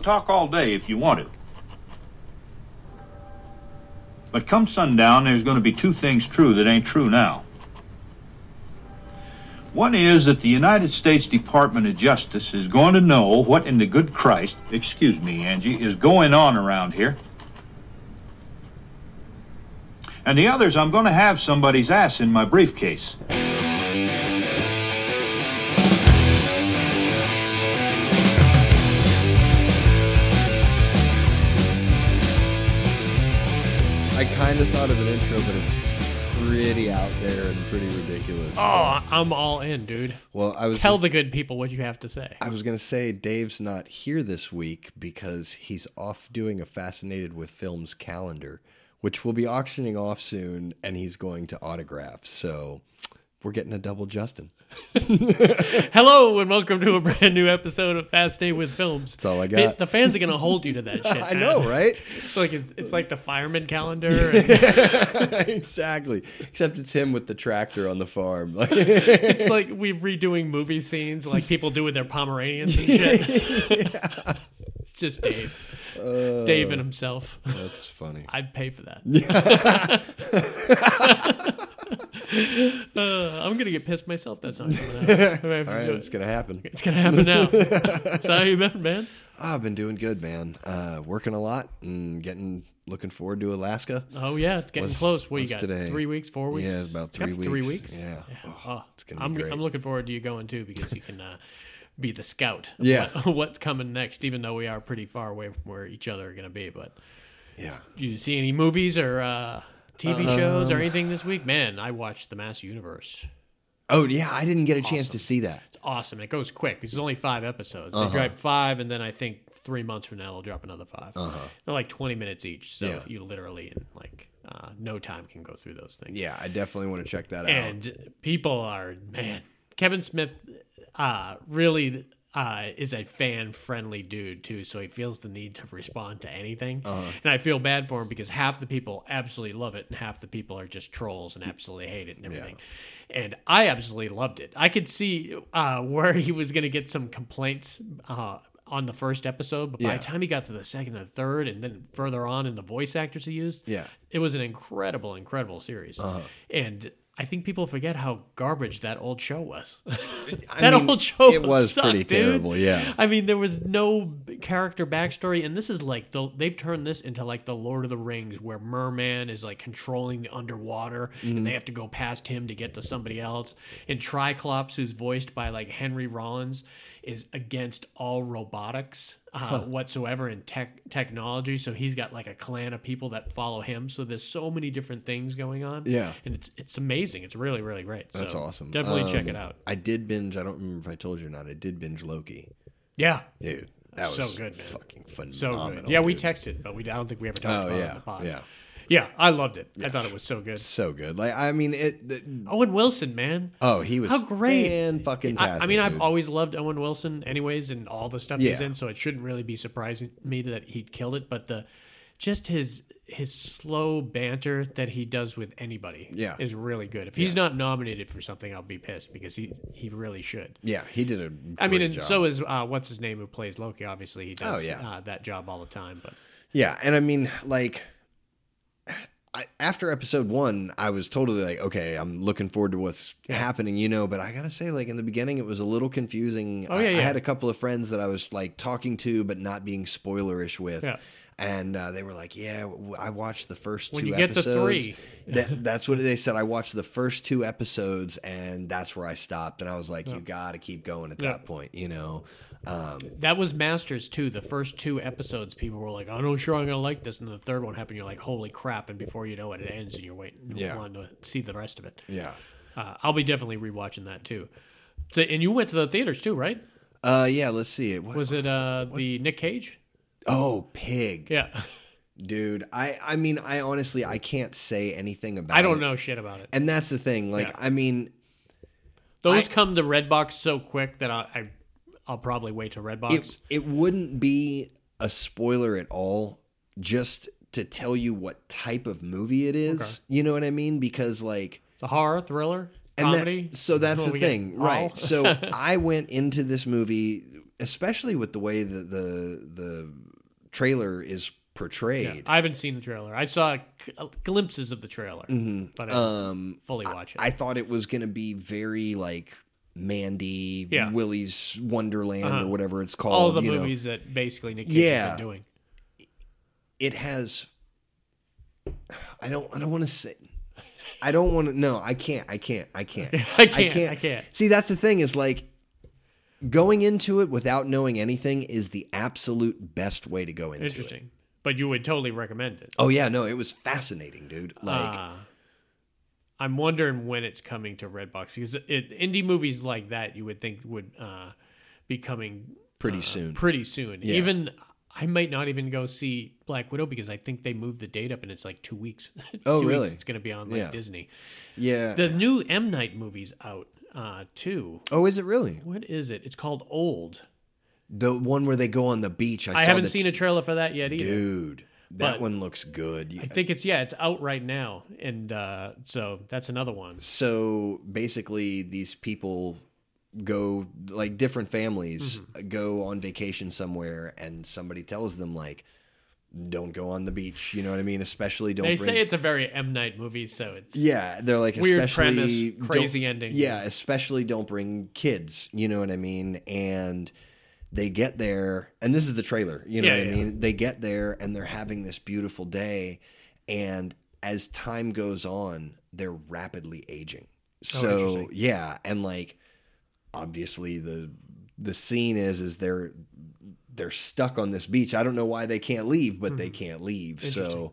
talk all day if you want to. But come sundown, there's going to be two things true that ain't true now. One is that the United States Department of Justice is going to know what in the good Christ, excuse me, Angie, is going on around here. And the other is I'm going to have somebody's ass in my briefcase. Thought of an intro, but it's pretty out there and pretty ridiculous. Oh, I'm all in, dude. well, I was Tell just- the good people what you have to say. I was gonna say Dave's not here this week because he's off doing a fascinated with films calendar, which we'll be auctioning off soon, and he's going to autograph. So we're getting a double Justin. Hello and welcome to a brand new episode of Fascinated with Films. That's all I got. the fans are gonna hold you to that shit. I man. know, right? It's like it's, it's like the fireman calendar. And exactly. Except it's him with the tractor on the farm. It's like we're redoing movie scenes like people do with their Pomeranians and shit. It's just Dave. Uh, Dave and himself. that's funny. I'd pay for that. uh, I'm gonna get pissed myself. That's not coming out. All right, it's gonna happen. It's gonna happen now. so how you been, man? I've been doing good, man. Uh, working a lot and getting looking forward to Alaska. Oh yeah, it's getting What's- close. What you got? today? Three weeks, four weeks? Yeah, about three weeks. Three weeks. weeks. Yeah. Oh, it's gonna be I'm, great. I'm looking forward to you going too because you can uh, be the scout. Of Yeah. what- what's coming next? Even though we are pretty far away from where each other are gonna be, but Yeah. do you see any movies or uh, TV shows or Um, anything this week? Man, I watched The Mass Universe. Oh yeah, I didn't get a chance to see that. It's awesome. It goes quick This is only five episodes. Uh-huh. They drop five, and then I think three months from now they'll drop another 5 Uh-huh. They're like twenty minutes each, so Yeah. you literally in like uh, no time can go through those things. Yeah, I definitely want to check that out. and people are man. Kevin Smith uh, really uh, is a fan friendly dude too, so he feels the need to respond to anything. Uh-huh. And I feel bad for him because half the people absolutely love it, and half the people are just trolls and absolutely hate it and everything. And I absolutely loved it. I could see uh, where he was going to get some complaints. Uh, on the first episode, but by Yeah. the time he got to the second and third, and then further on in the voice actors he used, Yeah. it was an incredible, incredible series. Uh-huh. And I think people forget how garbage that old show was. I that mean, old show it was sucked, pretty dude. terrible, yeah. I mean, there was no character backstory, and this is like the they've turned this into like the Lord of the Rings, where Merman is like controlling the underwater, Mm-hmm. and they have to go past him to get to somebody else. And Triclops, who's voiced by like Henry Rollins, is against all robotics uh, whatsoever in tech technology. So he's got like a clan of people that follow him. So there's so many different things going on. Yeah. and it's it's amazing. It's really really great. That's So awesome. Definitely check Um, it out. I did binge. I don't remember if I told you or not. I did binge Loki, Yeah. dude. That was So good, man. Fucking phenomenal. So good. Yeah, we texted, but we I don't think we ever talked Oh about it on yeah, the pod. yeah. Yeah, I loved it. I thought it was so good. So good. Like I mean, it. the- Owen Wilson, man. oh, he was How great. fucking. I, I mean, I've always loved Owen Wilson, anyways, and all the stuff he's Yeah. in. So it shouldn't really be surprising me that he killed it. But the just his his slow banter that he does with anybody, Yeah. is really good. If he's not nominated for something, I'll be pissed because he he really should. Yeah, he did a. I mean, great and job. so is uh, what's his name who plays Loki. Obviously, he does Oh, yeah. uh, that job all the time. But Yeah, and I mean, like, I, after episode one, I was totally like, okay, I'm looking forward to what's happening, you know. But I gotta say, like in the beginning, it was a little confusing. Oh, I, yeah, I had a couple of friends that I was like talking to, but not being spoilerish with. Yeah. And uh, they were like, "Yeah, I watched the first When two you get to episodes." three. That, that's what they said. I watched the first two episodes, and that's where I stopped. And I was like, "You got to keep going at Yeah. that point," you know. Um, That was Masters too. The first two episodes, people were like, "I'm not sure I'm gonna like this," and the third one happened. You're like, "Holy crap!" And before you know it, it ends, and you're waiting, Yeah. wanting to see the rest of it. yeah. Uh, I'll be definitely rewatching that too. So, and you went to the theaters too, right? Uh, yeah. Let's see it. What, Was it uh, the Nick Cage? oh, pig. Yeah, dude i i mean i honestly i can't say anything about I don't it. know shit about it. and that's the thing like Yeah. i mean Those I- come to Redbox so quick that I, I I'll probably wait to Redbox. it, it wouldn't be a spoiler at all just to tell you what type of movie it is you know what i mean because like it's a horror thriller and that- comedy. so that's the thing right? so i went into this movie especially with the way that the the trailer is portrayed. I haven't seen the trailer. I saw glimpses of the trailer, but I didn't Um, fully watch it. I thought it was going to be very like Mandy, Yeah. Willy's Wonderland, Uh-huh. or whatever it's called. All the you know. movies that basically Nick Cage Yeah. has been doing. it has I don't I don't want to say I don't want to no, I can't. I can't. I can't. I can't, I can't. See, that's the thing is like going into it without knowing anything is the absolute best way to go into it. Interesting, but you would totally recommend it. Oh yeah, no, it was fascinating, dude. Like Uh, I'm wondering when it's coming to Redbox because it, indie movies like that you would think would uh, be coming pretty uh, soon. Pretty soon. Yeah. Even I might not even go see Black Widow because I think they moved the date up and it's like two weeks. Oh, Two really? Weeks it's going to be on like Yeah. Disney. yeah. The new M Night movie's out uh, too. oh, is it really? What is it? It's called Old. The one where they go on the beach. I, I, haven't seen a trailer for that yet either. Dude, that But- one looks good. I think it's yeah, it's out right now, and uh, so that's another one. so basically these people go like different families Mm-hmm. go on vacation somewhere and somebody tells them like don't go on the beach you know what i mean especially don't They bring say it's a very M Night movie, so it's yeah they're like Weird especially premise, crazy ending. yeah especially don't bring kids you know what i mean and they get there and this is the trailer you know Yeah, what yeah. i mean they get there and they're having this beautiful day and as time goes on they're rapidly aging so Oh, yeah and like obviously the the scene is is they're they're stuck on this beach i don't know why they can't leave but they can't leave so.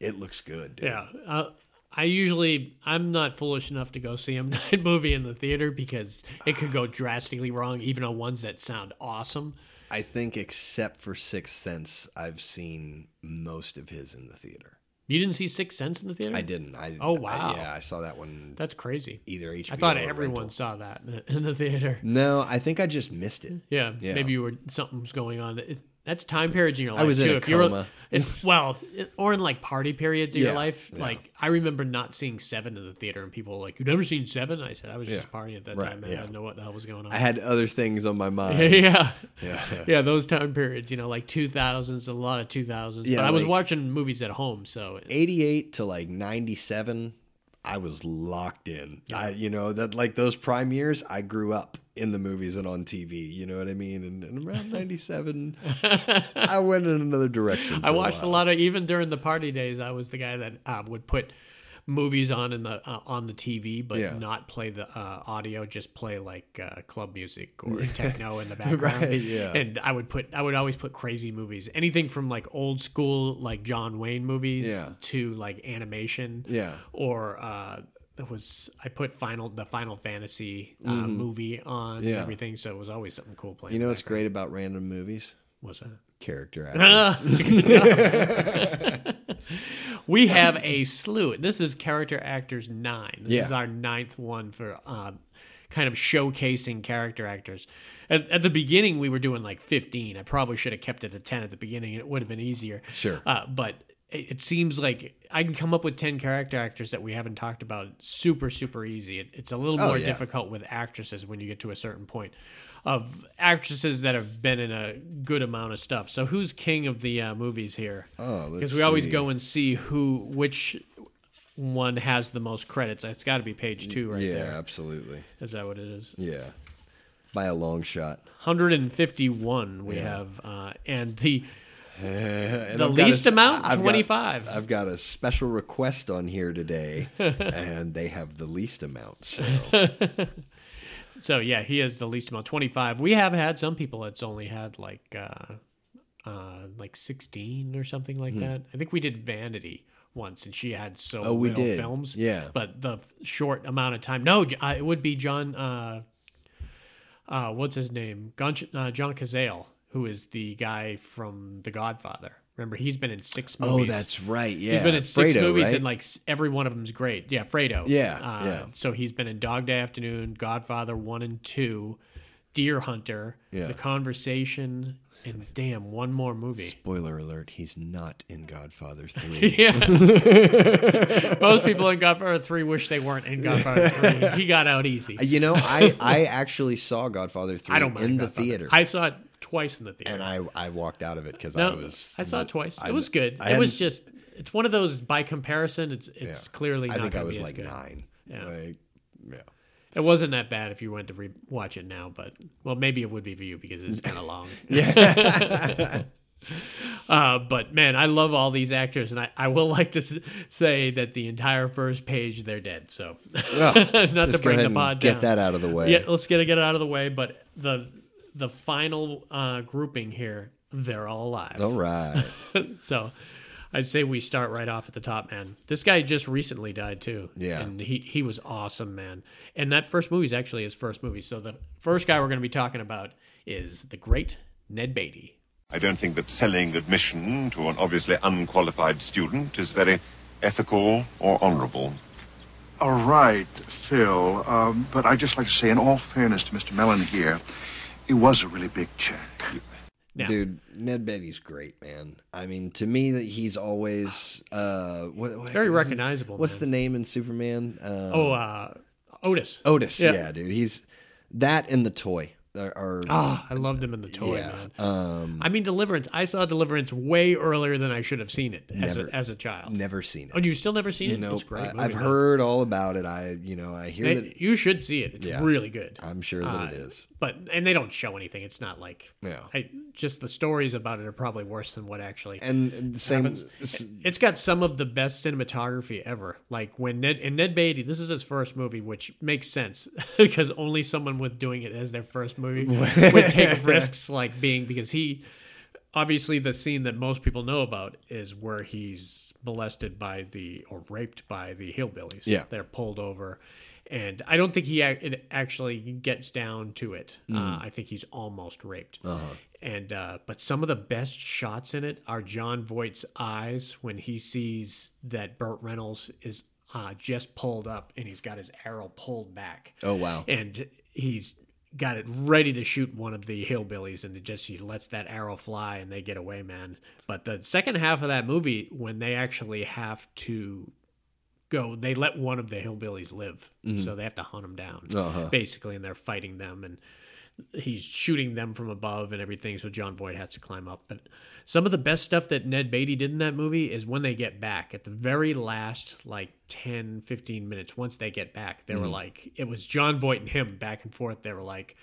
It looks good dude. yeah. Uh, I usually I'm not foolish enough to go see a Night movie in the theater because it could go drastically wrong, even on ones that sound awesome. I think, except for Sixth Sense, I've seen most of his in the theater. You didn't see Sixth Sense in the theater? I didn't. I Oh, I- wow. yeah, I saw that one That's crazy. either HBO. I thought everyone rental. saw that in the theater. No, I think I just missed it. Yeah, Yeah. maybe you were something's going on. It, that's time periods in your life I was in too. a if you're coma. if, well, or in like party periods of your life. yeah. Like I remember not seeing Seven in the theater, and people were like, "You never seen Seven? I said, "I was just partying at that Right, time. I didn't know what the hell was going on." I had other things on my mind. yeah, yeah. yeah, those time periods. You know, like two thousands, a lot of two thousands. Yeah, but I was like- watching movies at home, so 88 to like 97 i was locked in i you know that like those prime years i grew up in the movies and on tv you know what i mean and, and around 97 i went in another direction I watched a, while. lot of even during the party days. I was the guy that uh, would put movies on in the uh, on the TV, but Yeah. not play the uh, audio. Just play like uh, club music or techno in the background. Right, yeah. And I would put I would always put crazy movies, anything from like old school like John Wayne movies Yeah. to like animation. Yeah. Or uh, was I put final the Final Fantasy uh, movie on and. Yeah. everything, so it was always something cool playing. you know what's great about random movies. What's that? character actors we have a slew. This is character actors nine. This Yeah. is our ninth one for uh, kind of showcasing character actors. At, at the beginning, we were doing like fifteen. I probably should have kept it to ten at the beginning, and it would have been easier. Sure. uh, but it, it seems like I can come up with ten character actors that we haven't talked about. Super, super easy. It, it's a little Oh, more yeah. difficult with actresses when you get to a certain point. Of actresses that have been in a good amount of stuff. So who's king of the uh, movies here? Oh, because we always see. go and see who which one has the most credits. It's got to be page two right yeah there. absolutely Is that what it is? yeah by a long shot 151 we Yeah. have, uh, and the And the I've got a least amount I've got- 25. I've got a special request on here today, and they have the least amount. So so yeah, he has the least amount 25. We have had some people that's only had like uh, uh, like 16 or something like that. I think we did Vanity once, and she had so. Oh, we did. films. Yeah. but the short amount of time. No, uh, it would be John. Uh, uh, what's his name? Uh, John Cazale, who is the guy from The Godfather. Remember, he's been in six movies. Oh, that's right. Yeah, He's been in six Fredo, movies right? and like every one of them's great. Yeah, Fredo. Yeah, Uh, yeah. So he's been in Dog Day Afternoon, Godfather one and two, Deer Hunter, Yeah. The Conversation, and damn, one more movie. Spoiler alert: He's not in Godfather Three. Yeah. Most people in Godfather three wish they weren't in Godfather three. He got out easy. you know, I I actually saw Godfather Three I don't in the Godfather. theater. I saw it twice in the theater. and I I walked out of it because no, I was I saw it twice. I- it was good. I it was just it's one of those by comparison. It's it's yeah. clearly I not think I was like good. nine. Yeah. Like, yeah. It wasn't that bad if you went to re- watch it now, but well, maybe it would be for you because it's kind of long. Yeah. Uh, but man, I love all these actors, and I, I will like to s- say that the entire first page they're dead. So Well, not to bring the pod get down. that out of the way. Yeah, let's get it get it out of the way. But the the final uh, grouping here, they're all alive. All right. so I'd say we start right off at the top, man. This guy just recently died too. Yeah. And he, he was awesome, man. And that first movie is actually his first movie. So the first guy we're going to be talking about is the great Ned Beatty. I don't think that selling admission to an obviously unqualified student is very ethical or honorable. All right, Phil. Um, but I'd just like to say, in all fairness to Mr. Melon here, it was a really big check. Now, Dude, Ned Beatty's great, man. I mean, to me, that he's always uh, what, what, very recognizable, What's man. the name in Superman? Um, oh, uh, Otis. Otis. yeah. Yeah. dude. He's that and the toy are. Ah, I loved him in the toy, yeah. man. Um, I mean, Deliverance. I saw Deliverance way earlier than I should have seen it as Never. a, as a child. never seen it. Oh, you still never seen it? Nope. Great. I, movie, I've heard all about it. I, you know, I hear Hey, that. you should see it. It's Yeah. really good. I'm sure that Uh, it is. But and they don't show anything. It's not like Yeah. I, just the stories about it are probably worse than what actually. And the same. happens. It's got some of the best cinematography ever. Like when Ned and Ned Beatty, this is his first movie, which makes sense because only someone with doing it as their first movie would take risks like being because he obviously the scene that most people know about is where he's molested by the or raped by the hillbillies. Yeah. they're pulled over. And I don't think he ac- it actually gets down to it. Uh, I think he's almost raped. And uh, but some of the best shots in it are Jon Voight's eyes when he sees that Burt Reynolds is uh, just pulled up and he's got his arrow pulled back. Oh, wow. And he's got it ready to shoot one of the hillbillies and it just he lets that arrow fly and they get away, man. But the second half of that movie, when they actually have to go, they let one of the hillbillies live, so they have to hunt him down, Uh-huh. basically, and they're fighting them and he's shooting them from above and everything so jon voight has to climb up. But some of the best stuff that ned beatty did in that movie is when they get back. At the very last like 10 15 minutes once they get back they were mm-hmm. like it was jon voight and him back and forth. They were like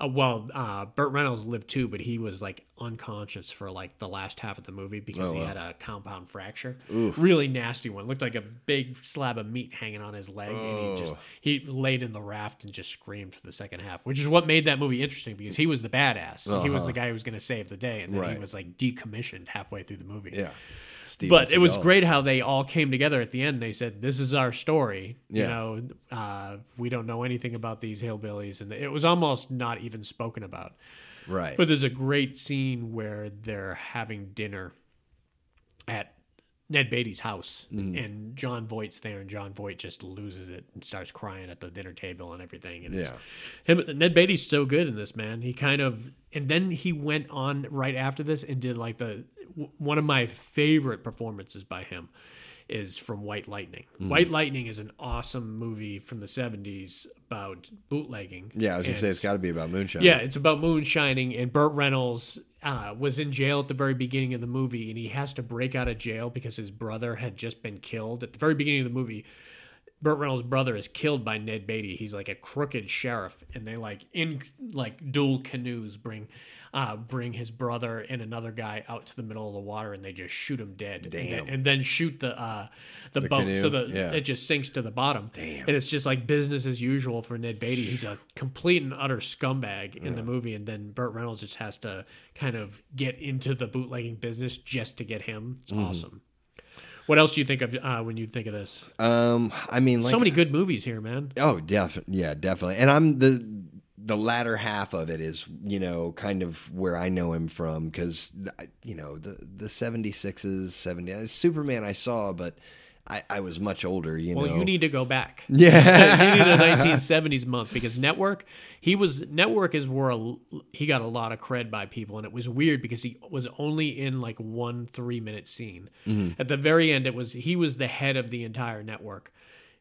uh, well uh, burt reynolds lived too but he was like unconscious for like the last half of the movie because he had a compound fracture. Really nasty one. Looked like a big slab of meat hanging on his leg and he just he laid in the raft and just screamed for the second half, which is what made that movie interesting because he was the badass. He was the guy who was going to save the day, and then he was like decommissioned halfway through the movie. Yeah. Steven But it was Seagal. great how they all came together at the end. They said, "This is our story. You know, uh, we don't know anything about these hillbillies," and it was almost not even spoken about. Right. But there's a great scene where they're having dinner at Ned Beatty's house, Mm-hmm. and Jon Voight's there, and Jon Voight just loses it and starts crying at the dinner table and everything. And it's, Yeah. him, Ned Beatty's so good in this man. He kind of, and then he went on right after this and did like the one of my favorite performances by him is from White Lightning. Mm. White Lightning is an awesome movie from the '70s about bootlegging. yeah, I was gonna say it's got to be about moonshine. yeah, it's about moonshining, and Burt Reynolds uh, was in jail at the very beginning of the movie, and he has to break out of jail because his brother had just been killed at the very beginning of the movie. Burt Reynolds' brother is killed by Ned Beatty. He's like a crooked sheriff, and they like in like dual canoes bring uh, bring his brother and another guy out to the middle of the water, and they just shoot him dead. And then, Damn. and then shoot the uh, the, boat canoe? so that Yeah. it just sinks to the bottom. Damn. And it's just like business as usual for Ned Beatty. He's a complete and utter scumbag in the movie, and then Burt Reynolds just has to kind of get into the bootlegging business just to get him. It's Mm-hmm. awesome. What else do you think of uh, when you think of this? Um, I mean, like, so many good movies here, man. Oh, definitely. Yeah, definitely. And I'm the the latter half of it is you know kind of where I know him from because you know the the 76s, 70s Superman I saw, but I I was much older. You Well, know. you need to go back. yeah. you need a 1970s month because Network, he was Network is where a, he got a lot of cred by people, and it was weird because he was only in like one three minute scene. Mm-hmm. At the very end, it was he was the head of the entire network,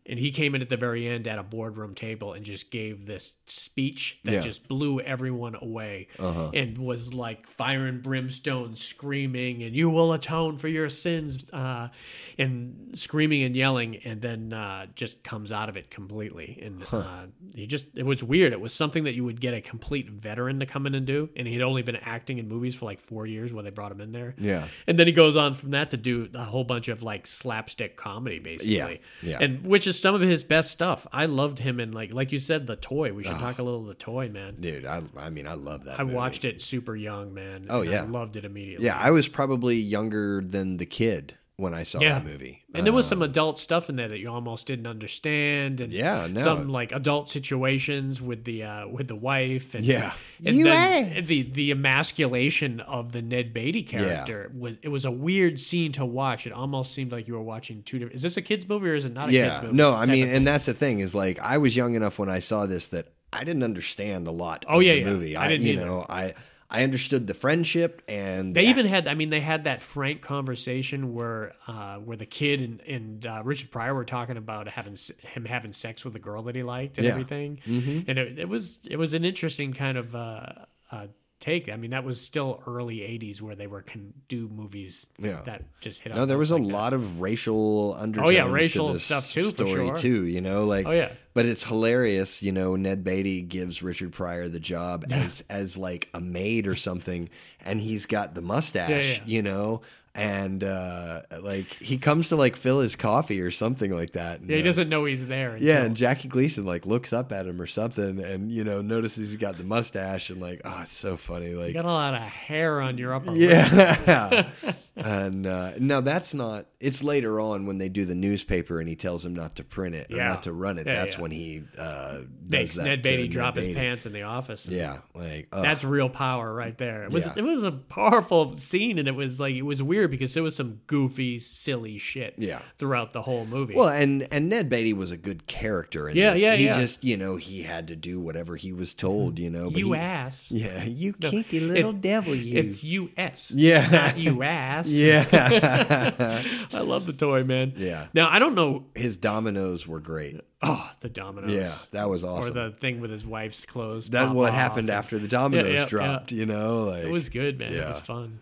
and he came in at the very end at a boardroom table and just gave this speech that Yeah. Uh-huh. just blew everyone away and was like fire and brimstone screaming and you will atone for your sins uh, and screaming and yelling and then uh, just comes out of it completely and uh, he just it was weird it was something that you would get a complete veteran to come in and do and he'd only been acting in movies for like four years when they brought him in there Yeah. and then he goes on from that to do a whole bunch of like slapstick comedy, basically. Yeah, yeah. And which is some of his best stuff. I loved him in like like you said, the toy. We should talk a little of the toy, man. Dude, I, I mean, I love that. I movie. watched it super young, man. Oh, yeah. I loved it immediately. Yeah, I was probably younger than the kid when I saw Yeah. that movie. And there was some adult stuff in there that you almost didn't understand, and Yeah, no. some like adult situations with the uh, with the wife, and Yeah. and then the the emasculation of the Ned Beatty character was it was a weird scene to watch. It almost seemed like you were watching two different. Is this a kids movie or is it not a yeah, kids movie? no, I mean, and that's the thing is like I was young enough when I saw this that I didn't understand a lot. Oh, of yeah, the yeah. movie. I didn't you either. know, I I understood the friendship and They the- even had, I mean, they had that frank conversation where, uh, where the kid and, and uh, Richard Pryor were talking about having him having sex with the girl that he liked and Yeah. everything, mm-hmm. and it, it was it was an interesting kind of uh, uh, take. I mean, that was still early '80s where they were can do movies Yeah. that just hit. No, there was a that. lot of racial oh, undertones. yeah racial to this stuff too, for story sure. too. You know, like Oh, yeah. But it's hilarious. You know, Ned Beatty gives Richard Pryor the job as as like a maid or something, and he's got the mustache. Yeah, yeah. You know. And uh like he comes to like fill his coffee or something like that. and, Yeah, he uh, doesn't know he's there. Yeah, and Jackie Gleason like looks up at him or something, and you know notices he's got the mustache, and like, oh, it's so funny. Like, you got a lot of hair on your upper lip. yeah. and uh, now that's not. It's later on when they do the newspaper and he tells him not to print it or Yeah. not to run it. Yeah, that's yeah. when he uh, Makes Ned Beatty drop his Beatty. pants in the office. Yeah, like oh, That's real power right there. It was it was a powerful scene, and it was like it was weird because it was some goofy, silly shit. Yeah. throughout the whole movie. well, and and Ned Beatty was a good character. In Yeah, this. yeah, He just you know he had to do whatever he was told. You know, but you he- ass. Yeah, you No, kinky it- little devil. You. It's U.S. Yeah. not you ass. yeah. I love the toy man. Yeah. Now I don't know. His dominoes were great. Oh, the dominoes. Yeah, that was awesome. Or the thing with his wife's clothes. That what off happened after the dominoes Yeah, yeah, dropped. You know, like It was good, man. It was fun.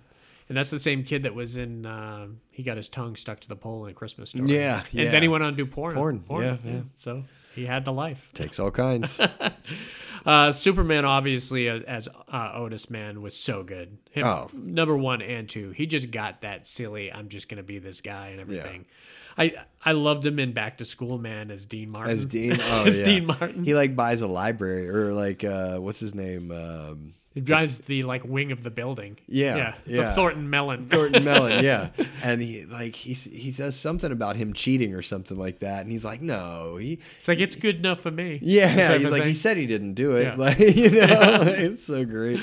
And that's the same kid that was in. Uh, he got his tongue stuck to the pole in a Christmas story. Yeah, And then he went on to do porn. Porn, yeah, yeah. So he had the life. takes all kinds. Uh, Superman, obviously, uh, as uh, Otis Man, was so good. Him, Oh. number one and two, he just got that silly. I'm just gonna be this guy and everything. I I loved him in Back to School Man as Dean Martin. As Dean, oh as yeah. Dean Martin. He like buys a library or like uh what's his name? Um, He drives the like wing of the building. Yeah, yeah, yeah. the Thornton Melon. Thornton Melon, yeah, and he like he he says something about him cheating or something like that, and he's like, no, he It's like it's good enough for me. yeah, he's like he said he didn't do it, Yeah. like you know, it's so great.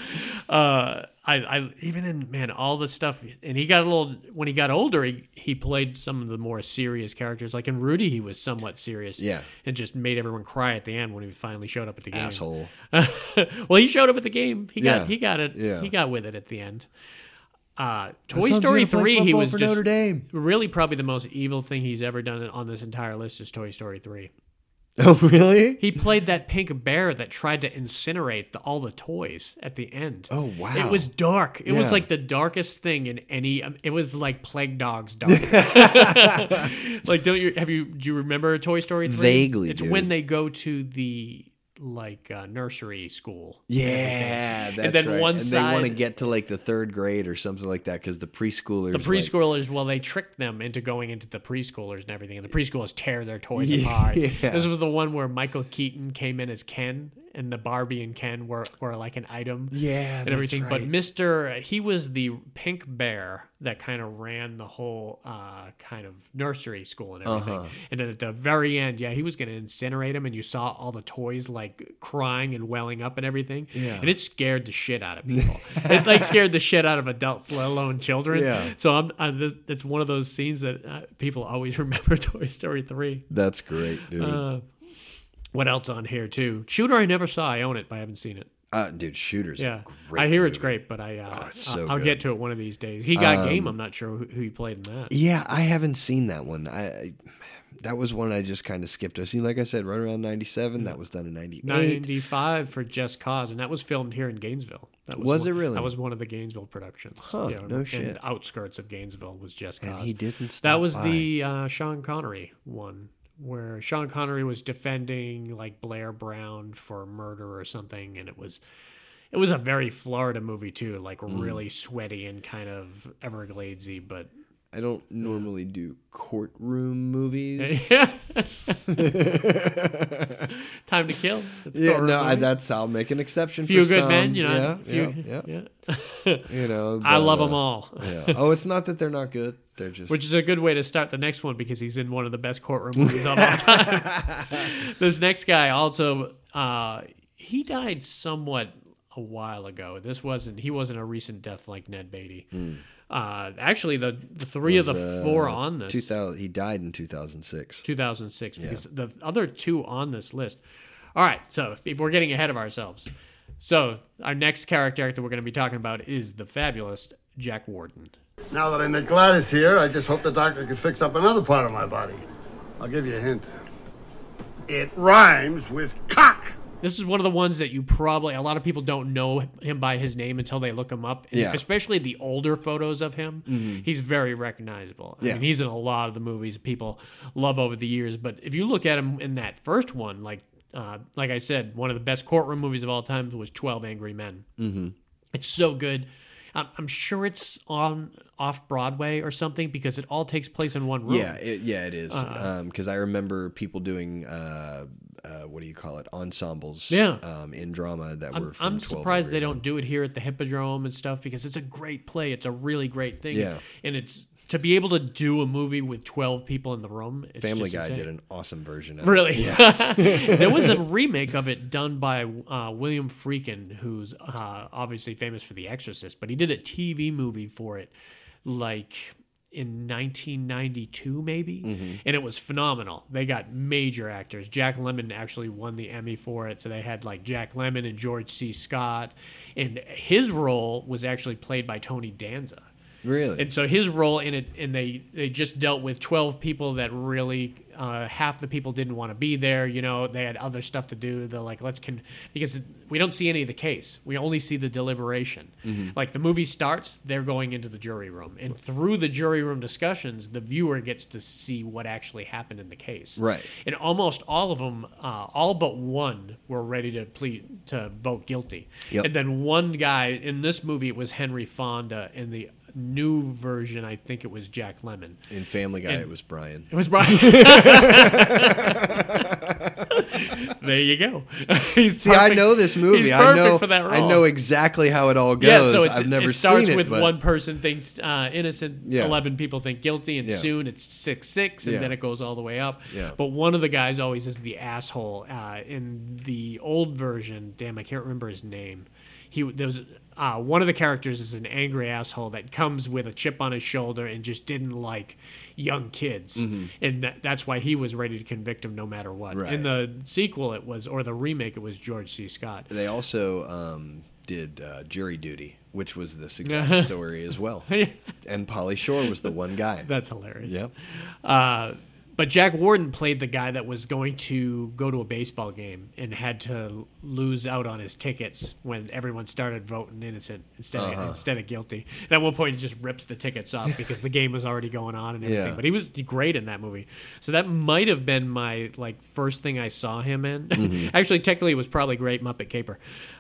uh, I, I even in man all the stuff, and he got a little when he got older. He he played some of the more serious characters, like in Rudy, he was somewhat serious, Yeah. and just made everyone cry at the end when he finally showed up at the game. Asshole. well, he showed up at the game. He got Yeah. he got it. Yeah. He got with it at the end. Uh, Toy Story three, he was for just Notre Dame. really probably the most evil thing he's ever done on this entire list is Toy Story three. Oh really? He played that pink bear that tried to incinerate the, all the toys at the end. Oh, wow. It was dark. It was like the darkest thing in any. um, It was like Plague Dogs dark. like, don't you have you? Do you remember Toy Story three? Vaguely, It's dude. when they go to the like uh, nursery school. Yeah, that's then right. one and they want to get to like the third grade or something like that because the preschoolers. The like- preschoolers, well, they tricked them into going into the preschoolers and everything, and the preschoolers tear their toys Yeah. apart. This was the one where Michael Keaton came in as Ken, and the Barbie and Ken were, were like an item. Yeah, and everything. But. Mister, he was the pink bear that kind of ran the whole uh, kind of nursery school and everything. Uh-huh. And then at the very end, yeah, he was going to incinerate him, and you saw all the toys like crying and welling up and everything. Yeah. and it scared the shit out of people. it like scared the shit out of adults, let alone children. Yeah. So I'm, i this, it's one of those scenes that uh, people always remember Toy Story three. That's great, dude. Uh, what else on here too? Shooter I never saw. I own it, but I haven't seen it. Uh, dude, shooters. Yeah, great I hear it's great, but I uh, Oh, so I'll, good. get to it one of these days. He got Um, game. I'm not sure who, who he played in that. Yeah, I haven't seen that one. I, I that was one I just kind of skipped. I seen, like I said, right around '97. That was done in '98. 95 for Just Cause, and that was filmed here in Gainesville. That Was one- it really? That was one of the Gainesville productions. Huh, no in shit. outskirts of Gainesville was Just Cause. And he didn't That was by. the uh, Sean Connery one, where Sean Connery was defending like Blair Brown for murder or something, and it was. It was a very Florida movie too, like Mm. really sweaty and kind of Evergladesy, but I don't normally do courtroom movies. Time to Kill. It's yeah, no, I, that's I'll make an exception. Few for Good some. Men, you know. yeah, few, yeah, yeah. yeah. You know, I love uh, them all. yeah. Oh, it's not that they're not good. They're just Which is a good way to start the next one because he's in one of the best courtroom movies of all time. this next guy also, uh, he died somewhat a while ago. This wasn't he wasn't a recent death like Ned Beatty. Uh, actually, the, the three of the uh, four on this 2000. He died in 2006. 2006 because the other two on this list. All right, so if we're getting ahead of ourselves, so our next character that we're going to be talking about is the fabulous Jack Warden. Now that I met Gladys here, I just hope the doctor can fix up another part of my body. I'll give you a hint. It rhymes with cock. This is one of the ones that you probably a lot of people don't know him by his name until they look him up. And Yeah. Especially the older photos of him. He's very recognizable. I Yeah. mean, he's in a lot of the movies people love over the years. But if you look at him in that first one, like uh, like I said, one of the best courtroom movies of all time was Twelve Angry Men. Mm-hmm. It's so good. I'm, I'm sure it's on off Broadway or something because it all takes place in one room. Yeah, it, yeah, it is. Because I remember people doing uh, uh, what do you call it? Ensembles. Yeah. Um, in drama that were. I'm, From I'm surprised they don't do it here at the Hippodrome and stuff because it's a great play. It's a really great thing. Yeah. And it's to be able to do a movie with 12 people in the room. It's Family just Guy insane. did an awesome version of it. Really? it. there was a remake of it done by uh, William Friedkin, who's uh, obviously famous for The Exorcist, but he did a TV movie for it like in 1992 maybe and it was phenomenal they got major actors jack Lemmon actually won the emmy for it so they had like jack Lemmon and george c scott and his role was actually played by tony danza Really? and so his role in it, and they they just dealt with twelve people that really uh, half the people didn't want to be there. You know, they had other stuff to do. They're like, let's con because we don't see any of the case. We only see the deliberation. Mm-hmm. Like the movie starts, they're going into the jury room, and through the jury room discussions, the viewer gets to see what actually happened in the case. Right. And almost all of them, uh, all but one, were ready to plead to vote guilty. Yep. And then one guy in this movie, it was Henry Fonda. In the new version, I think it was Jack Lemmon. in Family Guy, and- it was Brian. It was Brian. there you go. He's See, I know this movie. He's I know. for that role. I know exactly how it all goes. Yeah, so I've never it starts seen it, with but one person thinks uh, innocent, Yeah. eleven people think guilty, and Yeah. soon it's six six, and Yeah. then it goes all the way up. Yeah. But one of the guys always is the asshole. Uh, in the old version, damn, I can't remember his name. He there was uh, one of the characters is an angry asshole that comes with a chip on his shoulder and just didn't like young kids, and that, that's why he was ready to convict him no matter what. Mm-hmm. Right. In the sequel, it was or the remake, it was George C. Scott. They also um, did uh, Jury Duty, which was this exact story as well. And Pauly Shore was the one guy. That's hilarious. Yep. Uh, but Jack Warden played the guy that was going to go to a baseball game and had to lose out on his tickets when everyone started voting innocent instead of, Uh-huh. instead of guilty. And at one point, he just rips the tickets off because the game was already going on and everything. Yeah. But he was great in that movie. So that might have been my like first thing I saw him in. Mm-hmm. Actually, technically, it was probably Great Muppet Caper.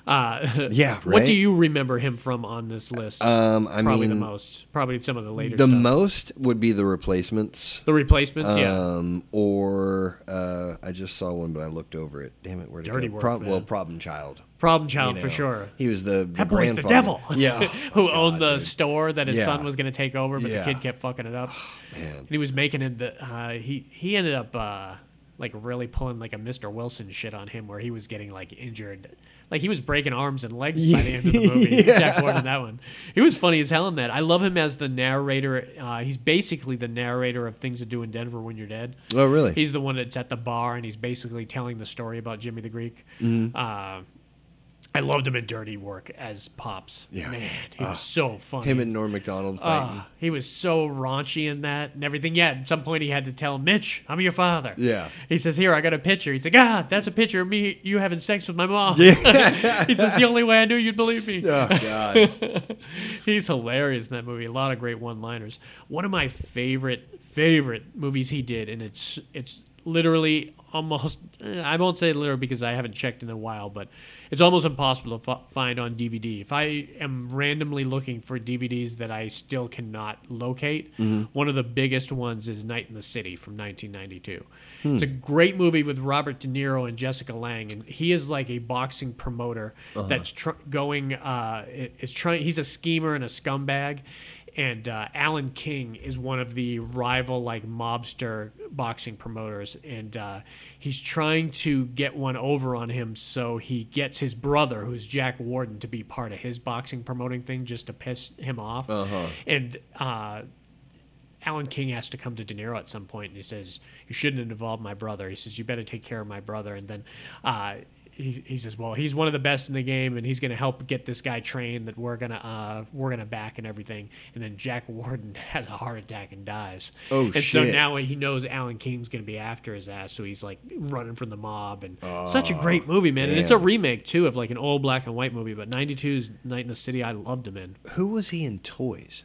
Uh, Yeah, What do you remember him from on this list? Um, I probably the most. Probably some of the later the stuff. most would be the replacements. the replacements, yeah. Um, or uh, I just saw one, but I looked over it. Damn it, where'd Dirty it go? work, man. well, Problem Child. Problem child you for know. sure. He was the, the That boy's the grandfather. devil. Yeah, who Oh, owned the dude. store that his Yeah. son was going to take over, but Yeah. the kid kept fucking it up. Man. And he was making it. The, uh, he he ended up uh, like really pulling like a Mr. Wilson shit on him, where he was getting like injured, like he was breaking arms and legs by the end of the movie. Yeah. Jack Warden, that one. He was funny as hell in that. I love him as the narrator. Uh, he's basically the narrator of Things to Do in Denver When You're Dead. Oh, really? He's the one that's at the bar and he's basically telling the story about Jimmy the Greek. Mm-hmm. Uh, I loved him in Dirty Work as Pops. Yeah. Man, he was so funny. Him and Norm Macdonald fighting. Ah, he was so raunchy in that and everything. Yeah, at some point he had to tell Mitch, "I'm your father." Yeah. He says, "Here, I got a picture." He's like, "Ah, that's a picture of me, you having sex with my mom." Yeah. he says, "The only way I knew you'd believe me." oh God. He's hilarious in that movie. A lot of great one-liners. One of my favorite favorite movies he did, and it's it's literally almost eh, I won't say literally because I haven't checked in a while, but it's almost impossible to f- find on DVD. If I am randomly looking for DVDs that I still cannot locate, mm-hmm. one of the biggest ones is Night and the City from 1992. Hmm. It's a great movie with Robert De Niro and Jessica Lange, and he is like a boxing promoter uh-huh. that's tr- going. Uh, is trying. He's a schemer and a scumbag, and uh, Alan King is one of the rival like mobster boxing promoters, and uh, he's trying to get one over on him. So he gets his brother, who's Jack Warden, to be part of his boxing promoting thing, just to piss him off. And uh, Alan King has to come to De Niro at some point, and he says, "You shouldn't have involved my brother." He says, "You better take care of my brother." And then uh, he, says, "Well, he's one of the best in the game, and he's going to help get this guy trained that we're gonna uh, we're gonna back and everything." And then Jack Warden has a heart attack and dies. Oh, and so now he knows Alan King's going to be after his ass, so he's like running from the mob. And such a great movie, man. And it's a remake too of like an old black and white movie. But '92's Night and the City, I loved him in. Who was he in Toys?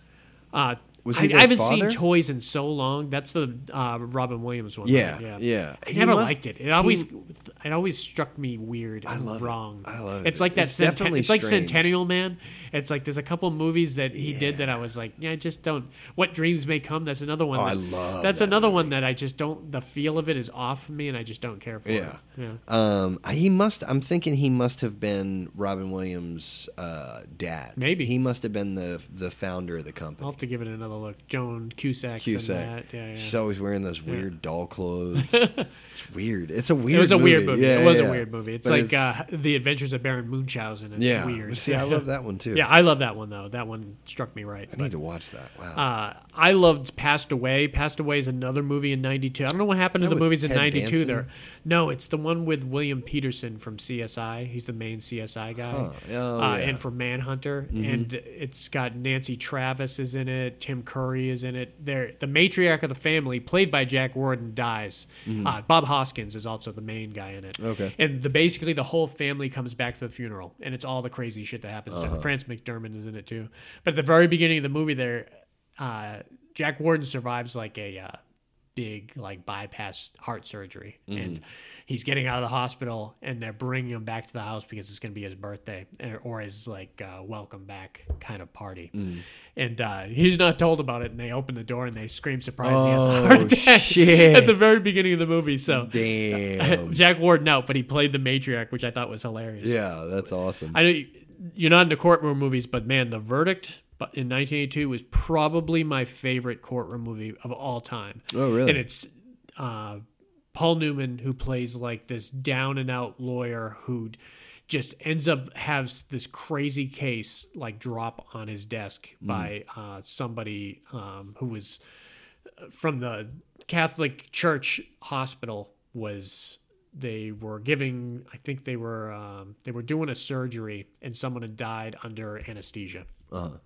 Uh, Was I, I haven't father? seen Toys in so long. That's the uh, Robin Williams one. Yeah, right? yeah. I He never must- liked it. It always, he- it always struck me weird and love it. wrong. I love it. It's like that. It's Cent- definitely it's like. Centennial Man. It's like there's a couple movies that he did that I was like, yeah, I just don't. What dreams may come. That's another one. Oh, that, I love That's that another one that I just don't. The feel of it is off me, and I just don't care for. Yeah. it. yeah. Um, he must. I'm thinking he must have been Robin Williams' uh, dad. Maybe. he must have been the the founder of the company. I'll have to give it another look. Joan Cusack. Cusack. That. Yeah, yeah. She's always wearing those weird doll clothes. it's weird. It's a weird. It was a movie. weird movie. Yeah, it was yeah. a weird movie. It's But like Uh, the Adventures of Baron Munchausen. It's yeah, weird. See, I love that one too. Yeah, I love that one though. That one struck me right. I But, need to watch that. Wow. uh, I loved Passed Away. Passed Away is another movie in '92. I don't know what happened to the movies in '92. There, no, it's the one with William Petersen from CSI. He's the main CSI guy, Huh. Oh, uh, yeah. Mm-hmm. and from Manhunter. And it's got Nancy Travis is in it. Tim Curry is in it. There, the matriarch of the family, played by Jack Warden, dies. Uh, Bob Hoskins is also the main guy in it. Mm-hmm. Okay. And the basically the whole family comes back to the funeral, and it's all the crazy shit that happens. Uh-huh. France McDermott is in it too. But at the very beginning of the movie, there, uh, Jack Warden survives like a uh, big like bypass heart surgery, Mm-hmm. and he's getting out of the hospital, and they're bringing him back to the house because it's going to be his birthday or- his like uh, welcome back kind of party. Mm. And uh, he's not told about it, and they open the door and they scream surprise he has a Oh, heart attack shit. at the very beginning of the movie. So Damn. Jack Warden out, but he played the matriarch, which I thought was hilarious. yeah, that's awesome. I know you- you're not into courtroom movies, but man, The Verdict but in 1982 was probably my favorite courtroom movie of all time. Oh, really? And it's uh, Paul Newman who plays like this down and out lawyer who just ends up has this crazy case like drop on his desk Mm. by uh, somebody um, who was from the Catholic Church hospital was they were giving I think they were um, they were doing a surgery and someone had died under anesthesia. Uh-huh.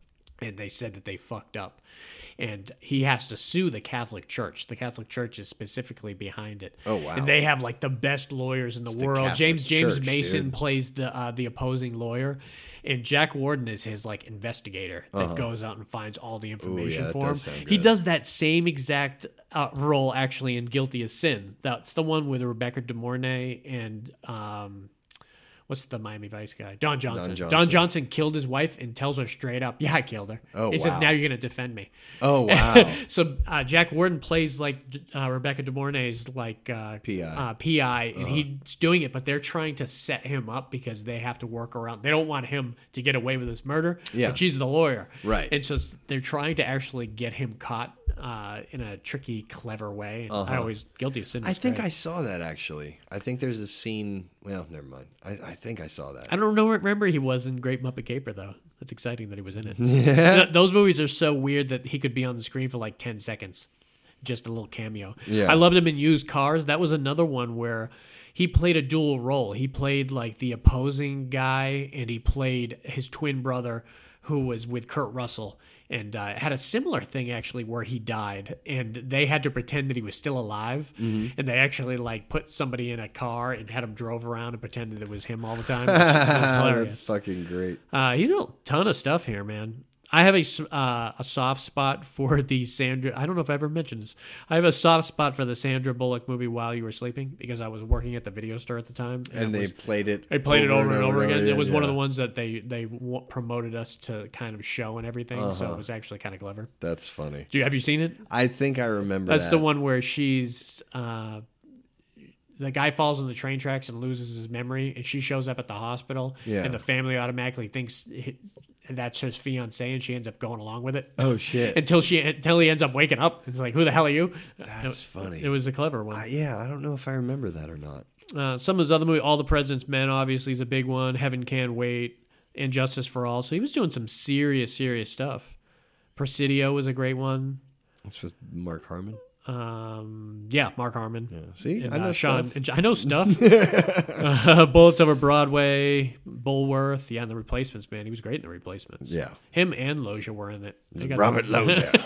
And they said that they fucked up. And he has to sue the Catholic Church. The Catholic Church is specifically behind it. Oh, wow. And they have like the best lawyers in the the world. Catholic James James Church, Mason dude. plays the uh, the opposing lawyer, and Jack Warden is his like investigator that goes out and finds all the information Uh-huh. that for him. does He does that same exact uh, role actually in Guilty as Sin. That's the one with Rebecca De Mornay and um, what's the Miami Vice guy? Don Johnson. Don Johnson. Johnson. killed his wife and tells her straight up, "Yeah, I killed her." Oh, he says, "Now you're gonna defend me." oh wow. so uh, Jack Warden plays like uh, Rebecca De Mornay's like uh, PI. uh, PI, and he's doing it, but they're trying to set him up because they have to work around. They don't want him to get away with this murder. Yeah. but she's the lawyer, Right. And so they're trying to actually get him caught uh, in a tricky, clever way. And I always guilty of sin. Uh-huh. I think great. I saw that actually. I think there's a scene. Well, never mind. I, I think I saw that. I don't know. Remember, he was in Great Muppet Caper though. That's exciting that he was in it. Th- those movies are so weird that he could be on the screen for like ten seconds, just a little cameo. Yeah. I loved him in Used Cars. That was another one where he played a dual role. He played like the opposing guy, and he played his twin brother, who was with Kurt Russell, and uh, had a similar thing actually where he died, and they had to pretend that he was still alive, and they actually like put somebody in a car and had him drove around and pretended it was him all the time. It was, hilarious. That's fucking great. Uh, he's a ton of stuff here, man. I have a, uh, a soft spot for the Sandra. I don't know if I ever mentioned this. I have a soft spot for the Sandra Bullock movie While You Were Sleeping because I was working at the video store at the time, And it they was- played it. they played it over and over again. It was one of the ones that they they w- promoted us to kind of show and everything, so it was actually kind of clever. That's funny. Do you have you seen it? I think I remember. That's the one where she's uh, the guy falls on the train tracks and loses his memory, and she shows up at the hospital, Yeah. and the family automatically thinks that's his fiance, and she ends up going along with it. Oh shit. Until she until he ends up waking up, it's like, who the hell are you? That's It- funny. It was a clever one. I- yeah, I don't know if I remember that or not. Uh, some of his other movies, All the President's Men, obviously is a big one. Heaven Can't Wait, and Justice for All. So he was doing some serious, serious stuff. Presidio was a great one. It's with Mark Harmon. Um, yeah, Mark Harmon. Yeah. See, And, I know uh, Sean, stuff. and I know stuff. uh, Bullets Over Broadway, Bulworth, yeah, and the Replacements, man, he was great in the Replacements. Yeah. him and Loggia were in it. Robert Loggia.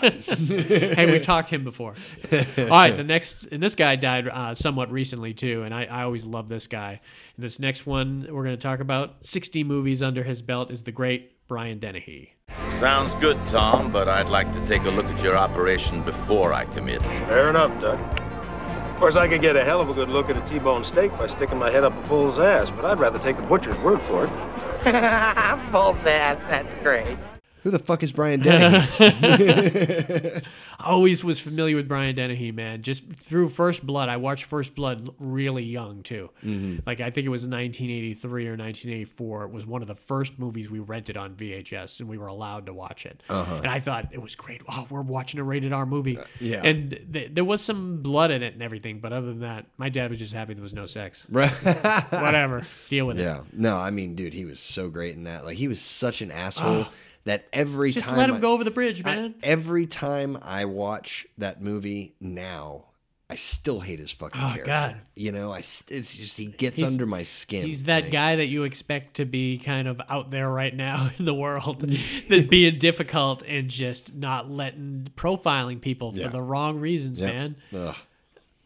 hey, we've talked him before. All right, the next, and this guy died uh, somewhat recently too, and I, I always love this guy. And this next one we're going to talk about, 60 movies under his belt, is the great Brian Dennehy. Sounds good, Tom, but I'd like to take a look at your operation before I commit. Fair enough, Doug. Of course, I could get a hell of a good look at a T-bone steak by sticking my head up a bull's ass, but I'd rather take the butcher's word for it. Bull's ass, that's great. Who the fuck is Brian Dennehy? I always was familiar with Brian Dennehy, man. Just through First Blood, I watched First Blood really young too. Mm-hmm. Like I think it was 1983 or 1984. It was one of the first movies we rented on VHS, and we were allowed to watch it. And I thought it was great. Oh, we're watching a rated R movie. Uh-huh. yeah. And th- there was some blood in it and everything, but other than that, my dad was just happy there was no sex. Right. Whatever, deal with it. yeah. No, I mean, dude, he was so great in that. Like, he was such an asshole that every Just time let him I- go over the bridge, I- man. every time I watch that movie now, I still hate his fucking Oh, character. God. You know, I it's just he gets He's- under my skin. He's that Like, guy that you expect to be kind of out there right now in the world, that being difficult and just not letting profiling people for Yeah. the wrong reasons, Yep. man. Ugh.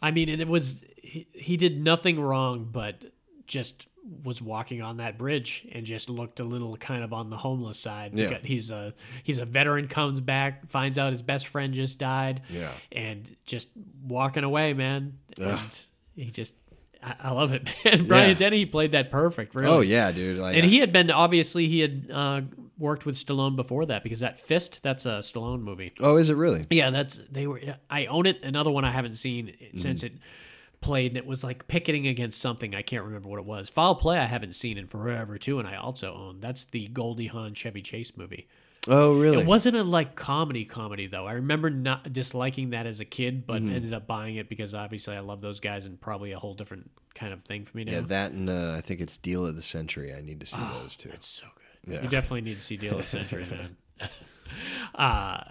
I mean, and it was he, he did nothing wrong, but just was walking on that bridge and just looked a little kind of on the homeless side. Yeah. He's a he's a veteran, comes back, finds out his best friend just died, Yeah. and just walking away, man. Ugh. And he just. I I love it, man. Brian Yeah. Dennehy played that perfect. Really. Oh yeah, dude. Like, And he had been obviously he had uh, worked with Stallone before that because that Fist that's a Stallone movie. oh, is it really? Yeah, that's they were. I own it. Another one I haven't seen since Mm-hmm. it played, and it was like picketing against something. I can't remember what it was. Foul Play I haven't seen in forever too, and I also own. That's the Goldie Hawn Chevy Chase movie. Oh, really? It wasn't a like comedy comedy though. I remember not disliking that as a kid, but Mm-hmm. ended up buying it because obviously I love those guys and probably a whole different kind of thing for me now. Yeah, that and uh, I think it's Deal of the Century. I need to see Oh, those two. It's so good. Yeah. You definitely need to see Deal of the Century, man. Uh,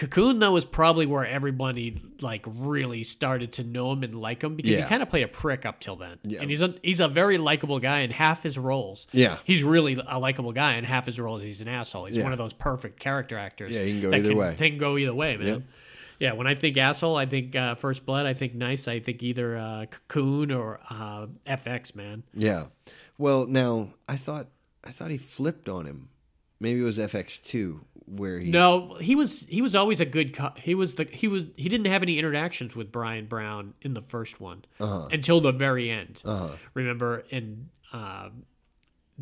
Cocoon though was probably where everybody like really started to know him and like him because Yeah. he kind of played a prick up till then, Yeah. and he's a he's a very likable guy in half his roles. Yeah. he's really a likable guy in half his roles. He's an asshole. He's Yeah. one of those perfect character actors. Yeah, he can go either can, way. They can go either way, man. Yep. Yeah, when I think asshole, I think uh, First Blood. I think nice. I think either uh, Cocoon or uh, FX, man. Yeah. Well, now I thought I thought he flipped on him. Maybe it was FX two where he. No, he was he was always a good. Co- he was the he was he didn't have any interactions with Bryan Brown in the first one Uh-huh. until the very end. Uh-huh. Remember, and uh,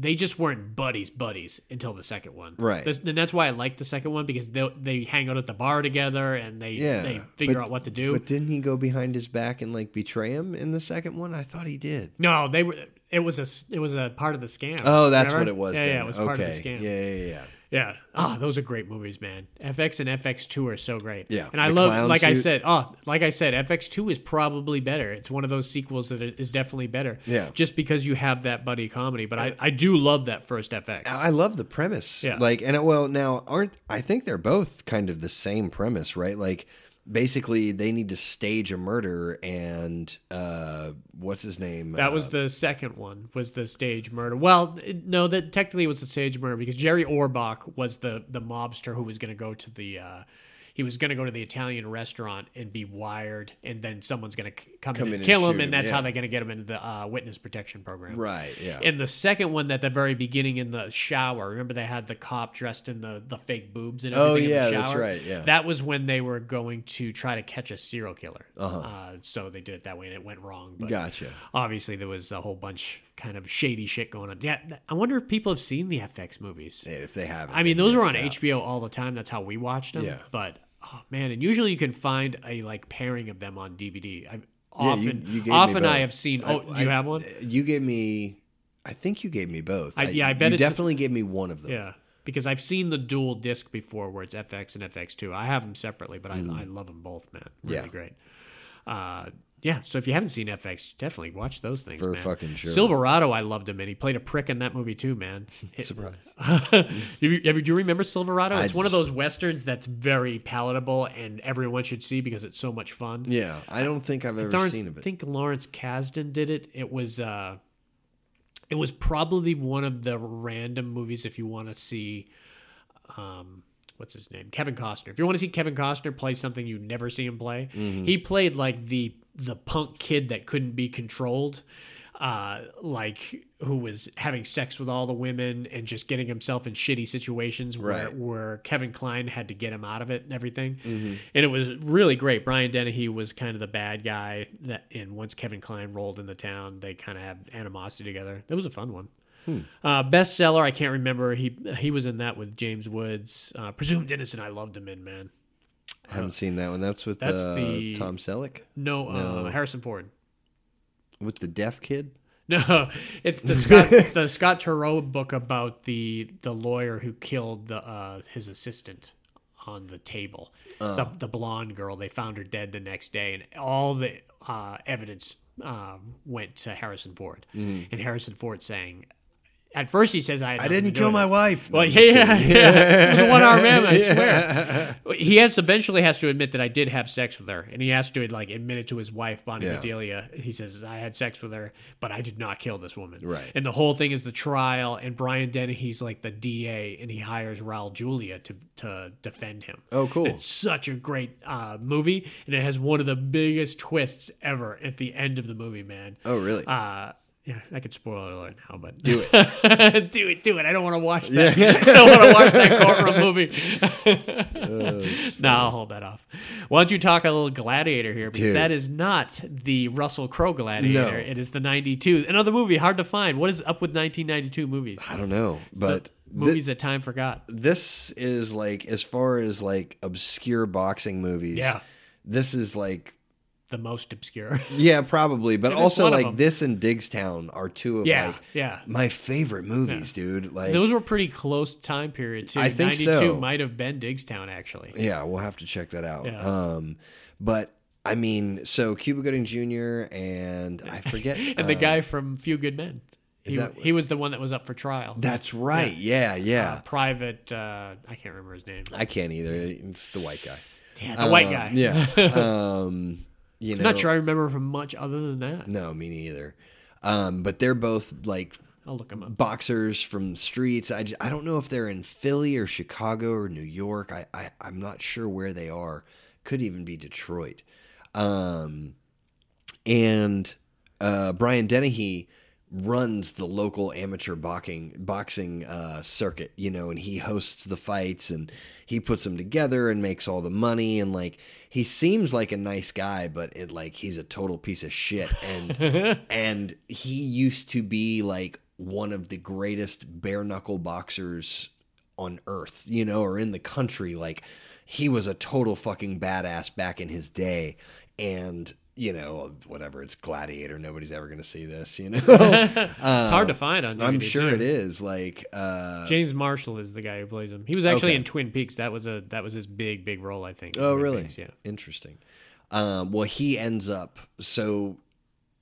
they just weren't buddies buddies until the second one. Right. This, and that's why I like the second one because they they hang out at the bar together and they Yeah. they figure but- out what to do. But didn't he go behind his back and like betray him in the second one? I thought he did. no, they were. It was a it was a part of the scam. Oh, that's Remember? what it was. Yeah, then. yeah, it was okay. part of the scam. Yeah, yeah, yeah. Yeah. Ah, those are great movies, man. FX and FX two are so great. Yeah, And I love, like I said, oh, like I said, FX two is probably better. It's one of those sequels that is definitely better. Yeah. Just because you have that buddy comedy, but I, I do love that first FX. I love the premise. Yeah. Like, and it, well, now aren't I think they're both kind of the same premise, right? Like, basically they need to stage a murder and uh what's his name That Uh, was the second one. Was the stage murder? Well, no, that technically was the stage murder because Jerry Orbach was the the mobster who was going to go to the. Uh, he was going to go to the Italian restaurant and be wired, and then someone's going to come, Come in and kill him, and that's how they're going to get him into the uh, witness protection program. right yeah And the second one, at the very beginning in the shower, remember they had the cop dressed in the, the fake boobs and Oh, everything. in the yeah, that's right, yeah. that was when they were going to try to catch a serial killer. Uh-huh. Uh, so they did it that way, and it went wrong. But gotcha obviously, there was a whole bunch kind of shady shit going on. Yeah, I wonder if people have seen the FX movies. Yeah, if they haven't I mean, those were on out. HBO all the time. That's how we watched them. Yeah. But oh man, and usually you can find a like pairing of them on DVD. I Yeah, often, you- you gave me often I have seen. I- Oh, do you I- have one? you gave me i think you gave me both I- yeah, I bet you it's- definitely gave me one of them Yeah, because I've seen the dual disc before, where it's FX and FX2. I have them separately, but I, I love them both, man. Really Mm. Yeah. great. Uh, yeah, so if you haven't seen FX, definitely watch those things. For man. fucking sure. Silverado, I loved him, and he played a prick in that movie too, man. Surprise. Have you, have do you remember Silverado? I It's one of those westerns that's very palatable and everyone should see because it's so much fun. yeah i don't think i've ever Lawrence- seen it I think Lawrence Kasdan did it. It was uh it was probably one of the random movies if you want to see um what's his name? Kevin Costner. If you want to see Kevin Costner play something you never see him play, Mm-hmm. he played like the the punk kid that couldn't be controlled. Uh, like who was having sex with all the women and just getting himself in shitty situations where, Right. where Kevin Kline had to get him out of it and everything. Mm-hmm. And it was really great. Brian Dennehy was kind of the bad guy that, and once Kevin Kline rolled into town, they kind of had animosity together. It was a fun one. Hmm. Uh, bestseller, I can't remember. He he was in that with James Woods. Uh, Presumed Innocent, I loved him in man. Haven't seen that one that's with That's uh, the- tom selleck No, No. Uh, Harrison Ford. with the deaf kid No, it's the Scott, it's the Scott Turow book about the the lawyer who killed the uh, his assistant on the table. The, the blonde girl. They found her dead the next day, and all the uh, evidence um, went to Harrison Ford. And Harrison Ford saying, at first he says, "I, i didn't kill my it." wife Well, No, yeah, yeah, yeah. It was a one-armed man. I swear. He has eventually has to admit that I did have sex with her, and he has to like admit it to his wife, Bonnie Yeah. Bedelia. He says I had sex with her, but I did not kill this woman. Right. And the whole thing is the trial, and Brian Dennehy's like the DA, and he hires Raul Julia to to defend him. Oh, cool. It's such a great uh, movie, and it has one of the biggest twists ever at the end of the movie, man. oh really Uh, yeah, I could spoil it alert now, but Do it, do it, do it. I don't want to watch that. I don't want to watch that courtroom movie. Oh, no, I'll hold that off. Why don't you talk a little Gladiator here? Because Dude. that is not the Russell Crowe Gladiator. No. It is the '92 another movie hard to find. What is up with 1992 movies? i don't know The but movies that time forgot. this is like as far as like obscure boxing movies Yeah. this is like The most obscure. yeah probably but is also like this and Diggstown are two of Yeah, like yeah. my favorite movies dude like Those were pretty close time period too. I think 92 so. might have been Diggstown actually. yeah we'll have to check that out Yeah. um but i mean so cuba gooding jr and i forget And the uh, guy from Few Good Men. He, that- he was the one that was up for trial. that's right yeah yeah, Uh, private. Uh, I can't remember his name. i can't either it's the white guy Yeah, the white Um, guy. yeah um you know I'm not sure I remember from much other than that. no me neither um but they're both like I'll look him up. boxers from streets. I I don't know if they're in Philly or Chicago or New York. I, I I'm not sure where they are. Could even be Detroit. Um, and uh, Brian Dennehy runs the local amateur boxing boxing uh, circuit, you know, and he hosts the fights and he puts them together and makes all the money and like he seems like a nice guy, but it like he's a total piece of shit and and he used to be like one of the greatest bare knuckle boxers on earth, you know, or in the country. Like he was a total fucking badass back in his day. And, you know, whatever, it's Gladiator. Nobody's ever going to see this, you know? it's hard to find on. DVD I'm sure too. it is. Like, uh, James Marshall is the guy who plays him. He was actually Okay. in Twin Peaks. That was a that was his big big role, I think. oh, Twin really? Peaks, yeah. Interesting. Um, well, he ends up, so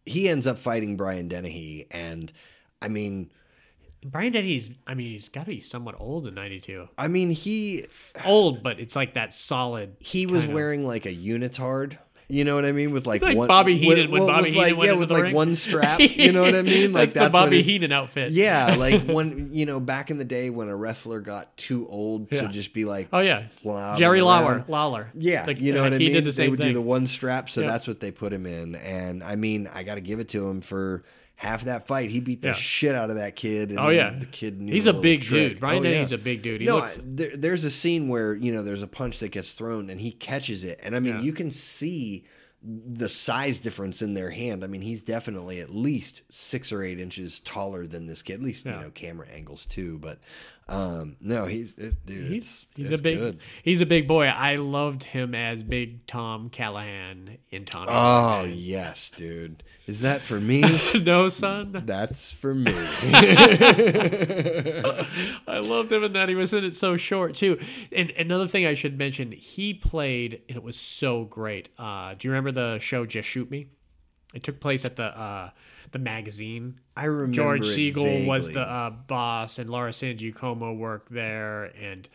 he ends up fighting Brian Dennehy. And I mean, Brian Dennehy's. I mean, he's got to be somewhat old in '92. I mean, he Old, but it's like that solid. he was kind of- wearing like a unitard. You know what I mean? With like, like one, Bobby with- Heenan when well, Bobby with Heenan like, went yeah, with the like ring. one strap. You know what I mean? Like that's, the what Bobby it- Heenan outfit. Yeah, like when you know back in the day when a wrestler got too old Yeah. to just be like Oh yeah, Jerry Lawler. Lawler. Yeah, Like, you know uh, what I mean. did the they would thing. do the one strap, so Yeah. that's what they put him in. And I mean, I got to give it to him for half that fight. He beat the Yeah. shit out of that kid. And Oh, yeah. the kid. Knew He's a big trick. dude. Brian Oh, yeah. a big dude. He no, looks- I- there, there's a scene where you know there's a punch that gets thrown and he catches it, and I mean Yeah. you can see the size difference in their hand. I mean, he's definitely at least six or eight inches taller than this kid. At least you know camera angles too. But um, no, he's it, dude. He's he's a big good. he's a big boy. I loved him as Big Tom Callahan in Tommy. Oh Boy. yes, dude. Is that for me? no son. That's for me. I loved him in that. He was in it so short too. And another thing I should mention, he played, and it was so great. Uh, do you remember the show Just Shoot Me? It took place at the uh, the magazine. I remember George Segal was the uh, boss, and Laura San Giacomo worked there, and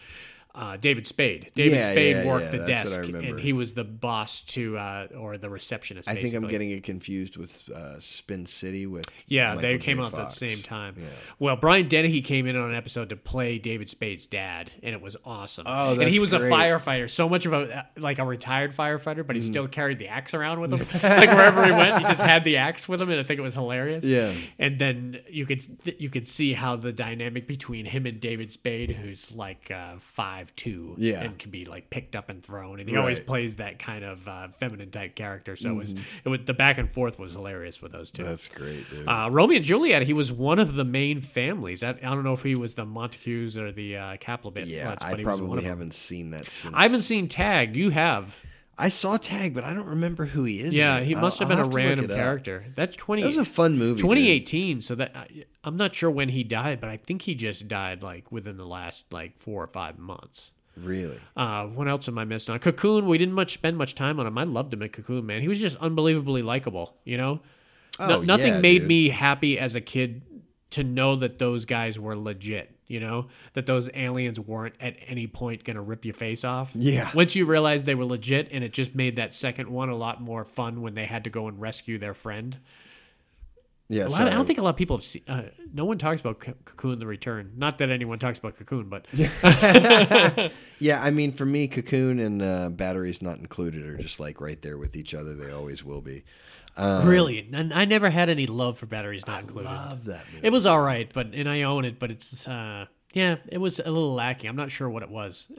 uh, David Spade. David Yeah, Spade yeah, worked yeah, the that's what I desk, and he was the boss to uh, or the receptionist. I think I'm getting it confused with uh, Spin City with Yeah, Michael they J. came out at the same time. Well, Brian Dennehy came in on an episode to play David Spade's dad, and it was awesome. Oh, and he was great. a firefighter, so much of a like a retired firefighter, but he Mm. still carried the axe around with him. like wherever he went, he just had the axe with him, and I think it was hilarious. Yeah. And then you could you could see how the dynamic between him and David Spade, who's like uh, five two, Yeah. and can be like picked up and thrown, and he always plays that kind of uh, feminine type character. So it was it was the back and forth was hilarious with those two. That's great, dude. Uh, Romeo and Juliet, he was one of the main families. I, I don't know if he was the Montagues or the uh, Capulet. yeah, but I he was one probably haven't seen that since. I haven't seen Tag. You have. I saw Tag, but I don't remember who he is. yeah, he must I'll- have been I'll a random character. That's twenty. That was a fun movie, 2018. So that I- I'm not sure when he died, but I think he just died like within the last like four or five months. Really? Uh, what else am I missing on Cocoon? We didn't much spend much time on him. I loved him in Cocoon, man. He was just unbelievably likable. You know, No- Oh, nothing yeah, made dude. me happy as a kid to know that those guys were legit. You know that those aliens weren't at any point gonna rip your face off. Yeah. Once you realized they were legit, and it just made that second one a lot more fun when they had to go and rescue their friend. Yeah, lot- I don't think a lot of people have seen. Uh, no one talks about C- Cocoon: The Return. Not that anyone talks about Cocoon, but yeah, I mean, for me, Cocoon and uh, Batteries Not Included are just like right there with each other. They always will be. Um, really, and I never had any love for Batteries Not Included. love that movie. It was all right, but and I own it, but it's uh, yeah, it was a little lacking. I'm not sure what it was.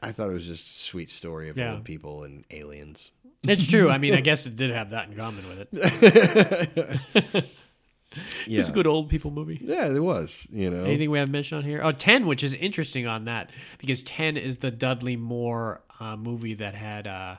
I thought it was just a sweet story of Yeah. old people and aliens. It's true. I mean, I guess it did have that in common with it. Yeah. It's a good old people movie. Yeah, it was. You know, Anything we haven't mentioned on here? Oh, 10, which is interesting on that because 10 is the Dudley Moore uh, movie that had uh,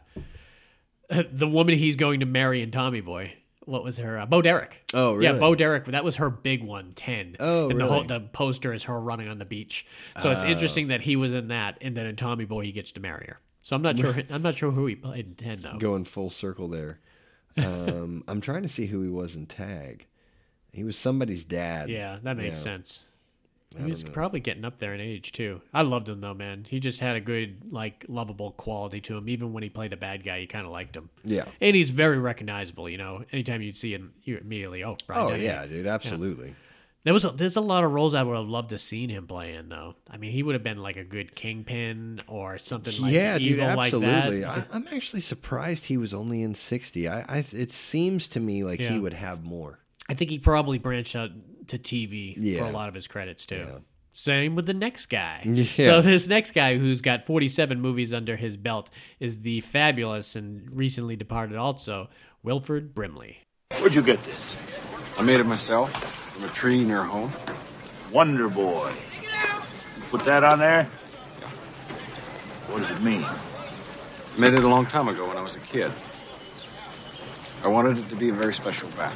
the woman he's going to marry in Tommy Boy. What was her? Uh, Bo Derek. Oh, really? Yeah. Bo Derek. That was her big one, 10. Oh, and the, whole, really? the poster is her running on the beach. So it's Oh. interesting that he was in that, and then in Tommy Boy he gets to marry her. So I'm not sure. I'm not sure who he played in 10 though. going full circle there. Um, I'm trying to see who he was in Tag. He was somebody's dad. Yeah, that makes Yeah. sense. I He don't was know. probably getting up there in age too. I loved him though, man. He just had a good, like, lovable quality to him. Even when he played a bad guy, you kind of liked him. Yeah. and he's very recognizable. You know, anytime you see him, you immediately oh, Brian Oh Dennehy. yeah, dude, absolutely. There was a, there's a lot of roles I would have loved to seen him play in though. I mean, he would have been like a good kingpin or something like yeah, dude, evil like absolutely. that. I, I'm actually surprised he was only in 60. I, I it seems to me like Yeah. he would have more. I think he probably branched out to TV for a lot of his credits too. Same with the next guy. Yeah. So this next guy who's got 47 movies under his belt is the fabulous and recently departed also Wilford Brimley. Where'd you get this? I made it myself from a tree near home. Wonder Boy. You put that on there? What does it mean? I Made it a long time ago when I was a kid. I wanted it to be a very special bat.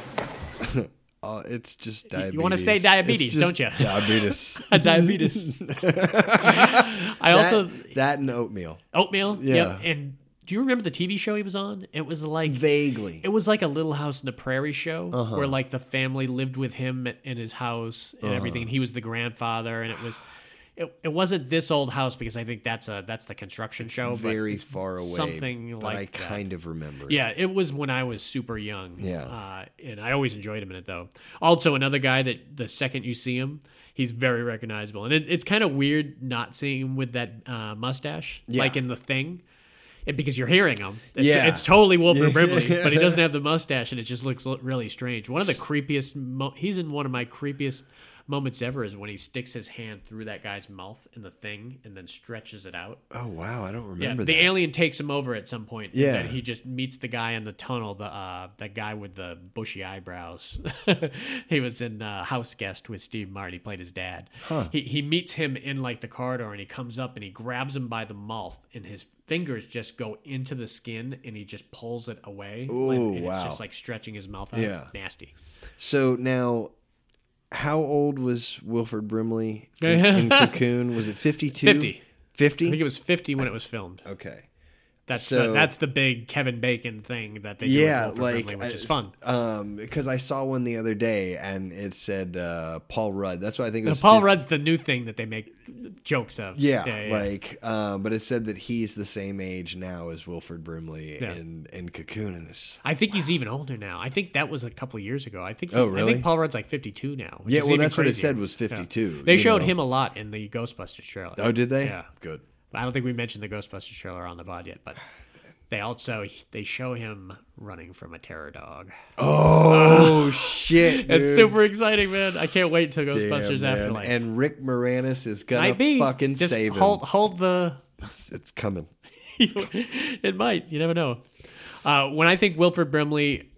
Oh, uh, it's just diabetes. You want to say It's diabetes, just don't you? Diabetes. diabetes. I That- also that and oatmeal. oatmeal. Yeah. Yep. And Do you remember the TV show he was on? It was like Vaguely. It was like a Little House in the Prairie show Uh-huh. where like the family lived with him in his house and Uh-huh. everything. And he was the grandfather, and it was. It, it wasn't this old house because I think that's a that's the construction show. but Very it's far away. Something like I that. kind of remember. Yeah, it was when I was super young. Yeah. Uh, and I always enjoyed him in it, though. Also, another guy that the second you see him, he's very recognizable. And it, it's kind of weird not seeing him with that uh, mustache, Yeah. like in the thing. It- because you're hearing him. It's, Yeah. it's totally Yeah. Brimley, but he doesn't have the mustache, and it just looks really strange. One of the creepiest, mo- he's in one of my creepiest moments ever is when he sticks his hand through that guy's mouth in the thing and then stretches it out. Oh wow, I don't Yeah, remember the that. alien takes him over at some point. Yeah. and he just meets the guy in the tunnel. The uh, that guy with the bushy eyebrows. he was in uh, House Guest with Steve Martin. He played his dad. Huh. He he meets him in like the corridor, and he comes up and he grabs him by the mouth, and his fingers just go into the skin, and he just pulls it away. Ooh, and it's just like stretching his mouth out. Yeah. nasty. So now, how old was Wilford Brimley in, in Cocoon? Was it fifty-two? 50. Fifty. I think it was fifty when it was filmed. Okay. That's So- the, that's the big Kevin Bacon thing that they yeah, like which is uh, fun. Um, because I saw one the other day and it said uh, Paul Rudd. That's why I think it was Paul 50 Rudd's the new thing that they make jokes of. Yeah, like, um, but it said that he's the same age now as Wilford Brimley Yeah. in in Cocoon, and it's I think he's even older now. I think that was a couple of years ago. I think. Oh, really? I think Paul Rudd's like fifty-two now. Yeah, well, that's what it said was 52, They showed know. him a lot in the Ghostbusters trailer. Oh, did they? Yeah, Good. I don't think we mentioned the Ghostbusters trailer on the pod yet, but they also they show him running from a terror dog. Oh shit! It's super exciting, man. I can't wait until Damn, Ghostbusters man. Afterlife. And Rick Moranis is gonna Might be. fucking Just save him. hold, hold the. It's, it's coming. it might. You never know. Uh, when I think Wilford Brimley,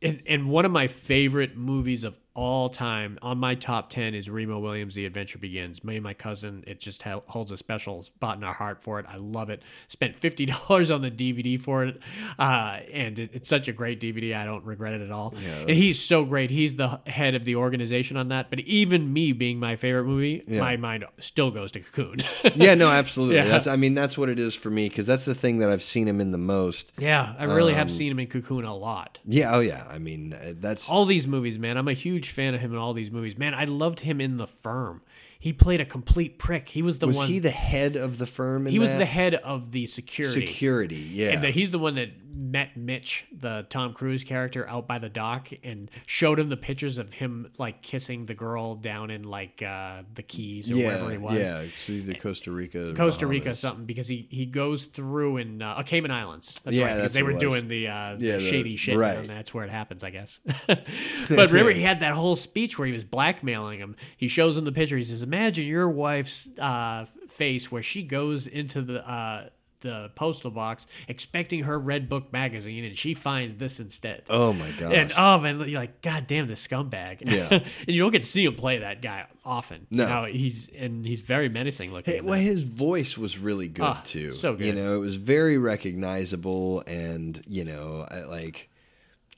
in, in one of my favorite movies of all time, on my top 10 is Remo Williams' The Adventure Begins. Me and my cousin, it just holds a special spot in our heart for it. I love it. Spent $50 on the DVD for it. Uh, and it, it's such a great DVD. I don't regret it at all. and he's so great. He's the head of the organization on that. But even me being my favorite movie, Yeah. my mind still goes to Cocoon. yeah, no, absolutely. Yeah. That's I mean that's what it is for me because that's the thing that I've seen him in the most. Yeah, I really have Um, seen him in Cocoon a lot. Yeah, oh yeah. I mean that's All these movies, man. I'm a huge fan of him in all these movies. Man, I loved him in The Firm. He played a complete prick. He was the was one. Was he the head of the firm? In he was that? the head of the security. Security, yeah. And the, he's the one that met Mitch, the Tom Cruise character, out by the dock and showed him the pictures of him like kissing the girl down in like uh, the Keys or yeah, wherever he was. yeah. So either Costa Rica, or Costa Rica Bahamas. something because he, he goes through in uh, oh, Cayman Islands. That's Yeah, right, because they were doing the, uh, Yeah, the- shady shit, right. and that's where it happens, I guess. but remember, he had that whole speech where he was blackmailing him. He shows him the picture. He says, "Imagine your wife's uh, face where she goes into the." Uh, the postal box expecting her Redbook magazine and she finds this instead Oh my god and oh man you're like god damn this scumbag Yeah. and you don't get to see him play that guy often No. He's and he's very menacing looking Hey, well, his voice was really good Ah, too. so good You know, it was very recognizable, and you know, like,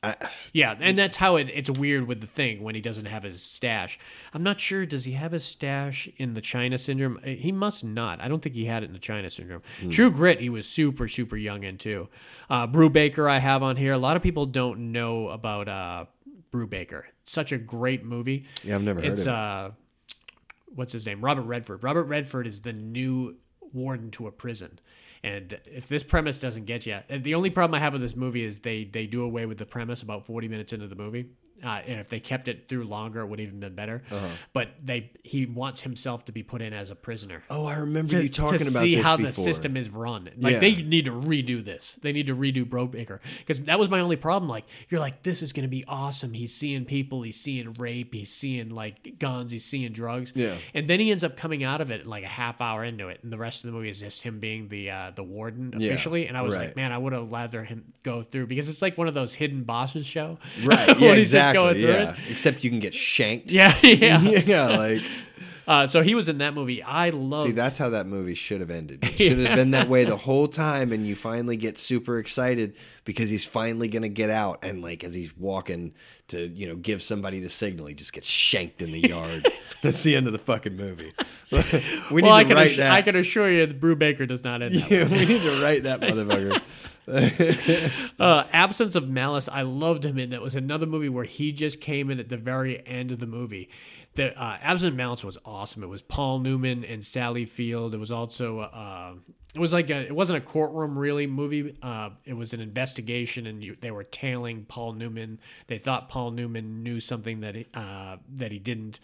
I, Yeah, and that's how it, it's weird with the thing when he doesn't have his stash. I'm not sure. Does he have his stash in the China Syndrome? Uh, He must not. I don't think he had it in the China Syndrome. Hmm. True Grit, he was super super young in too. Uh, Brubaker, I have on here. A lot of people don't know about uh, Brubaker. Such a great movie. Yeah, I've never heard it's, of it. uh, what's his name? Robert Redford. Robert Redford is the new warden to a prison. And if this premise doesn't get you, the only problem I have with this movie is they they do away with the premise about 40 minutes into the movie. Uh, and if they kept it through longer, it would have even been better. Uh-huh. But they he wants himself to be put in as a prisoner. oh, I remember To, you talking to about see how before. the system is run. Like Yeah. they need to redo this. They need to redo Brubaker because that was my only problem. Like you're like, this is going to be awesome. He's seeing people. He's seeing rape. He's seeing like guns. He's seeing drugs. Yeah. And then he ends up coming out of it like a half hour into it, and the rest of the movie is just him being the uh, the warden Yeah, officially. And I was right. like, man, I would have rather him go through because it's like one of those hidden bosses show, Right? Yeah, just going through Yeah, it. except you can get shanked. Yeah, yeah. yeah. Like, Uh, so he was in that movie. I love. See, that's how that movie should have ended. It should have been that way the whole time, and you finally get super excited because he's finally gonna get out, and like as he's walking to, you know, give somebody the signal, he just gets shanked in the yard. that's the end of the fucking movie. we need well, I can, write assu- that. I can assure you, the Baker does not end. That yeah, way. we need to write that motherfucker. uh, Absence of Malice, I loved him in. that was another movie where he just came in at the very end of the movie. The uh, Absence of Malice was awesome. It was Paul Newman and Sally Field. It was also uh, it was like a, it wasn't a courtroom really movie. Uh, it was an investigation, and you, they were tailing Paul Newman. They thought Paul Newman knew something that he, uh, that he didn't,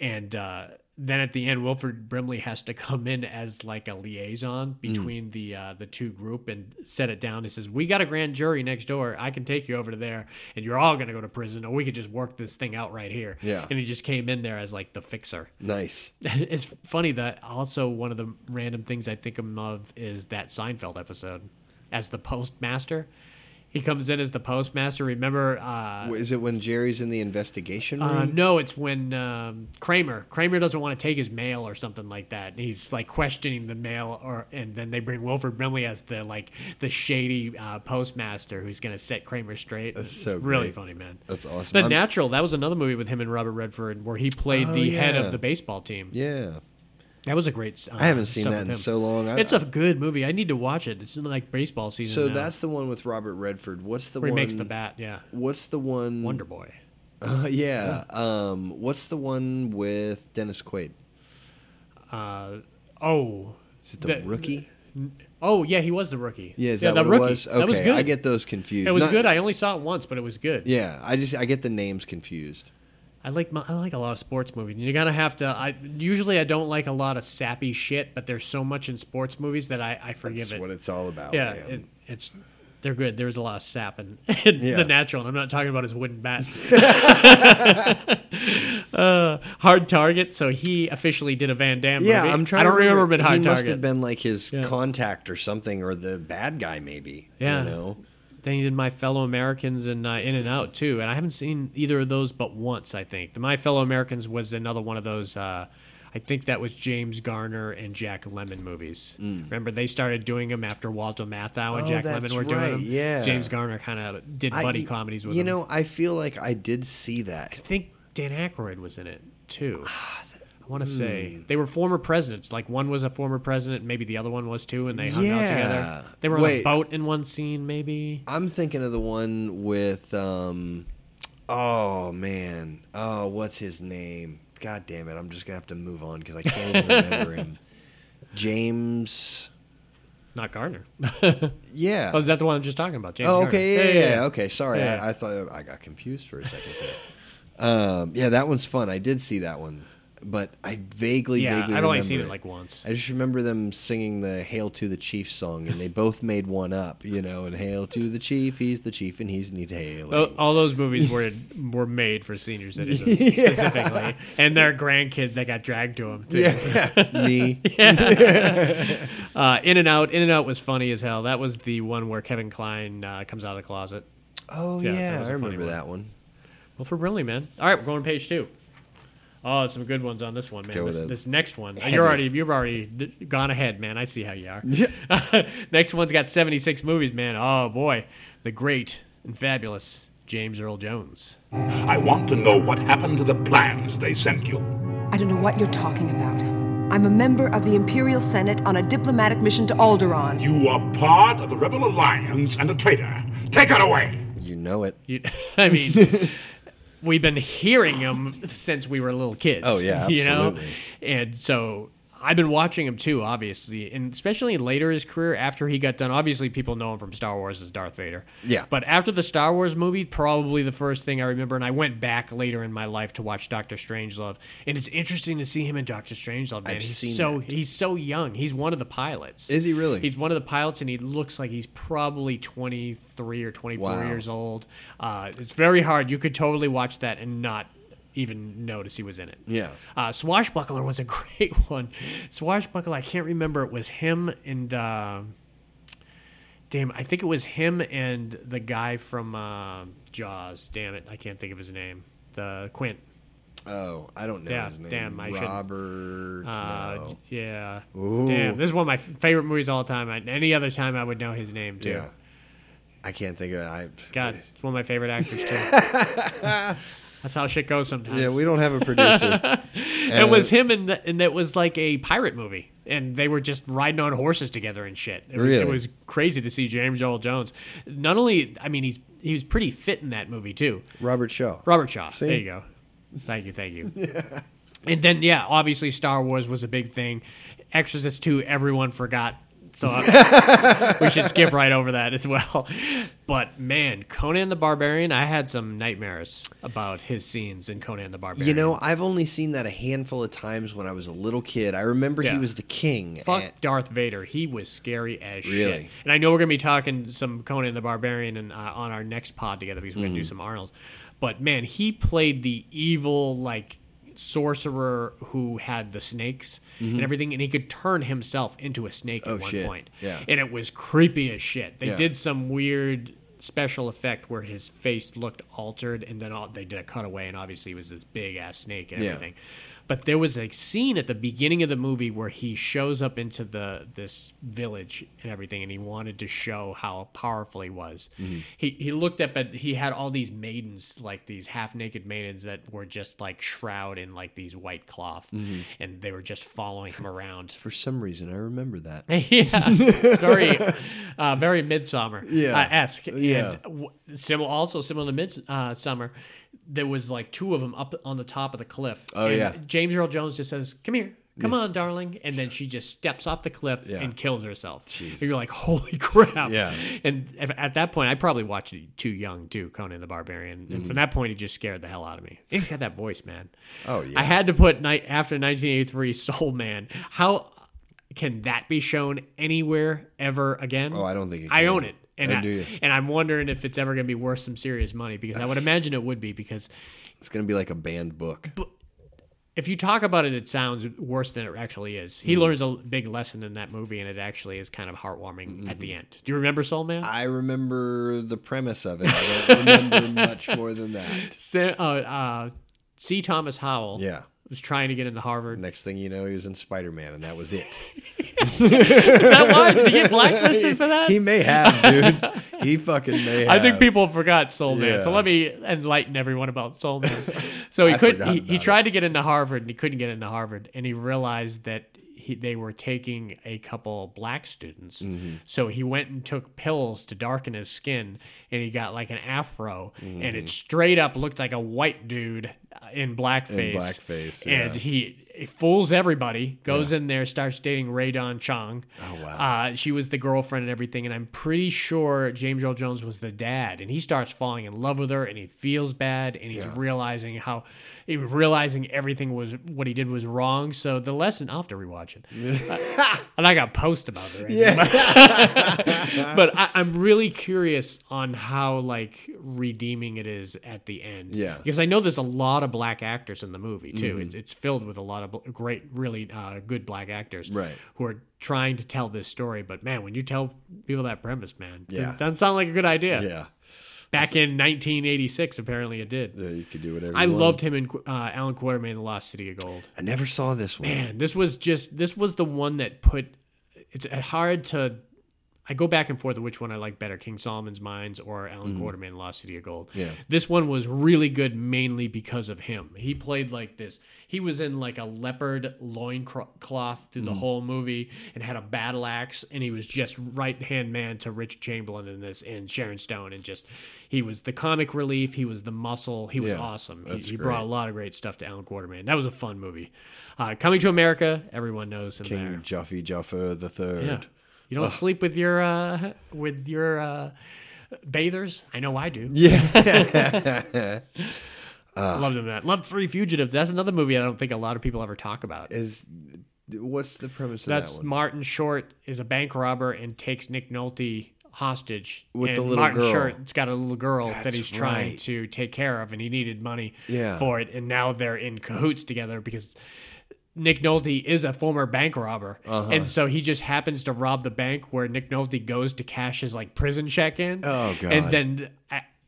and uh, then at the end, Wilford Brimley has to come in as like a liaison between the uh, the two group and set it down. He says, "We got a grand jury next door. I can take you over to there, and you're all gonna go to prison, or we could just work this thing out right here." Yeah. And he just came in there as like the fixer. nice. it's funny that also one of the random things I think of is that Seinfeld episode as the postmaster. He comes in as the postmaster. Remember? Uh, Is it when Jerry's in the investigation room? uh, no, it's when um, Kramer Kramer doesn't want to take his mail or something like that. He's like questioning the mail, or and then they bring Wilford Brimley as the like the shady uh, postmaster who's going to set Kramer straight. That's so really great. funny, man. That's awesome. The I'm- Natural. That was another movie with him and Robert Redford where he played Oh, the head of the baseball team. Yeah. That was a great. Uh, I haven't seen that in so long. I- it's a good movie. I need to watch it. It's in like baseball season. So now. that's the one with Robert Redford. What's the Where he makes the bat, yeah. What's the one? Wonder Boy. Uh, yeah. Um. What's the one with Dennis Quaid? Uh, oh, Is it the, rookie? Oh yeah, he was the rookie. Yeah, yeah, the rookie. was? That was good. I get those confused. It was Not- good. I only saw it once, but it was good. Yeah, I just I get the names confused. I like my, I like a lot of sports movies. You gotta have to. I usually I don't like a lot of sappy shit, but there's so much in sports movies that I, I forgive it. That's it. what it's all about. yeah, it, it's they're good. There's a lot of sap in, in Yeah. the natural. And I'm not talking about his wooden bat. uh, hard target. So he officially did a Van Damme yeah, movie. I'm trying. I don't remember, remember. him in hard he target. must have been like his Yeah. contact or something, or the bad guy maybe. Yeah. You know. Then he did My Fellow Americans and uh, In and Out too, and I haven't seen either of those but once. I think the My Fellow Americans was another one of those. Uh, I think that was James Garner and Jack Lemmon movies. Remember they started doing them after Walter Matthau and Mm. Oh, Jack Lemmon were doing right, them. yeah. James Garner kind of did I- buddy comedies with them. You them. know, I feel like I did see that. I think Dan Aykroyd was in it too. I want to say hmm. they were former presidents. Like one was a former president, maybe the other one was too, and they hung out together. They were on Wait. a boat in one scene, maybe. I'm thinking of the one with um oh man. Oh, what's his name? God damn it. I'm just going to have to move on cuz I can't even remember him. James Not Garner. Yeah. Oh, is that the one I'm just talking about? James oh, okay. Yeah, yeah, yeah. Okay, sorry. Yeah. I, I thought I got confused for a second there. Um, yeah, that one's fun. I did see that one, but I vaguely, Yeah, vaguely I've only seen it, like, once. I just remember them singing the "Hail to the Chief" song, and they both made one up, you know. And "Hail to the Chief," he's the chief, and he's need hailing. All, all those movies were were made for senior citizens Yeah. specifically, and their grandkids that got dragged to them. Too. Yeah, me. Yeah. uh, In and Out. In and Out was funny as hell. That was the one where Kevin Kline uh, comes out of the closet. Oh Yeah, yeah, I remember one. that one. Wilford Brimley, man. All right, we're going to page two. Oh, some good ones on this one, man. Go with This, it. this next one, Heavy. you're already you've already d- gone ahead, man. I see how you are. next one's got 76 movies, man. Oh boy, the great and fabulous James Earl Jones. I want to know what happened to the plans they sent you. I don't know what you're talking about. I'm a member of the Imperial Senate on a diplomatic mission to Alderaan. You are part of the Rebel Alliance and a traitor. Take it away. You know it. You, I mean, we've been hearing them since we were little kids. Oh, yeah, you know, absolutely. and so I've been watching him too, obviously, and especially later in his career after he got done. Obviously, people know him from Star Wars as Darth Vader. Yeah. but after the Star Wars movie, probably the first thing I remember, and I went back later in my life to watch Doctor Strangelove, and it's interesting to see him in Doctor Strangelove. Man, I've he's so that. he's so young. He's one of the pilots. Is he really? He's one of the pilots, and he looks like he's probably 23 or 24 Wow. years old. Uh, it's very hard. You could totally watch that and not even notice he was in it. Yeah. Uh, Swashbuckler was a great one. Swashbuckler, I can't remember. It was him and. Uh, Damn, I think it was him and the guy from uh, Jaws. Damn it, I can't think of his name. The Quint. Oh, I don't know Yeah, his name. damn, I should- Robert. Uh, no. Yeah. Ooh. Damn, this is one of my favorite movies of all time. I- Any other time, I would know his name too. Yeah. I can't think of it. I, God, it's one of my favorite actors too. That's how shit goes sometimes. Yeah, we don't have a producer. it uh, was him, and th- and it was like a pirate movie, and they were just riding on horses together and shit. It was it was crazy to see James Earl Jones. Not only, I mean, he's he was pretty fit in that movie too. Robert Shaw. Robert Shaw. See? There you go. Thank you, thank you. And then yeah, obviously Star Wars was a big thing. Exorcist 2 everyone forgot. So we should skip right over that as well. But man, Conan the Barbarian, I had some nightmares about his scenes in Conan the Barbarian. You know, I've only seen that a handful of times when I was a little kid. I remember Yeah. he was the king. Fuck and- Darth Vader. He was scary as shit. And I know we're gonna be talking some Conan the Barbarian and, uh, on our next pod together because we're gonna do Mhm. some Arnold's. But man, he played the evil like sorcerer who had the snakes Mhm. and everything, and he could turn himself into a snake Oh, at one shit. point. Yeah. And it was creepy as shit. They Yeah. did some weird special effect where his face looked altered, and then all, they did a cutaway, and obviously he was this big ass snake and Yeah. But there was a scene at the beginning of the movie where he shows up into the this village and everything, and he wanted to show how powerful he was. Mhm. He he looked up at he had all these maidens, like these half naked maidens that were just like shrouded in like these white cloth, Mhm. and they were just following him around. For some reason, I remember that. yeah, very, uh, very Midsommar Yeah. uh, esque. Yeah. And w- similar, also similar to Midsommar. uh. There was like two of them up on the top of the cliff. Oh, and yeah. James Earl Jones just says, "Come here." Come Yeah. on, darling, and then she just steps off the cliff Yeah. and kills herself. And you're like, "Holy crap!" Yeah. And at that point, I probably watched it too young too, Conan the Barbarian. And Mhm. from that point, he just scared the hell out of me. He's got that voice, man. Oh, yeah. I had to put night after 1983 Soul Man. How can that be shown anywhere ever again? Oh, I don't think it I own it. And, I, you? and I'm wondering if it's ever going to be worth some serious money because I would imagine it would be because It's going to be like a banned book. if you talk about it, it sounds worse than it actually is. He Mhm. learns a big lesson in that movie, and it actually is kind of heartwarming at the end. Do you remember Soul Man? I remember the premise of it. I don't remember much more than that. Sa- uh, uh, C. Thomas Howell. Yeah. Was trying to get into Harvard. Next thing you know, he was in Spider Man, and that was it. Is that why? Did he get blacklisted for that? He may have, dude. He fucking may have. I think people forgot Soul Man. So let me enlighten everyone about Soul Man. So he could forgot he, he tried to get into Harvard and he couldn't get into Harvard and he realized that he, they were taking a couple black students. Mm-hmm. So he went and took pills to darken his skin and he got like an afro and it Mhm. straight up looked like a white dude in blackface. In blackface, And he, he fools everybody, goes in there, starts dating Rae Dawn Chong. Oh, wow. Uh, she was the girlfriend and everything, and I'm pretty sure James Earl Jones was the dad, and he starts falling in love with her, and he feels bad, and he's Yeah. realizing how he realizing everything was what he did was wrong. So the lesson, I'll have to rewatch it, Uh, and I got post about it. Right Yeah. but I, I'm really curious on how like redeeming it is at the end. Yeah. because I know there's a lot of black actors in the movie too. Mhm. It's, it's filled with a lot of great, really uh, good black actors, Right. Who are trying to tell this story. But man, when you tell people that premise, man, Yeah. it doesn't sound like a good idea. Yeah. Back in 1986, apparently it did. Yeah, you could do whatever. I loved him in uh, Alan Quatermain, in The Lost City of Gold. I never saw this one. Man, this was just this was the one that put it's hard to I go back and forth of which one I like better, King Solomon's Mines or Alan Mhm. Quatermain, Lost City of Gold. Yeah. This one was really good mainly because of him. He played like this. He was in like a leopard loincloth through the Mhm. whole movie and had a battle axe and he was just right hand man to Rich Chamberlain in this and Sharon Stone and just he was the comic relief, he was the muscle, he was Yeah, awesome. He, he brought a lot of great stuff to Alan Quatermain. That was a fun movie. Uh, Coming to America, everyone knows him King there. Jaffe Joffer the Third. Yeah. You don't Ugh. sleep with your uh, with your uh, bathers. I know I do. Yeah. Uh, Loved him that. Loved Three Fugitives. That's another movie I don't think a lot of people ever talk about. Is what's the premise of That's that one? Martin Short is a bank robber and takes Nick Nolte hostage. With and the little Martin girl. Short's got a little girl that That's he's trying right. to take care of, and he needed money Yeah. for it. And now they're in cahoots together because Nick Nolte is a former bank robber, Uh-huh. and so he just happens to rob the bank where Nick Nolte goes to cash his like prison check in. Oh, God. And then.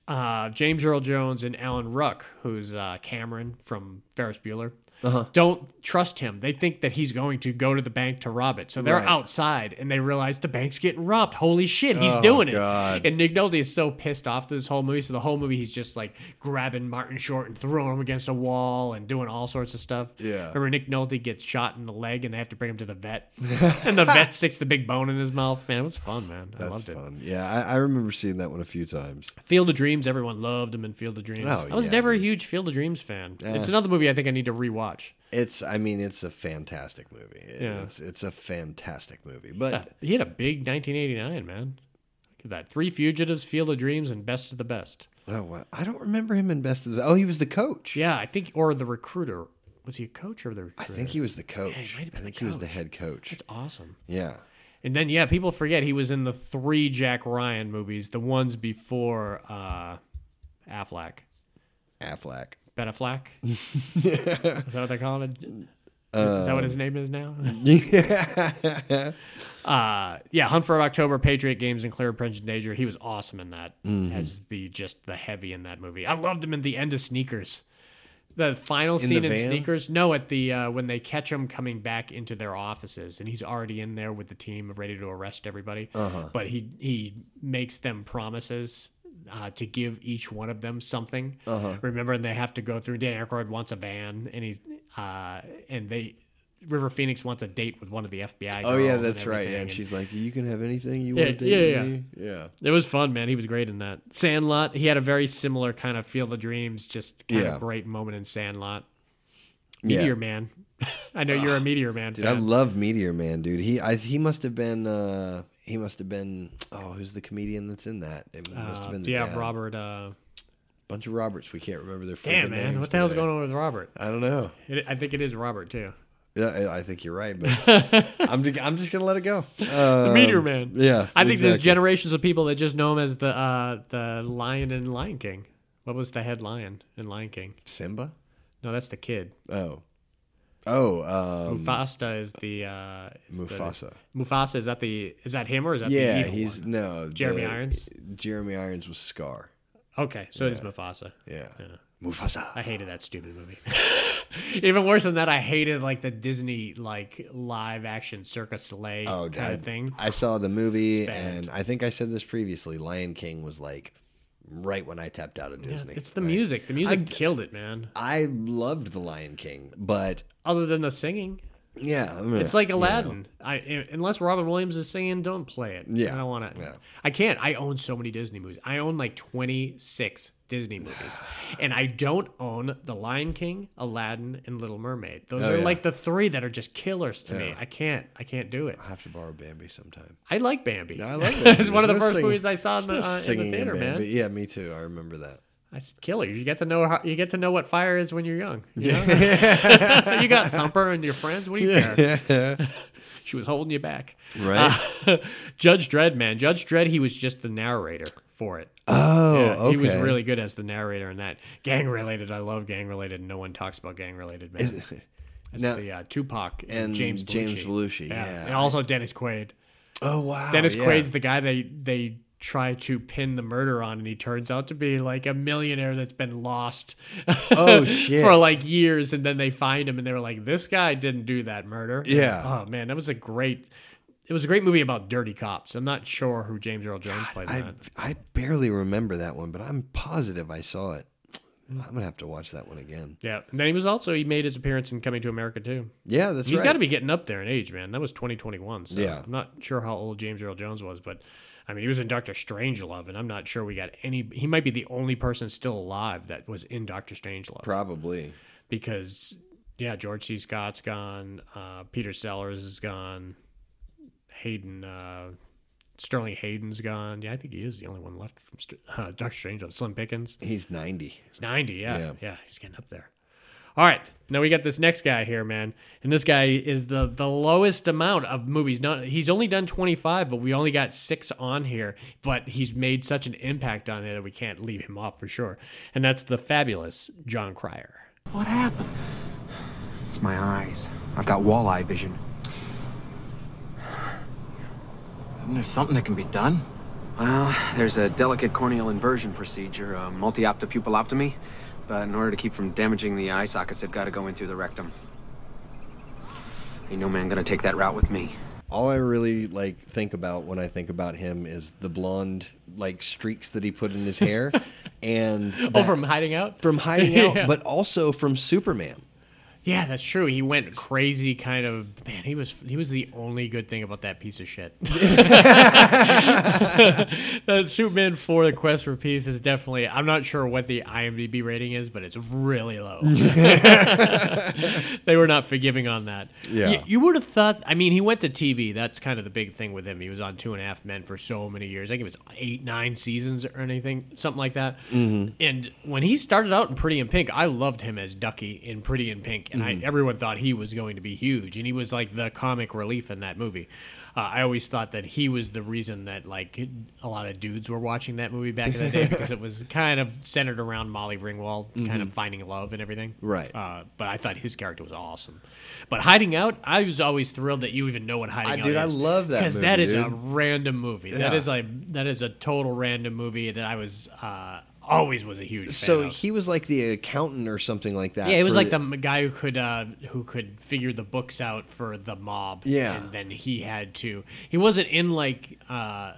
uh, James Earl Jones and Alan Ruck, who's uh, Cameron from Ferris Bueller, Uh-huh. don't trust him. They think that he's going to go to the bank to rob it. So they're Right. outside and they realize the bank's getting robbed. Holy shit, he's Oh, doing it. And Nick Nolte is so pissed off this whole movie. So the whole movie, he's just like grabbing Martin Short and throwing him against a wall and doing all sorts of stuff. Yeah. Remember Nick Nolte gets shot in the leg and they have to bring him to the vet. and the vet sticks the big bone in his mouth. Man, it was fun, man. I That's loved it. fun. Yeah, I, I remember seeing that one a few times. Field of Dreams, everyone loved him in Field of Dreams. Oh, I was yeah, never a huge Field of Dreams fan. Eh. It's another movie I think I need to rewatch. It's, I mean, it's a fantastic movie. Yeah. It's, it's a fantastic movie. But Yeah, he had a big 1989, man. Look at that. Three Fugitives, Field of Dreams, and Best of the Best. oh, well, I don't remember him in Best of the. Oh, he was the coach. Yeah, I think, or the recruiter. Was he a coach or the recruiter? I think he was the coach. Yeah, he might have I think he was the head coach. That's awesome. Yeah. And then, yeah, people forget he was in the three Jack Ryan movies, the ones before uh, Affleck. Affleck. Ben Affleck? is that what they call it? is that what his name is now? yeah. uh yeah hunt for october patriot games and clear and present danger he was awesome in that Mm-hmm. as the just the heavy in that movie i loved him in the end of sneakers the final In scene the in van? sneakers no at the uh when they catch him coming back into their offices and he's already in there with the team ready to arrest everybody Uh-huh. but he he makes them promises uh, to give each one of them something. Uh-huh. Remember, and they have to go through. Dan Aykroyd wants a van, and he's uh, and they River Phoenix wants a date with one of the FBI. Oh yeah, girls and that's right. Yeah, and and- she's like, "You can have anything you Yeah, want to date yeah. me." Yeah. It was fun, man. He was great in that. Sandlot, he had a very similar kind of Field of Dreams, just kind Yeah. of great moment in Sandlot. Yeah. Meteor Man. I know you're a Meteor Man Dude, fan. I love Meteor Man, dude. He I, he must have been uh he must have been oh who's the comedian that's in that? It must have Uh, been the yeah, dad. Robert. Uh, Bunch of Roberts. We can't remember their damn, man. What the hell's today. going on with Robert? I don't know. It, I think it is Robert, too. Yeah, I I think you're right, but I'm just, I'm just gonna let it go. the Um, Meteor Man. Yeah, I think there's generations of people that just know him as the uh, the lion in Lion King. What was the head lion in Lion King? Simba. No, that's the kid. Oh, oh, um, Mufasa is the uh, is the- Mufasa. Mufasa is that the is that him or is that the yeah, he's one? no Jeremy the- Irons. Jeremy Irons was Scar. Okay, so it is Mufasa. Yeah. Yeah. Mufasa. I hated that stupid movie. Even worse than that, I hated like the Disney like live action Cirque du Soleil Oh, kind I, of thing. I saw the movie, and I think I said this previously. Lion King was like right when I tapped out of Yeah, Disney. it's the I- music. The music I- killed it, man. I loved the Lion King, but Other than the singing, yeah, I mean, it's like you know. Aladdin. I unless Robin Williams is singing, don't play it. Yeah, I don't want to. yeah. I can't. I own so many Disney movies. I own like twenty six Disney movies, and I don't own The Lion King, Aladdin, and Little Mermaid. Those Oh, are yeah. like the three that are just killers to me. I can't. I can't do it. I have to borrow Bambi sometime. I like Bambi. I love Bambi. it's one of the first singing- movies I saw in the, uh, in the theater, man. Yeah, me too. I remember that. I said, killer. You get to know how you get to know what fire is when you're young. You, know? you got Thumper and your friends. What do you care? she was holding you back, Right. Uh, Judge Dredd, man, Judge Dredd. He was just the narrator for it. Oh, Yeah, He was really good as the narrator in that. Gang related. I love gang related. No one talks about gang related, man. That's Now- the uh, Tupac and, and James James Belushi. Belushi, yeah. and also Dennis Quaid. Oh wow, Dennis yeah. Quaid's the guy they they try to pin the murder on, and he turns out to be like a millionaire that's been lost. Oh, shit. For like years, and then they find him, and they're like, "This guy didn't do that murder." Yeah. Oh man, that was a great. It was a great movie about dirty cops. I'm not sure who James Earl Jones played I that. I barely remember that one, but I'm positive I saw it. Hmm. I'm gonna have to watch that one again. Yeah, and then he was also he made his appearance in Coming to America too. Yeah, that's He's right. got to be getting up there in age, man. That was 2021. So Yeah. I'm not sure how old James Earl Jones was, but I mean, he was in Doctor Strangelove, and I'm not sure we got any. He might be the only person still alive that was in Doctor Strangelove. Probably. because yeah, George C. Scott's gone, uh, Peter Sellers is gone, Hayden, uh, Sterling Hayden's gone. Yeah, I think he is the only one left from St- uh, Doctor Strangelove. Slim Pickens. He's 90. He's 90. Yeah, Yeah. yeah, he's getting up there. All right, now we got this next guy here, man, and this guy is the the lowest amount of movies. Not he's only done twenty five, but we only got six on here. But he's made such an impact on it that we can't leave him off for sure. And that's the fabulous Jon Cryer. What happened? It's my eyes. I've got walleye vision. Isn't there something that can be done? Well, there's a delicate corneal inversion procedure, a multi-opta pupiloptomy, but in order to keep from damaging the eye sockets, they've got to go in through the rectum. Ain't no man gonna take that route with me. All I really like think about when I think about him is the blonde like streaks that he put in his hair, and Oh, that- from hiding out? from hiding out, Yeah. but also from Superman. Yeah, that's true. He went crazy, kind of. Man, he was he was the only good thing about that piece of shit. the Superman for the Quest for Peace is definitely. I'm not sure what the IMDb rating is, but it's really low. they were not forgiving on that. Yeah. You, you would have thought. I mean, he went to TV. That's kind of the big thing with him. He was on Two and a Half Men for so many years. I think it was eight, nine seasons or anything, something like that. Mhm. And when he started out in Pretty in Pink, I loved him as Ducky in Pretty in Pink, and Mhm. I, everyone thought he was going to be huge, and he was like the comic relief in that movie. Uh, I always thought that he was the reason that like a lot of dudes were watching that movie back in the day because it was kind of centered around Molly Ringwald, kind of Mhm. finding love and everything. Right. Uh, but I thought his character was awesome. But Hiding Out, I was always thrilled that you even know what Hiding I- Out dude, I love that because that is is a random movie. That Yeah. is like that is a total random movie that I was uh, always was a huge fan So of. he was like the accountant or something like that. Yeah, it was like the m- guy who could uh, who could figure the books out for the mob. Yeah. and then he had to. He wasn't in like uh,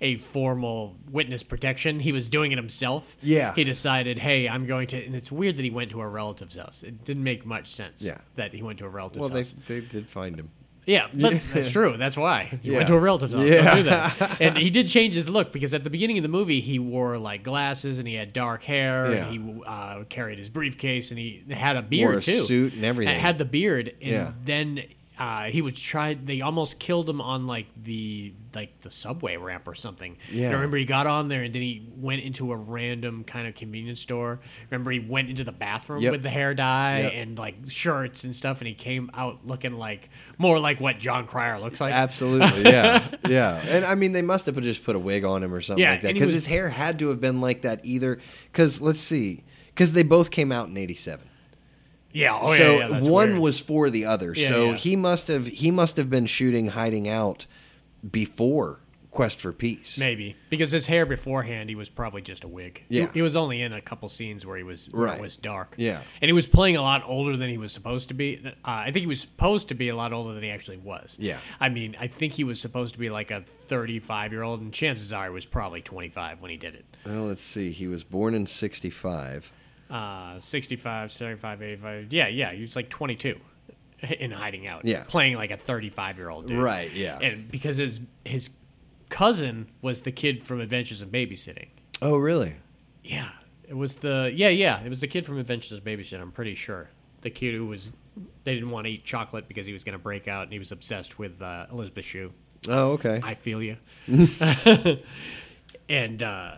a formal witness protection. He was doing it himself. Yeah. he decided, hey, I'm going to. And it's weird that he went to a relative's house. It didn't make much sense. Yeah. that he went to a relative's house. Well, they they did find him. Yeah, but that's true. That's why he Yeah. went to a relative's house. Yeah. Don't do that. And he did change his look because at the beginning of the movie he wore like glasses and he had dark hair Yeah. and he uh, carried his briefcase and he had a beard Wore a too, suit and everything. Had the beard, and Yeah. then uh, he was tried. They almost killed him on like the like the subway ramp or something. Yeah. And I remember he got on there and then he went into a random kind of convenience store. Remember he went into the bathroom Yep. with the hair dye Yep. and like shirts and stuff, and he came out looking like more like what Jon Cryer looks like. Absolutely, yeah, yeah. And I mean, they must have just put a wig on him or something Yeah, like that because his hair had to have been like that either. Because let's see, because they both came out in '87. Yeah, oh, so yeah, that's one weird. was for the other. Yeah, so yeah. he must have he must have been shooting hiding out before Quest for Peace. Maybe because his hair beforehand, he was probably just a wig. He- Yeah. he, was only in a couple scenes where he was Right. it was dark. Yeah. and he was playing a lot older than he was supposed to be. Uh, I think he was supposed to be a lot older than he actually was. Yeah. I mean, I think he was supposed to be like a 35 year old, and chances are he was probably 25 when he did it. Well, let's see. He was born in '65. Uh, 65, 75, 85. Yeah, yeah, he's like 22 in hiding out. Yeah. playing like a 35 year old dude. Right, yeah. and because his his cousin was the kid from Adventures in Babysitting. Oh, really? Yeah, it was the yeah yeah it was the kid from Adventures of Babysitting, I'm pretty sure the kid who was they didn't want to eat chocolate because he was going to break out and he was obsessed with uh, Elizabeth Shue. Oh, okay. I feel you. and uh,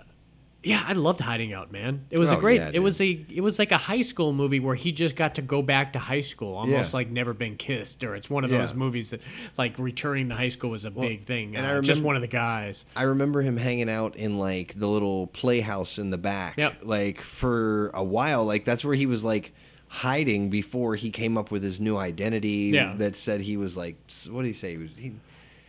yeah, I loved Hiding Out, man. It was a Oh, great. yeah, it was a it was like a high school movie where he just got to go back to high school, almost Yeah. like Never Been Kissed, or it's one of Yeah. those movies that like returning to high school was a Well, big thing. and uh, I just one of the guys. I remember him hanging out in like the little playhouse in the back, Yep. like for a while. Like that's where he was like hiding before he came up with his new identity. Yeah. that said he was like, what did he say? He was he,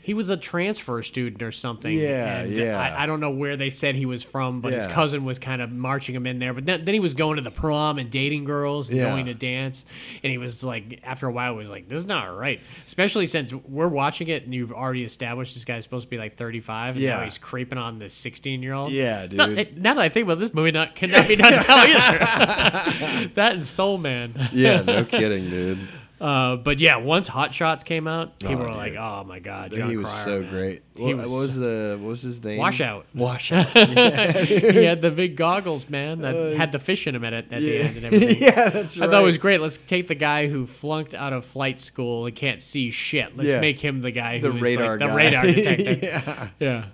He was a transfer student or something. Yeah, and yeah. I, I don't know where they said he was from, but his cousin was kind of marching him in there. But then, then he was going to the prom and dating girls and Yeah. going to dance. And he was like, after a while, he was like, this is not right. Especially since we're watching it and you've already established this guy's supposed to be like 35. And now Yeah. he's creeping on the 16 year old. Yeah, dude. it- now that I think about this movie, not cannot be done now either. that and Soul Man. yeah, no kidding, dude. Uh, but yeah, once Hot Shots came out, people Oh, were like, "Oh my god, he was Cryer, so man." great. He what, what was the what was his name? Washout. Washout. Yeah. he had the big goggles, man, that Uh, had the fish in them at, it at the end and everything. Yeah, that's right. I thought it was great. Let's take the guy who flunked out of flight school and can't see shit. Let's Yeah. make him the guy who The who's radar like the radar detective. Yeah. yeah.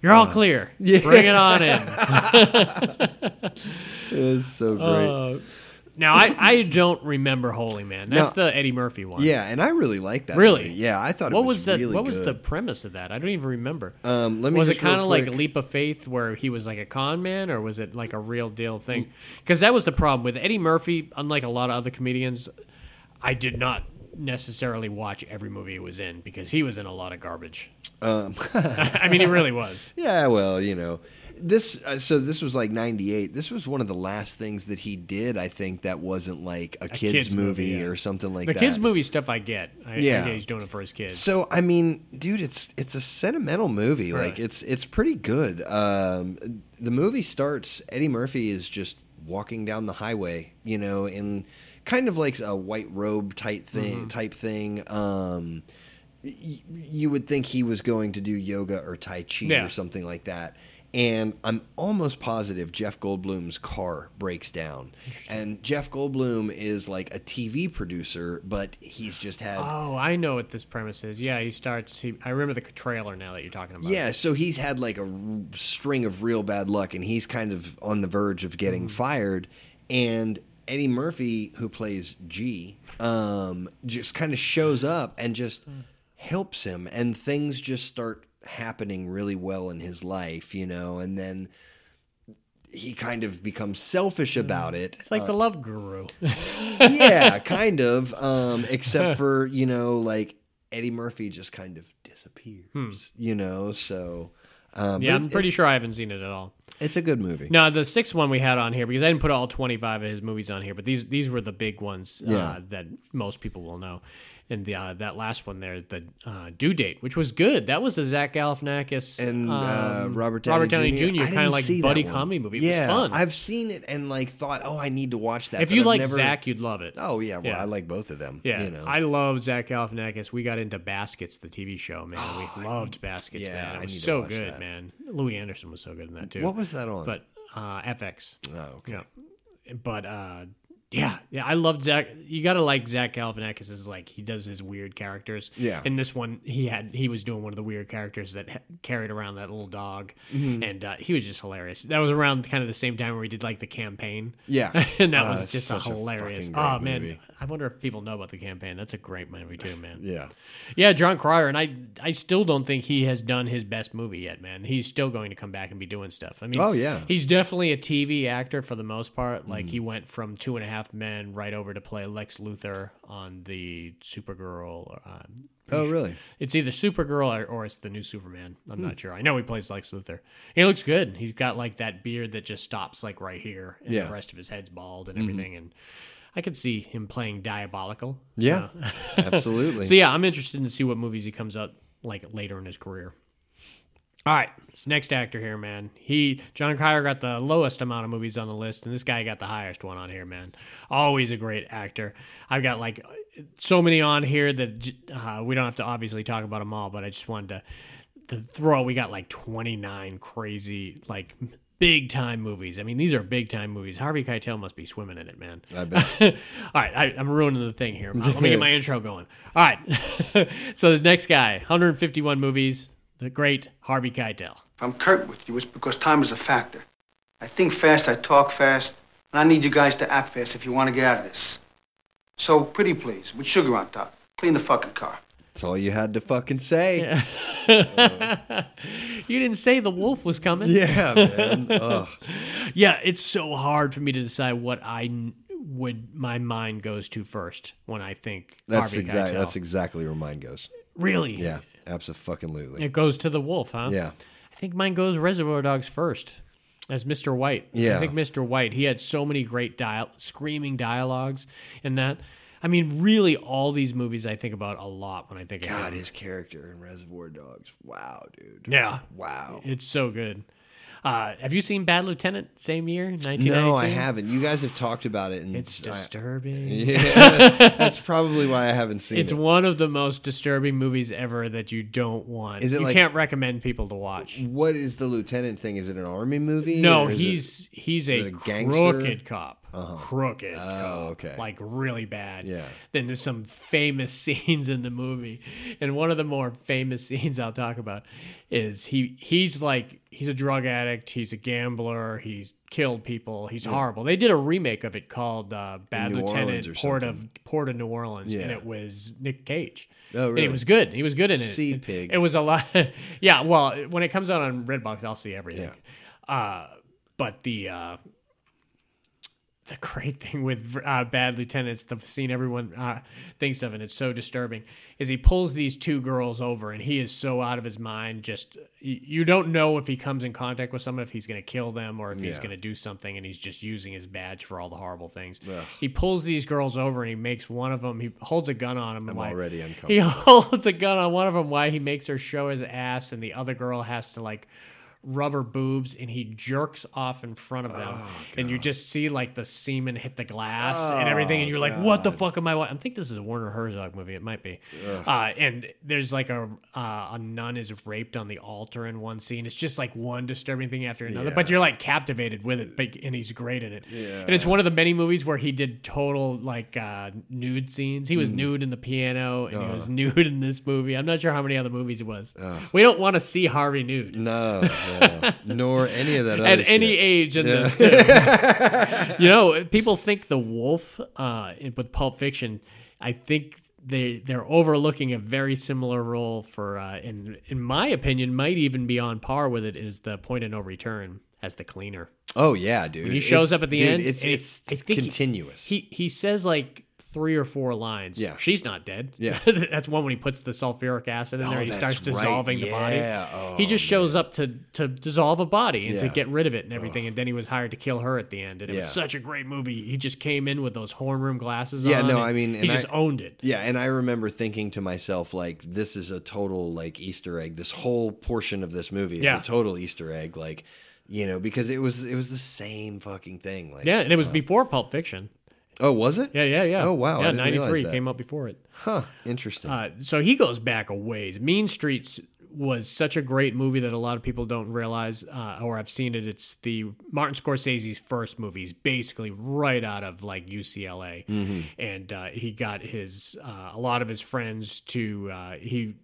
You're all Uh, clear. yeah. Bring it on in. It's so great. Now I, I don't remember Holy Man. That's No. the Eddie Murphy one. Yeah, and I really like that. Really? movie. Yeah, I thought. What it was, that? Really what was the good. premise of that? I don't even remember. Um, let me was it just real kind of like a quick- leap of faith where he was like a con man, or was it like a real deal thing? Because that was the problem with Eddie Murphy. Unlike a lot of other comedians, I did not necessarily watch every movie he was in because he was in a lot of garbage. Um, I mean, he really was. Yeah, well, you know, this. Uh, so this was like '98. This was one of the last things that he did. I think that wasn't like a, kids, kid's movie, movie, yeah. or something like the that. The kids movie stuff I get. I, I Yeah. get he's doing it for his kids. So I mean, dude, it's it's a sentimental movie. Like it's it's pretty good. Um, the movie starts. Eddie Murphy is just walking down the highway, you know, in kind of like a white robe type thing. Mhm. Type thing. Um, y- you would think he was going to do yoga or tai chi Yeah. or something like that. And I'm almost positive Jeff Goldblum's car breaks down. And Jeff Goldblum is like a TV producer, but he's just had oh, I know what this premise is. Yeah, he starts. He, I remember the trailer now that you're talking about. Yeah, so he's had like a r- string of real bad luck, and he's kind of on the verge of getting Mm. fired. And Eddie Murphy, who plays G, um, just kind of shows up and just Mm. helps him, and things just start happening really well in his life, you know. And then he kind of becomes selfish about it. Mm. It's like Uh, the Love Guru. yeah, kind of. Um, except for you know, like Eddie Murphy just kind of disappears. You know, so um, Hmm. yeah, I'm pretty sure I haven't seen it at all. It's a good movie. No, the sixth one we had on here because I didn't put all 25 of his movies on here, but these these were the big ones uh, Yeah. that most people will know. And the uh, that last one there, the uh, due date, which was good. That was the Zach Galifianakis and uh, um, Robert Downey, Downey Jr. I kind of like buddy comedy movie. It Yeah, was fun. I've seen it and like thought, oh, I need to watch that. if you I've like never- Zach, you'd love it. oh yeah, well Yeah. I like both of them. Yeah, you know. I love Zach Galifianakis. We got into Baskets, the TV show, man. we loved Baskets, yeah, man. It was need so good, that. man. Louie Anderson was so good in that too. What was that on? But uh, FX. Oh, okay. Yeah. But uh, yeah, yeah, I love Zach. You gotta like Zach Galifianakis. Is like he does his weird characters. Yeah. In this one, he had he was doing one of the weird characters that ha- carried around that little dog, Mhm. and uh, he was just hilarious. That was around kind of the same time where he did like the campaign. Yeah. and that Uh, was just a such a hilarious. oh man, movie. I wonder if people know about the campaign. That's a great movie too, man. Yeah. Yeah, Jon Cryer, and I I still don't think he has done his best movie yet, man. He's still going to come back and be doing stuff. I mean, Oh, yeah. he's definitely a TV actor for the most part. Like Mhm. he went from Two and a Half Men right over to play Lex Luthor on the Supergirl. Uh, Oh, really? It's either Supergirl or, or it's the new Superman. I'm Hmm. not sure. I know he plays Lex Luthor. He looks good. He's got like that beard that just stops like right here, and Yeah. the rest of his head's bald and Mhm. everything. And I could see him playing diabolical. Yeah, Uh, absolutely. so yeah, I'm interested to see what movies he comes up like later in his career. All right, this next actor here, man. He Jon Cryer got the lowest amount of movies on the list, and this guy got the highest one on here, man. Always a great actor. I've got like so many on here that uh, we don't have to obviously talk about them all, but I just wanted to, to throw. We got like 29 crazy like big time movies. I mean, these are big time movies. Harvey Keitel must be swimming in it, man. I bet. All right, I, I'm ruining the thing here. Let me get my intro going. All right. so the next guy, 151 movies, the great Harvey Keitel. If I'm curt with you, it's because time is a factor. I think fast, I talk fast, and I need you guys to act fast if you want to get out of this. So, pretty please, with sugar on top, clean the fucking car. That's all you had to fucking say. you didn't say the wolf was coming. Yeah, man. Ugh. yeah, it's so hard for me to decide what I n- would my mind goes to first when I think That's Harvey exactly Keitel. that's exactly where mine goes. Really? Yeah, absolutely. It goes to the wolf, huh? Yeah. I think mine goes Reservoir Dogs first as Mr. White. Yeah. I think Mr. White, he had so many great dial- screaming dialogues in that. I mean, really, all these movies I think about a lot when I think of God, his character in Reservoir Dogs. Wow, dude. Yeah. Wow. It's so good. Uh, have you seen Bad Lieutenant same year, 1992? No, I haven't. You guys have talked about it, and It's I- disturbing. yeah, that's probably why I haven't seen It's it. It's one of the most disturbing movies ever that you don't want. Is it you like- can't recommend people to watch. What is the lieutenant thing? Is it an army movie? No, is it- he's he's a, a gangster? crooked cop. Uh-huh. Crooked. Oh, cop, okay. Like really bad. Yeah. Then there's some famous scenes in the movie, and one of the more famous scenes I'll talk about is he he's like he's a drug addict, he's a gambler, he's killed people, he's Yeah. horrible. They did a remake of it called uh, Bad Lieutenant Port of. Port of New Orleans, and it was Nick Cage. Oh, And really? it was good. He was good in it. See pig. It, was a lot. yeah. Well, when it comes out on Redbox, I'll see everything. Uh, but the uh, the great thing with uh, Bad Lieutenants, the scene everyone uh, thinks of, and it's so disturbing, is he pulls these two girls over, and he is so out of his mind. Just you don't know if he comes in contact with someone, if he's going to kill them, or if he's going to do something, and he's just using his badge for all the horrible things. Ugh. He pulls these girls over, and he makes one of them. He holds a gun on him. I'm already He holds a gun on one of them. Why he makes her show his ass, and the other girl has to like rubber boobs and he jerks off in front of them. Oh, and you just see like the semen hit the glass and everything and Oh, you're like what the fuck am i watching? i think this is a werner herzog movie. It might be. Uh, and there's like a uh, a nun is raped on the altar in one scene. It's just like one disturbing thing after another but you're like captivated with it but, and he's great in it. Yeah. and it's one of the many movies where he did total like uh, nude scenes. He was Mm. nude in the piano and he was nude in this movie. I'm not sure how many other movies it was. We don't want to see harvey nude. No, no. nor any of that. at any shit. age in Yeah. this too. you know, people think the wolf uh, in- with Pulp Fiction. I think they they're overlooking a very similar role for, uh, in in my opinion, might even be on par with it. Is the point of no return as the cleaner. Oh yeah, dude. When he shows It's- up at the dude, end, It's it's I think he- continuous. He, he says like three or four lines. Yeah. she's not dead. Yeah. that's one when he puts the sulfuric acid in Oh, there. He starts right. dissolving the Yeah. body. Oh, he just shows up to to dissolve a body and to get rid of it and everything. And then he was hired to kill her at the end. And it Yeah. was such a great movie. He just came in with those horn rim glasses yeah, on. no, and I mean, he just owned it. Yeah, and I remember thinking to myself, like, this is a total like Easter egg. This whole portion of this movie is Yeah. a total Easter egg. Like, you know, because it was it was the same fucking thing. Like, Yeah, and it was uh, before Pulp Fiction. Oh, was it? Yeah, yeah, yeah. Oh, wow, Yeah, ninety three that. came out before it. Huh. Interesting. Uh, so he goes back a ways. Mean Streets was such a great movie that a lot of people don't realize, uh, or have seen it. It's the Martin Scorsese's first movie. He's basically right out of like UCLA, Mhm. and uh, he got his uh, a lot of his friends to uh, he.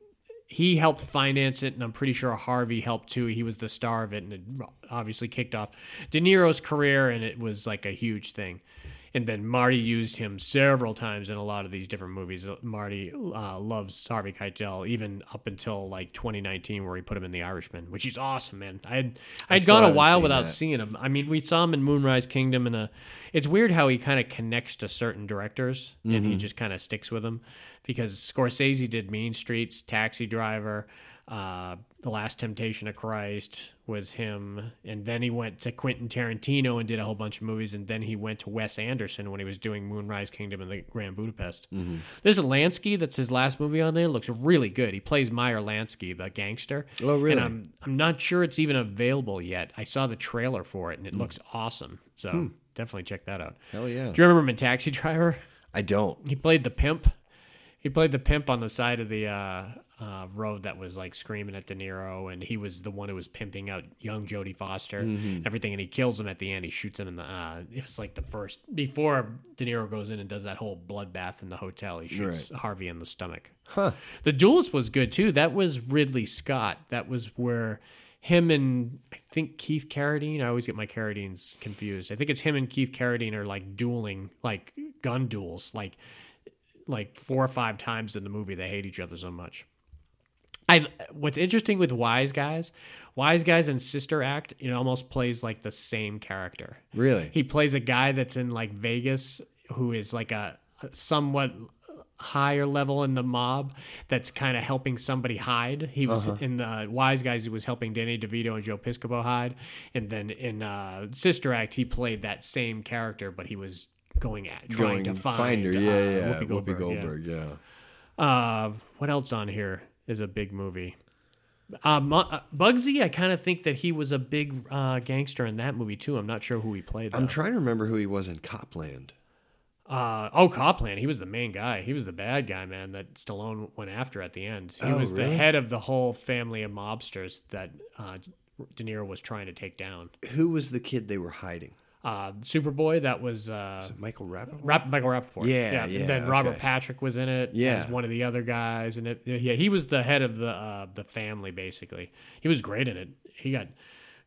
He helped finance it, and I'm pretty sure Harvey helped too. He was the star of it, and it obviously kicked off De Niro's career, and it was like a huge thing and then Marty used him several times in a lot of these different movies. Marty uh, loves Harvey Keitel, even up until like 2019, where he put him in The Irishman, which is awesome, man. I had I I'd gone a while without that. seeing him. I mean, we saw him in Moonrise Kingdom, and a. It's weird how he kind of connects to certain directors, and he Mhm. just kind of sticks with them, because Scorsese did Mean Streets, Taxi Driver. Uh, the Last Temptation of Christ was him, and then he went to Quentin Tarantino and did a whole bunch of movies, and then he went to Wes Anderson when he was doing Moonrise Kingdom and the Grand Budapest. Mhm. This is Lansky, that's his last movie on there, looks really good. He plays Meyer Lansky, the gangster. Oh, really? And I'm I'm not sure it's even available yet. I saw the trailer for it, and it looks awesome. So Hmm. definitely check that out. Hell yeah. Do you remember him in Taxi Driver? I don't. He played the pimp. He played the pimp on the side of the uh, uh, road that was like screaming at De Niro, and he was the one who was pimping out young Jodie Foster, Mhm. everything. And he kills him at the end. He shoots him in the. Uh, it was like the first before De Niro goes in and does that whole bloodbath in the hotel. He shoots Right. Harvey in the stomach. Huh. The Duelist was good too. That was Ridley Scott. That was where him and I think Keith Carradine. I always get my Carradines confused. I think it's him and Keith Carradine are like dueling, like gun duels, like like four or five times in the movie. They hate each other so much. I what's interesting with Wise Guys, Wise Guys and Sister Act, it almost plays like the same character. Really? He plays a guy that's in like Vegas who is like a, somewhat higher level in the mob that's kind of helping somebody hide. He was Uh-huh. in the Wise Guys. He was helping Danny DeVito and Joe Piscopo hide, and then in uh, Sister Act, he played that same character, but he was going at trying Going to find, find her. uh, Yeah, yeah. Whoopi Goldberg. yeah. Yeah. Uh, what else on here is a big movie? Uh, uh, Bugsy, I kind of think that he was a big uh, gangster in that movie too. I'm not sure who he played. Though. I'm trying to remember who he was in Copland. Uh, oh, Copland. He was the main guy. He was the bad guy, man, that Stallone went after at the end. He Oh, was the head of the whole family of mobsters that uh, De Niro was trying to take down. Who was the kid they were hiding? Uh, Superboy, that was uh, Michael Rapaport? Rap- Michael Rapaport. Yeah, And yeah, then Robert okay. Patrick was in it Yeah. as one of the other guys, and it, yeah, he was the head of the uh, the family basically. He was great in it. He got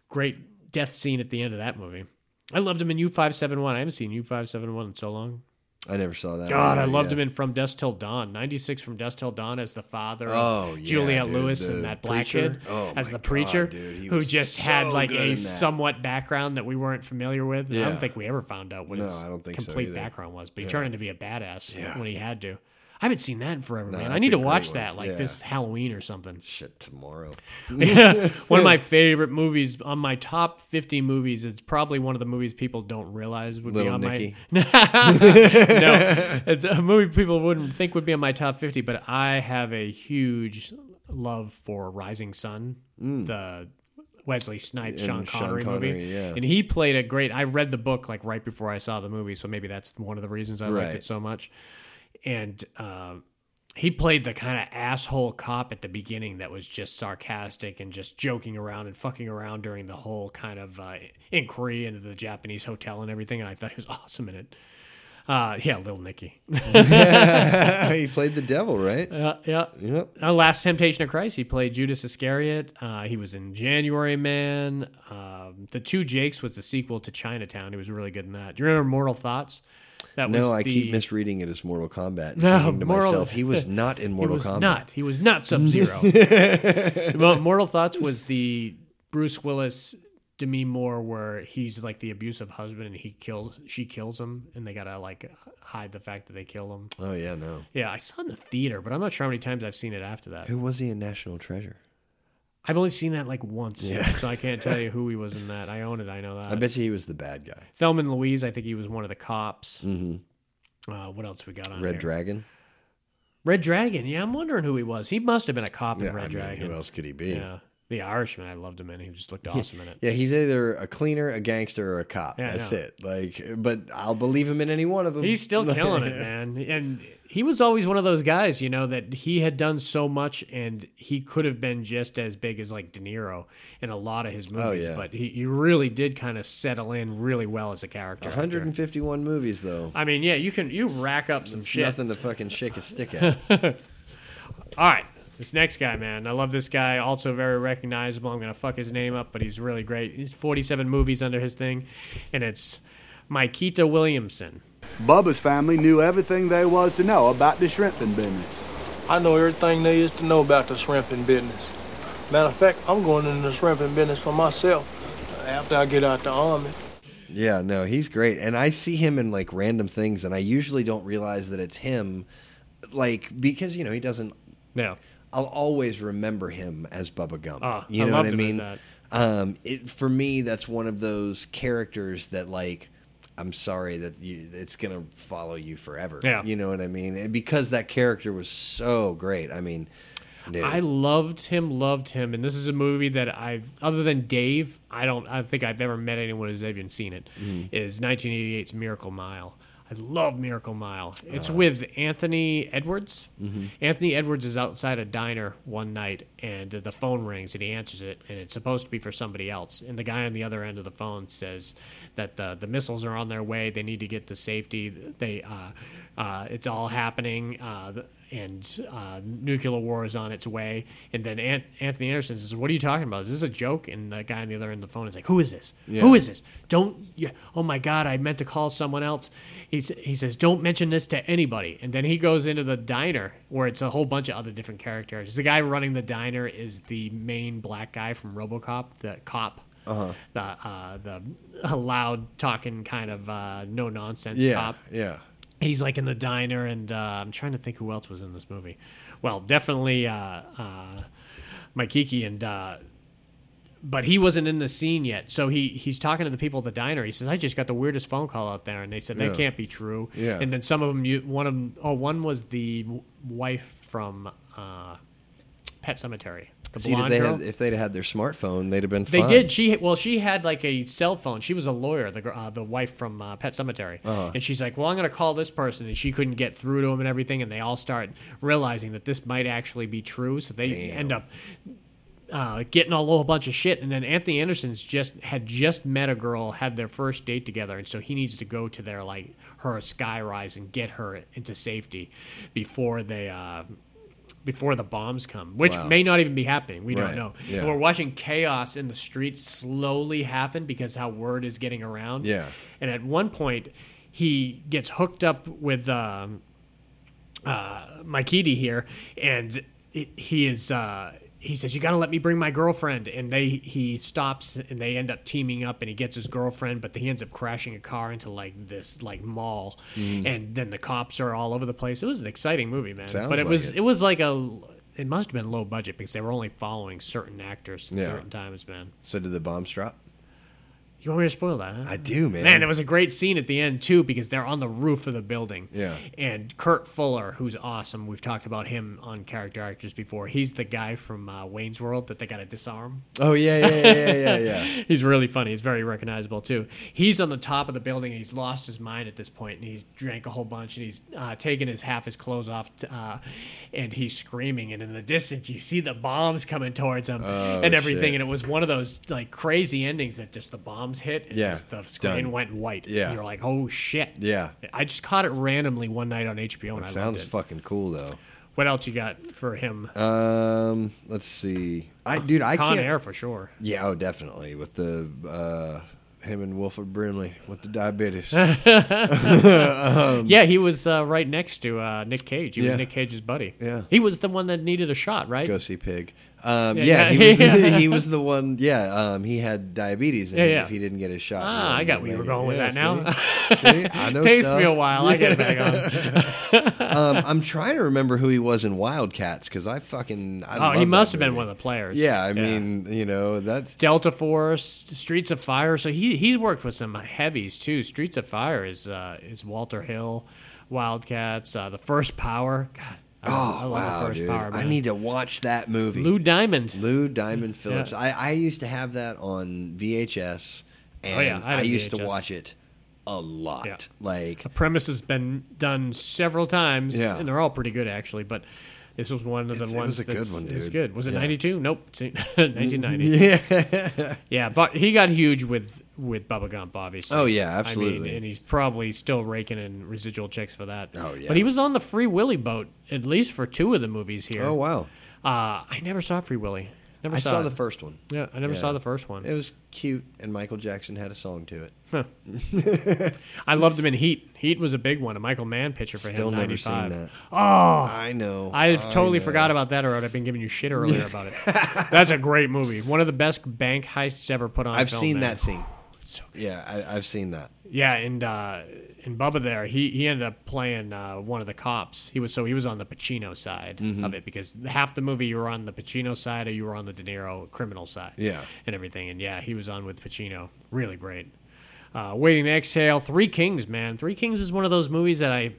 great death scene at the end of that movie. I loved him in U five seven one. I haven't seen U five seven one in so long. I never saw that. God, I loved yeah. him in From Dusk Till Dawn. Ninety six From Dusk Till Dawn as the father Oh, of yeah, Juliette dude, Lewis and that black preacher. kid Oh, as the God, preacher, dude, who just had like a somewhat background that we weren't familiar with. I don't think we ever found out what No, his I don't think so complete either. background was, but he Yeah. turned into be a badass Yeah. when he had to. I haven't seen that in forever, No, man. I need to watch that like Yeah. this Halloween or something. Shit, tomorrow. yeah, one of my favorite movies on my top 50 movies. It's probably one of the movies people don't realize would Little be on Nicky? my. no, it's a movie people wouldn't think would be on my top 50, but I have a huge love for Rising Sun, the Wesley Snipes, Mm. And Sean Sean Connery, Connery, movie, yeah. and he played a great. I read the book like right before I saw the movie, so maybe that's one of the reasons I liked it so much. And um, he played the kind of asshole cop at the beginning that was just sarcastic and just joking around and fucking around during the whole kind of uh, inquiry into the Japanese hotel and everything. And I thought he was awesome in it. Uh, yeah, Little Nicky. he played the devil, right? Uh, yeah. Yep. Uh, Last Temptation of Christ. He played Judas Iscariot. Uh, he was in January Man. Um, the Two Jakes was the sequel to Chinatown. He was really good in that. Do you remember Mortal Thoughts? That no, was I the- keep misreading it as Mortal Kombat. No, to Mortal- myself, he was not in Mortal he was Kombat. Not. He was not Sub Zero. Mortal Thoughts was the Bruce Willis Demi Moore where he's like the abusive husband and he kills she kills him and they gotta like hide the fact that they kill him. Oh yeah, no. Yeah, I saw it in the theater, but I'm not sure how many times I've seen it after that. Who was he in National Treasure? I've only seen that like once, Yeah. so I can't tell you who he was in that. I own it, I know that. I bet you he was the bad guy. Thelma and Louise, I think he was one of the cops. Mm-hmm. Uh, what else we got on Red here? Dragon. Red Dragon. Yeah, I'm wondering who he was. He must have been a cop in Yeah, Red I mean, Dragon. who else could he be? Yeah, the Irishman. I loved him in. He just looked awesome in it. Yeah, he's either a cleaner, a gangster, or a cop. Yeah, I That's know. it. Like, but I'll believe him in any one of them. He's still killing it, man. And he was always one of those guys, you know, that he had done so much and he could have been just as big as like De Niro in a lot of his oh, movies. Oh, yeah. But he, he really did kind of settle in really well as a character. actor. 151 movies though. I mean, yeah, you can you rack up some It's shit. nothing to fucking shake a stick at. All right. This next guy, man. I love this guy. Also very recognizable. I'm going to fuck his name up, but he's really great. He's 47 movies under his thing, and it's Mykelti Williamson. Bubba's family knew everything there was to know about the shrimping business. I know everything there is to know about the shrimping business. Matter of fact, I'm going into the shrimping business for myself after I get out the army. Yeah, no, he's great. And I see him in like random things and I usually don't realize that it's him like because you know, he doesn't Yeah. I'll always remember him as Bubba Gump. Ah, you I know what loved I him as mean? that. Um it for me that's one of those characters that like I'm sorry that you, it's gonna follow you forever. Yeah. you know what I mean. And because that character was so great. I mean, dude. I loved him, loved him, and this is a movie that I've, other than Dave, I don't, I think I've ever met anyone who's even seen it. Mhm. Is 1988's Miracle Mile. I love Miracle Mile. It's Uh. with Anthony Edwards. Mhm. Anthony Edwards is outside a diner one night, and the phone rings, and he answers it, and it's supposed to be for somebody else. And the guy on the other end of the phone says that the the missiles are on their way. They need to get to safety. They, uh, uh, it's all happening. Uh, and uh, nuclear war is on its way. And then Ant- Anthony Anderson says, "What are you talking about? Is this a joke?" And the guy on the other end of the phone is like, "Who is this? Yeah. Who is this? Don't! Yeah, oh my God! I meant to call someone else." He he says, "Don't mention this to anybody." And then he goes into the diner where it's a whole bunch of other different characters. The guy running the diner is the main black guy from RoboCop, the cop. Uh-huh. The uh, the loud talking kind of uh, no nonsense Yeah, cop yeah. he's like in the diner and uh, i'm trying to think who else was in this movie well definitely uh, uh, and uh, but he wasn't in the scene yet so he he's talking to the people at the diner he says i just got the weirdest phone call out there and they said that Yeah. can't be true Yeah. and then some of them one of them oh one was the wife from uh, Pet Sematary the See, if they girl. had if they'd had their smartphone, they'd have been They fine. did. She well, she had like a cell phone. She was a lawyer, the uh, the wife from uh, Pet Sematary, Uh-huh. and she's like, "Well, I'm going to call this person," and she couldn't get through to him and everything, and they all start realizing that this might actually be true. So they end up uh, getting a whole bunch of shit, and then Anthony Anderson's just had just met a girl, had their first date together, and so he needs to go to their like her skyrise and get her into safety before they. Uh, before the bombs come, which Wow. may not even be happening. We Right. don't know. Yeah. We're watching chaos in the streets slowly happen because how word is getting around. Yeah. And at one point, he gets hooked up with um, uh, Mikey here, and it, he is. Uh, he says, "You got to let me bring my girlfriend," and they he stops, and they end up teaming up, and he gets his girlfriend, but he ends up crashing a car into like this like mall, Mm. and then the cops are all over the place. It was an exciting movie, man. Sounds but it like was it. it was like a it must have been low budget because they were only following certain actors at Yeah. certain times, man. So did the bombs drop? You want me to spoil that? Huh? I do, man. Man, it was a great scene at the end too because they're on the roof of the building. Yeah. And Kurt Fuller, who's awesome, we've talked about him on character actors before. He's the guy from uh, Wayne's World that they got to disarm. Oh yeah, yeah, yeah, yeah, yeah, yeah. he's really funny. He's very recognizable too. He's on the top of the building and he's lost his mind at this point, and he's drank a whole bunch and he's uh, taken his half his clothes off, t- uh, and he's screaming. And in the distance, you see the bombs coming towards him Oh, and everything. shit. And it was one of those like crazy endings that just the bombs hit and Yeah, just the screen done. went white. Yeah. you're like, oh shit. Yeah. I just caught it randomly one night on HBO and That I sounds fucking cool though. What else you got for him? Um, let's see. I dude, I Con can't. Air for sure. Yeah, oh, definitely with the uh, him and Wilford Brimley with the diabetes. Um, yeah, he was uh, right next to uh, Nick Cage. He Yeah. was Nick Cage's buddy. Yeah. he was the one that needed a shot, right? Go see Pig. Um, Yeah, yeah, he, was, yeah. he was the one. Yeah, um, he had diabetes, and Yeah, yeah. if he didn't get his shot, Ah, I got go where you were going with that now. See? See? I know Takes stuff. me a while. I get it back on. um, I'm trying to remember who he was in Wildcats because I fucking. I oh, he must have been one of the players. Yeah, I mean, you know, that's Delta Force, Streets of Fire. So he he's worked with some heavies too. Streets of Fire is uh, is Walter Hill, Wildcats, uh, the First Power. God, Oh, oh I love wow, the First dude! Power. I need to watch that movie. Lou Diamond. Lou Diamond mm-hmm. Phillips. Yeah. I, I used to have that on VHS, oh, and Oh, yeah, I I, used to watch it a lot. Yeah. Like The premise has been done several times, Yeah. and they're all pretty good actually. But this was one of the It's- it ones was a good that's one, it's dude. good. Was it Yeah. ninety two? Nope, nineteen ninety. Yeah. yeah. But he got huge with with Bubba Gump, obviously. Oh, yeah, absolutely. I mean, and he's probably still raking in residual checks for that. Oh, yeah. But he was on the Free Willy boat at least for two of the movies here. Oh, wow. Uh, I never saw Free Willy. Never I saw, saw the first one. Yeah, I never Yeah. saw the first one. It was cute, and Michael Jackson had a song to it. Huh. I loved him in Heat. Heat was a big one. A Michael Mann picture for Still him. never seen 95. that. Oh, I know. I I totally know. forgot about that, or I'd have been giving you shit earlier about it. That's a great movie. One of the best bank heists ever put on. I've film, seen man. that scene. Yeah, I, I've seen that. Yeah, and uh, and Bubba there, he he ended up playing uh, one of the cops. He was so he was on the Pacino side Mhm. of it because half the movie you were on the Pacino side or you were on the De Niro criminal side. Yeah. and everything. And yeah, he was on with Pacino. Really great. Uh, Waiting to Exhale, Three Kings, man. Three Kings is one of those movies that I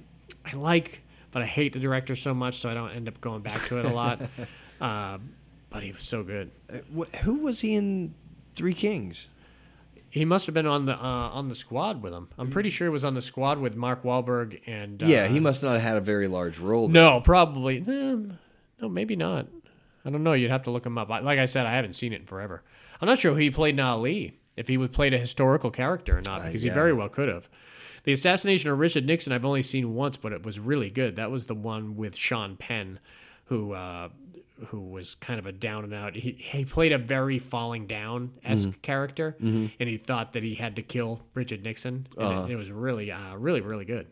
I like, but I hate the director so much, so I don't end up going back to it a lot. uh, but he was so good. Uh, wh- who was he in Three Kings? He must have been on the uh, on the squad with him. I'm pretty sure he was on the squad with Mark Wahlberg and. Uh, yeah, he must not have had a very large role. No, probably. Um, no, maybe not. I don't know. You'd have to look him up. Like I said, I haven't seen it in forever. I'm not sure who he played in Ali. If he would played a historical character or not, Uh, because yeah. he very well could have. The assassination of Richard Nixon, I've only seen once, but it was really good. That was the one with Sean Penn, who uh, who was kind of a down and out. He he played a very falling down esque Mhm. character, Mhm. and he thought that he had to kill Richard Nixon. And Uh-huh. it, it was really, uh, really, really good.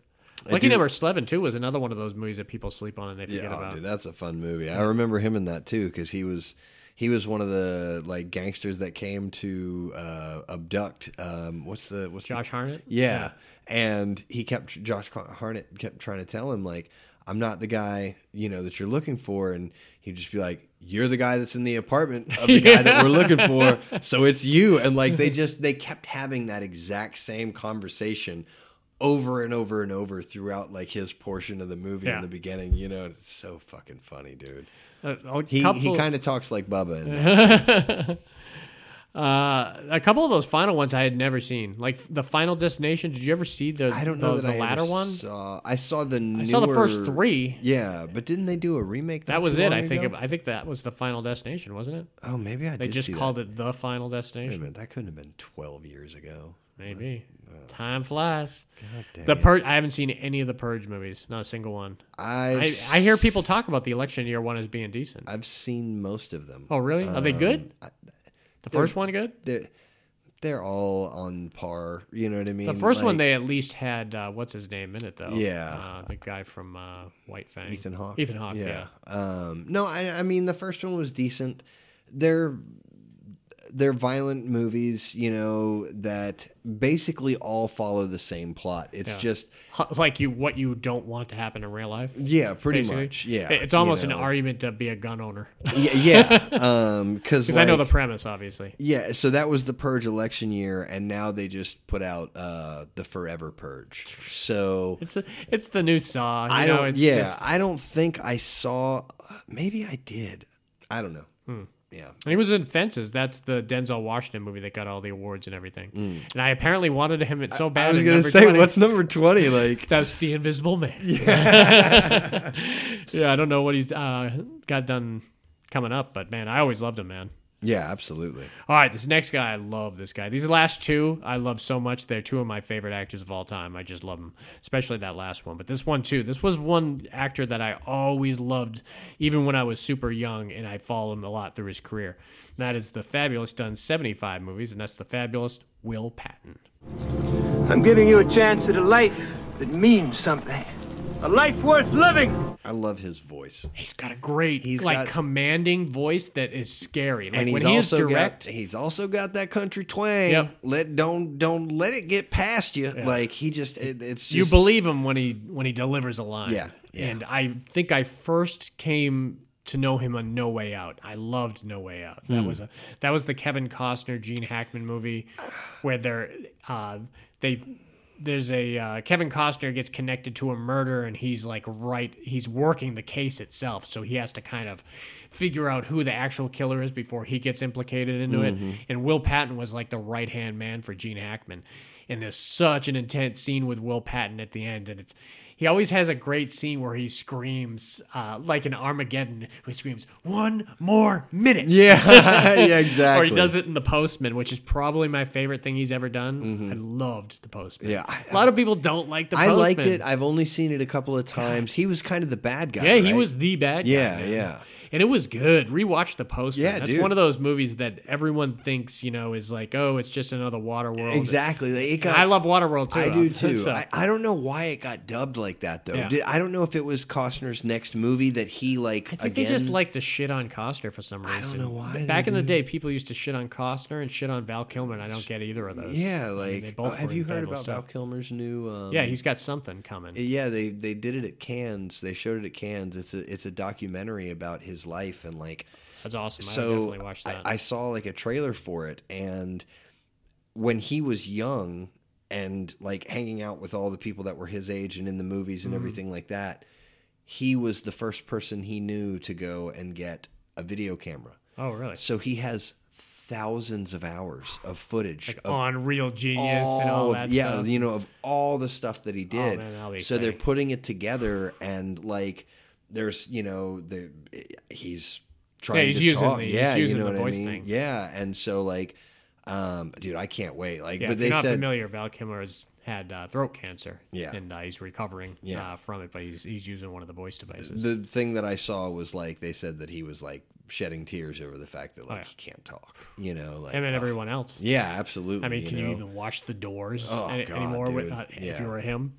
I Lucky do- Number Slevin too was another one of those movies that people sleep on and they forget Yeah, oh, about. dude, that's a fun movie. I remember him in that too because he was he was one of the like gangsters that came to uh, abduct. Um, what's the what's Josh the, Hartnett? Yeah. Yeah. and he kept Josh Hartnett kept trying to tell him like. I'm not the guy, you know, that you're looking for, and he'd just be like, "You're the guy that's in the apartment of the guy that we're looking for, so it's you." And like they just they kept having that exact same conversation over and over and over throughout like his portion of the movie Yeah. in the beginning. You know, it's so fucking funny, dude. Uh, he he kind of talks like Bubba. Uh, a couple of those final ones I had never seen, like the Final Destination. Did you ever see the? I don't know the, the I latter one. Saw, I saw the. Newer, I saw the first three. Yeah, but didn't they do a remake? That was it. I think. It, I think that was the Final Destination, wasn't it? Oh, maybe I They did just see that. called it the Final Wait a Destination. minute, that couldn't have been 12 years ago. Maybe. Time flies. The. Purge. I haven't seen any of the Purge movies. Not a single one. I've I, I hear people talk about the election year one as being decent. I've seen most of them. Oh, really? Are they Um, good? I- The first one good? They're they're all on par. You know what I mean? The first one they at least had uh, what's his name in it though. Yeah. uh, the guy from uh, White Fang. Ethan Hawke. Ethan Hawke. Yeah. Um, no, I, I mean the first one was decent. They're they're violent movies, you know, that basically all follow the same plot. It's Yeah. just like you what you don't want to happen in real life. Yeah, pretty basically. much, yeah, it's you almost know. an argument to be a gun owner. yeah, yeah. Um, because I know the premise, obviously. Yeah, so that was the Purge election year, and now they just put out uh, the Forever Purge. So It's a, it's the new Saw. You I don't. it's yeah, just- I don't think I saw. Maybe I did. I don't know. Hmm. Yeah. And he was in Fences. That's the Denzel Washington movie that got all the awards and everything. Mm. And I apparently wanted him it so bad. I was gonna say, 20. what's number twenty? Like that's the Invisible Man. Yeah. yeah, I don't know what he's uh, got done coming up, but man, I always loved him, man. Yeah, absolutely. All right, this next guy, I love this guy. These last two, I love so much. They're two of my favorite actors of all time. I just love them, especially that last one. But this one too. This was one actor that I always loved, even when I was super young, and I followed him a lot through his career. And that is the fabulous done seventy five movies, and that's the fabulous Will Patton. I'm giving you a chance at a life that means something. A life worth living. I love his voice. He's got a great, He's like got- commanding voice that is scary. Like and when he's he is also direct, got he's also got that country twang. Yep. Let don't don't let it get past you. Like he just it, it's just you believe him when he when he delivers a line. Yeah, yeah. And I think I first came to know him on No Way Out. I loved No Way Out. That Hmm. was a that was the Kevin Costner Gene Hackman movie where they're uh, they there's a uh, Kevin Costner gets connected to a murder and he's like right he's working the case itself. So he has to kind of figure out who the actual killer is before he gets implicated into Mhm. it and Will Patton was like the right hand man for Gene Hackman. And there's such an intense scene with Will Patton at the end and it's he always has a great scene where he screams uh, like an Armageddon where he screams one more minute Yeah, yeah, exactly. or he does it in the Postman which is probably my favorite thing he's ever done I loved the Postman Yeah, a lot of people don't like the postman. I Postman liked it. I've only seen it a couple of times. He was kind of the bad guy. yeah, he was the bad guy. Yeah, man. yeah. And it was good. Rewatch the Postman. Yeah, That's dude. one of those movies that everyone thinks, you know, is like, oh, it's just another Waterworld. Exactly. Like, it got- I love Waterworld too. I do So- too. I, I don't know why it got dubbed like that though. Yeah. Did, I don't know if it was Costner's next movie that he like. I think they just like to shit on Costner for some reason. I don't know why Back in the day, people used to shit on Costner and shit on Val Kilmer, and I don't get either of those. Yeah, I mean, like they both oh, have you heard about stuff. Val Kilmer's new? Um, Yeah, he's got something coming. Yeah, they they did it at Cannes. They showed it at Cannes. It's a it's a documentary about his life and like. That's awesome. I So definitely watch that. I, I saw like a trailer for it, and when he was young and like hanging out with all the people that were his age and in the movies and Mhm. everything like that, he was the first person he knew to go and get a video camera. Oh, really? So he has thousands of hours of footage Like of on Real Genius and all of- that yeah, stuff. you know, of all the stuff that he did. Oh, man, so they're putting it together, and like, there's, you know, the he's trying he's to using talk. the- he's yeah, using you know the voice I mean? thing. Yeah, and so like, um, dude, I can't wait. Like, yeah, but if they you're not said, familiar, Val Kilmer has had uh, throat cancer. Yeah. and uh, he's recovering Yeah. uh, from it, but he's he's using one of the voice devices. the thing that I saw was like they said that he was like shedding tears over the fact that like Oh, yeah. he can't talk. You know, like Him and oh. everyone else. Yeah, absolutely. I mean, can you, know? even watch the doors Oh, any- God, anymore with, uh, if you were him?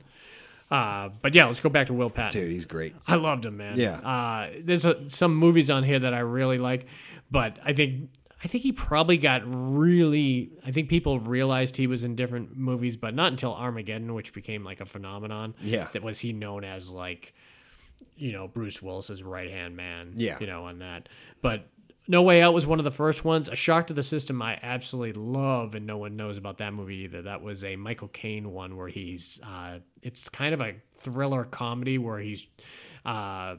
Uh, but yeah, let's go back to Will Patton. Dude, he's great. I loved him, man. Yeah. Uh, there's a, some movies on here that I really like, but I think I think he probably got really. I think people realized he was in different movies, but not until Armageddon, which became like a phenomenon. Yeah. That was he known as like, you know, Bruce Willis's right hand man. Yeah. You know, on that, but. No Way Out was one of the first ones. A Shock to the System, I absolutely love, and no one knows about that movie either. That was a Michael Caine one where he's, uh, it's kind of a thriller comedy where he's, uh,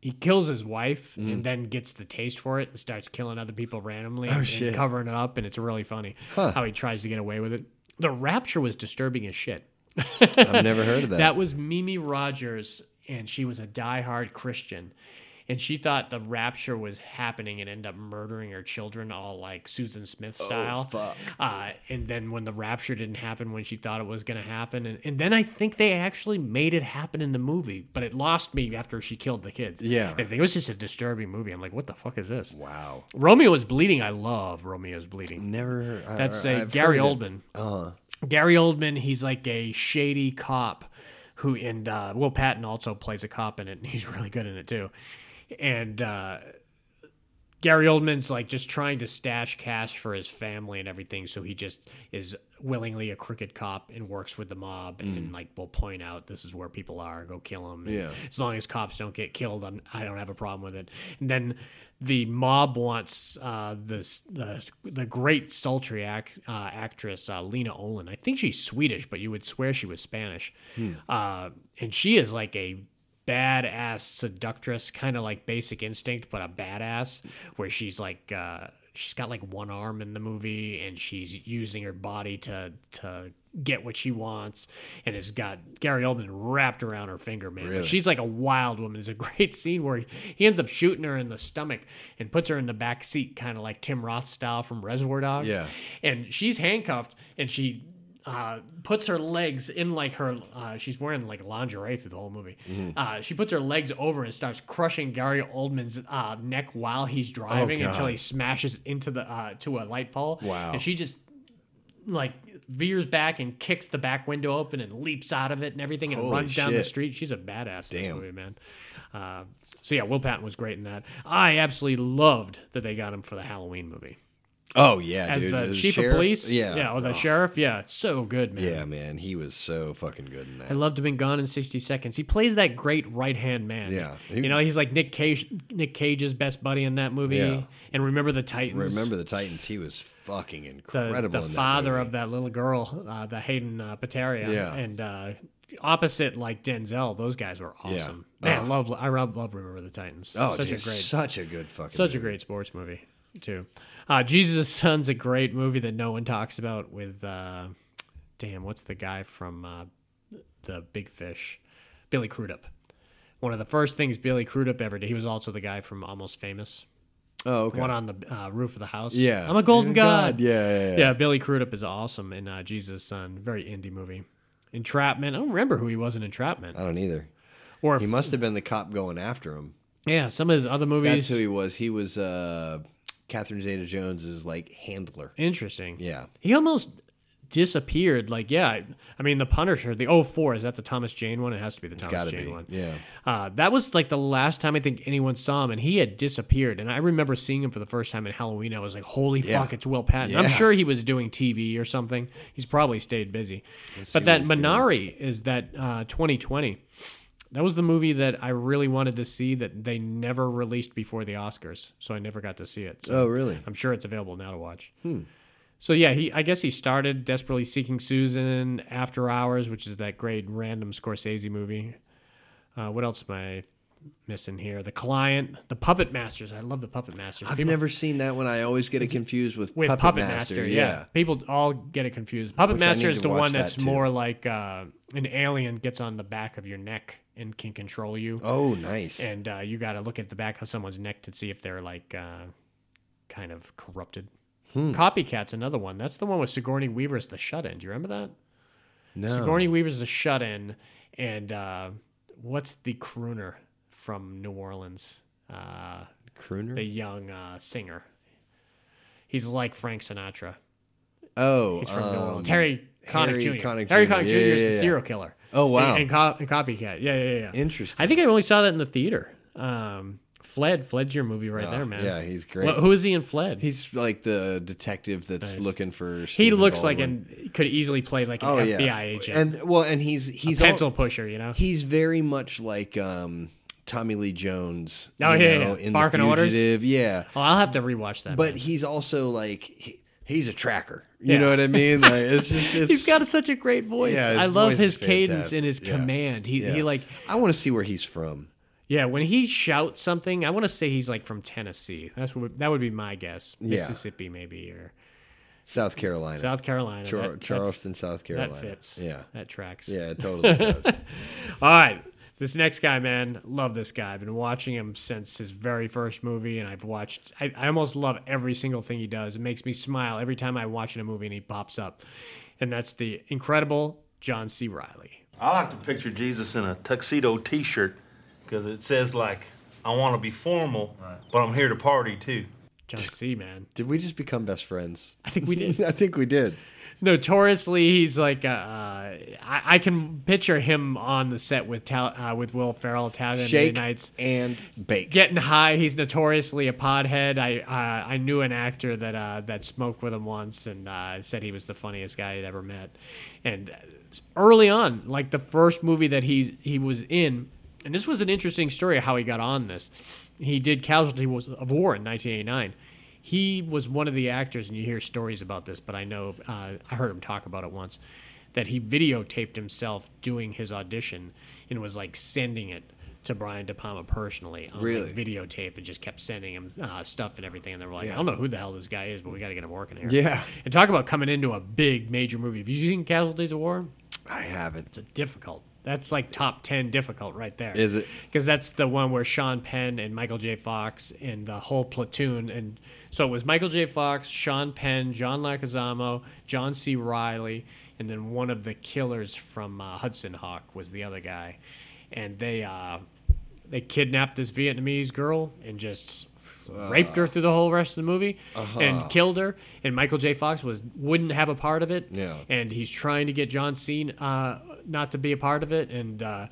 he kills his wife Mm. and then gets the taste for it and starts killing other people randomly Oh, and, covering it up, and it's really funny Huh. how he tries to get away with it. The Rapture was disturbing as shit. I've never heard of that. That was Mimi Rogers, and she was a diehard Christian. And she thought the rapture was happening and ended up murdering her children, all like Susan Smith style. Oh, fuck. Uh, and then when the rapture didn't happen when she thought it was going to happen, and, and then I think they actually made it happen in the movie, but it lost me after she killed the kids. Yeah. I think it was just a disturbing movie. I'm like, what the fuck is this? Wow. Romeo is bleeding. I love Romeo's bleeding. Never. I- That's a I've Gary. Oldman. Uh-huh. Gary Oldman, he's like a shady cop who, and uh, Will Patton also plays a cop in it, and he's really good in it too. And uh, Gary Oldman's like just trying to stash cash for his family and everything, so he just is willingly a crooked cop and works with the mob and like will point out this is where people are, go kill them. Yeah. As long as cops don't get killed, I'm, I don't have a problem with it. And then the mob wants uh, this the the great sultry act, uh, actress uh, Lena Olin. I think she's Swedish, but you would swear she was Spanish. Hmm. Uh, and she is like a badass seductress, kind of like Basic Instinct, but a badass. Where she's like, uh, she's got like one arm in the movie, and she's using her body to to get what she wants, and has got Gary Oldman wrapped around her finger, man. Really? she's like a wild woman. There's a great scene where he, he ends up shooting her in the stomach and puts her in the back seat, kind of like Tim Roth style from Reservoir Dogs. Yeah. and she's handcuffed, and she uh, puts her legs in like her. Uh, she's wearing like lingerie through the whole movie. Mhm. Uh, she puts her legs over and starts crushing Gary Oldman's uh, neck while he's driving until Oh, God. he smashes into the uh, to a light pole. Wow. And she just like veers back and kicks the back window open and leaps out of it and everything and Holy runs down the street. She's a badass in this Damn. movie, man. Uh, so yeah, Will Patton was great in that. I absolutely loved that they got him for the Halloween movie. Oh yeah, As dude. the As chief sheriff? of police, Yeah. yeah, or the Oh. sheriff, yeah, so good, man. Yeah, man, he was so fucking good in that. I loved him in Gone in 60 Seconds. He plays that great right hand man. Yeah. you know, he's like Nick Cage, Nick Cage's best buddy in that movie. Yeah. And Remember the Titans. Remember the Titans? He was fucking the, incredible. the in that father movie. of that little girl, uh, the Hayden uh, Panettiere. Yeah. And uh, opposite like Denzel, those guys were Yeah. awesome. Man, I Oh. love I love, love Remember the Titans. Oh, such dude, a great, such a good fucking such a great sports movie too. Uh, Jesus' Son's a great movie that no one talks about. With uh, damn, what's the guy from uh, the Big Fish? Billy Crudup. One of the first things Billy Crudup ever did. He was also the guy from Almost Famous. Oh, okay. One on the uh, roof of the house. Yeah. I'm a golden god. god. Yeah, yeah, yeah. Yeah, Billy Crudup is awesome in uh, Jesus' Son. Very indie movie. Entrapment. I don't remember who he was in Entrapment. I don't either. Or he must have been the cop going after him. Yeah, some of his other movies. That's who he was. He was uh, Catherine Zeta-Jones's like handler. Interesting. Yeah. He almost disappeared. Like, yeah, I, mean, The Punisher, the 04, is that the Thomas Jane one? It has to be the Thomas Jane be, one. yeah. Uh, that was like the last time I think anyone saw him, and he had disappeared. And I remember seeing him for the first time in Halloween. I was like, holy Yeah. fuck, it's Will Patton. I'm sure he was doing TV or something. He's probably stayed busy. Let's but that he's doing. Minari is that uh, 2020. That was the movie that I really wanted to see that they never released before the Oscars, so I never got to see it. So Oh, really? I'm sure it's available now to watch. Hmm. So yeah, he I guess he started Desperately Seeking Susan, After Hours, which is that great random Scorsese movie. Uh, what else am I missing here? The Client, The Puppet Masters. I love The Puppet Masters. I've People- never seen that one. I always get it confused with, with Puppet, Puppet, Master. Master. yeah. people all get it confused. Puppet Which Master is the one that's too. more like uh, an alien gets on the back of your neck and can control you. Oh, nice. And uh, you got to look at the back of someone's neck to see if they're like uh, kind of corrupted. Hmm. Copycat's another one. That's the one with Sigourney Weaver as the shut-in. Do you remember that? No. Sigourney Weaver's the shut-in, and uh, what's the crooner from New Orleans? Uh, Crooner? the young uh, singer. He's like Frank Sinatra. Oh, He's from New um, Orleans. Terry Connick Harry Jr. Connick Harry Jr. Connick Jr. Yeah, is the yeah. serial killer. Oh, wow. And, and, co- and copycat. Yeah, yeah, yeah. Interesting. I think I only saw that in the theater. Um, Fled. Fled's your movie right Oh, there, man. Yeah, he's great. Wh- who is he in Fled? He's like the detective that's Nice. looking for. he Stephen looks like and could easily play like an Oh, FBI yeah. agent. and well, and he's he's a pencil pusher, you know. He's very much like um, Tommy Lee Jones. Oh you yeah, know, yeah. in Barking the orders. Fugitive. Yeah. Oh, I'll have to rewatch that. but man. he's also like he, he's a tracker. You Yeah. know what I mean? Like it's just it's, he's got such a great voice. Yeah, I love voice his cadence and his Yeah. command. He Yeah. he like I want to see where he's from. Yeah, when he shouts something, I want to say he's like from Tennessee. That's what that would be my guess. Mississippi, maybe, or South Carolina. South Carolina. Char- That- that- Charleston, South Carolina. That fits. Yeah. That tracks. Yeah, it totally does. All right, This next guy, man, love this guy. I've been watching him since his very first movie, and I've watched. I, I almost love every single thing he does. It makes me smile every time I watch in a movie and he pops up, and that's the incredible John C. Reilly. I like to picture Jesus in a tuxedo T-shirt because it says like, "I want to be formal, but I'm here to party too." John C. Man, Did we just become best friends? I think we did. I think we did. Notoriously, he's like, uh, uh, I, I can picture him on the set with Tal- uh, with Will Ferrell, Talladega Shake Nights, and bake. getting high. He's notoriously a podhead. I uh, I knew an actor that uh, that smoked with him once and uh, said he was the funniest guy he'd ever met. And early on, like the first movie that he he was in, and this was an interesting story of how he got on this. He did Casualty of War in 1989. He was one of the actors, and you hear stories about this, but I know uh, I heard him talk about it once that he videotaped himself doing his audition and was like sending it to Brian De Palma personally on Really? like, videotape and just kept sending him uh, stuff and everything. And they were like, Yeah. I don't know who the hell this guy is, but we got to get him working here. Yeah. And talk about coming into a big major movie. Have you seen Casualties of War? I haven't. It's a difficult. That's like top 10 difficult right there. Is it? Because that's the one where Sean Penn and Michael J. Fox and the whole platoon. And so it was Michael J. Fox, Sean Penn, John Leguizamo, John C. Reilly, and then one of the killers from uh, Hudson Hawk was the other guy. And they uh, they kidnapped this Vietnamese girl and just raped her through the whole rest of the movie Uh-huh. and killed her. And Michael J. Fox was wouldn't have a part of it. Yeah. And he's trying to get John Cena uh, not to be a part of it. And uh,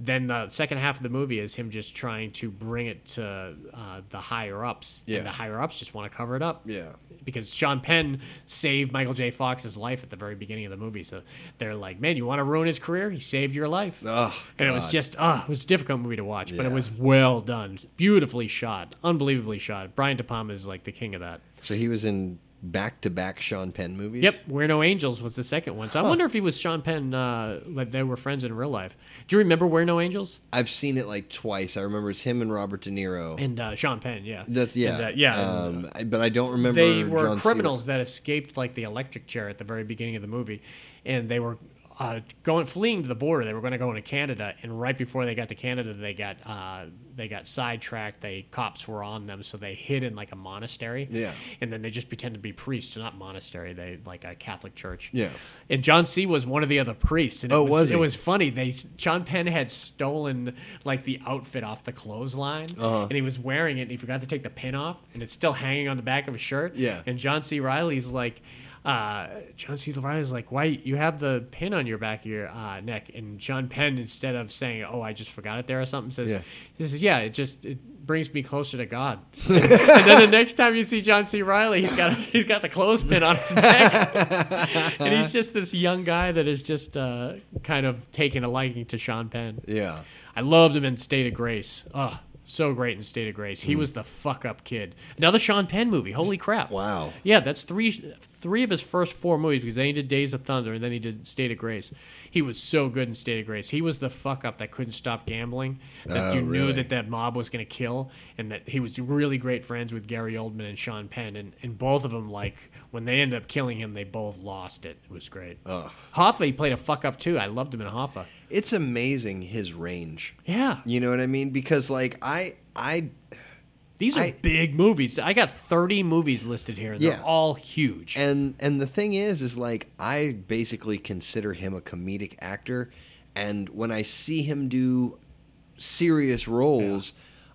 then the second half of the movie is him just trying to bring it to uh, the higher ups. Yeah. And the higher ups just want to cover it up. Yeah. Because Sean Penn saved Michael J. Fox's life at the very beginning of the movie. So they're like, man, you want to ruin his career? He saved your life. Oh, and it was just, ah, it was a difficult movie to watch, but it was well done. Beautifully shot. Unbelievably shot. Brian De Palma is like the king of that. So he was in back-to-back Sean Penn movies. Yep, We're No Angels was the second one. So I wonder if he was Sean Penn, uh, like they were friends in real life. Do you remember We're No Angels? I've seen it like twice. I remember it's him and Robert De Niro. And uh, Sean Penn, yeah. That's yeah, And, uh, yeah. Um, I- but I don't remember. they were John criminals that escaped like the electric chair at the very beginning of the movie, and they were uh, going fleeing to the border. They were going to go into Canada, and right before they got to Canada, they got uh, they got sidetracked. They cops were on them, so they hid in like a monastery. Yeah. and then they just pretended to be priests, not monastery. They like a Catholic church. Yeah. And John C was one of the other priests. And it Oh, was, was it was funny. They John Penn had stolen like the outfit off the clothesline, Uh-huh. and he was wearing it. and He forgot to take the pin off, and it's still hanging on the back of his shirt. Yeah. And John C. Reilly's like, uh, John C. Reilly's like, why you have the pin on your back of your uh, neck? And John Penn, instead of saying, "Oh, I just forgot it there" or something, says, Yeah. "He says, yeah, it just it brings me closer to God." and then the next time you see John C. Reilly, he's got he's got the clothespin on his neck, and he's just this young guy that is just uh, kind of taking a liking to Sean Penn. Yeah. I loved him in State of Grace. Oh, so great in State of Grace. He Mm. was the fuck up kid. Another Sean Penn movie. Holy crap! Wow. Yeah, that's three three of his first four movies because then he did Days of Thunder and then he did State of Grace. He was so good in State of Grace. He was the fuck up that couldn't stop gambling. That Oh, you knew that that mob was going to kill, and that he was really great friends with Gary Oldman and Sean Penn, and, and both of them like when they ended up killing him, they both lost it. It was great. Ugh. Hoffa, he played a fuck up too. I loved him in Hoffa. It's amazing his range. Yeah. You know what I mean? Because like I I These are I- big movies. I got 30 movies listed here, Yeah. they're all huge. And and the thing is, is like I basically consider him a comedic actor, and when I see him do serious roles,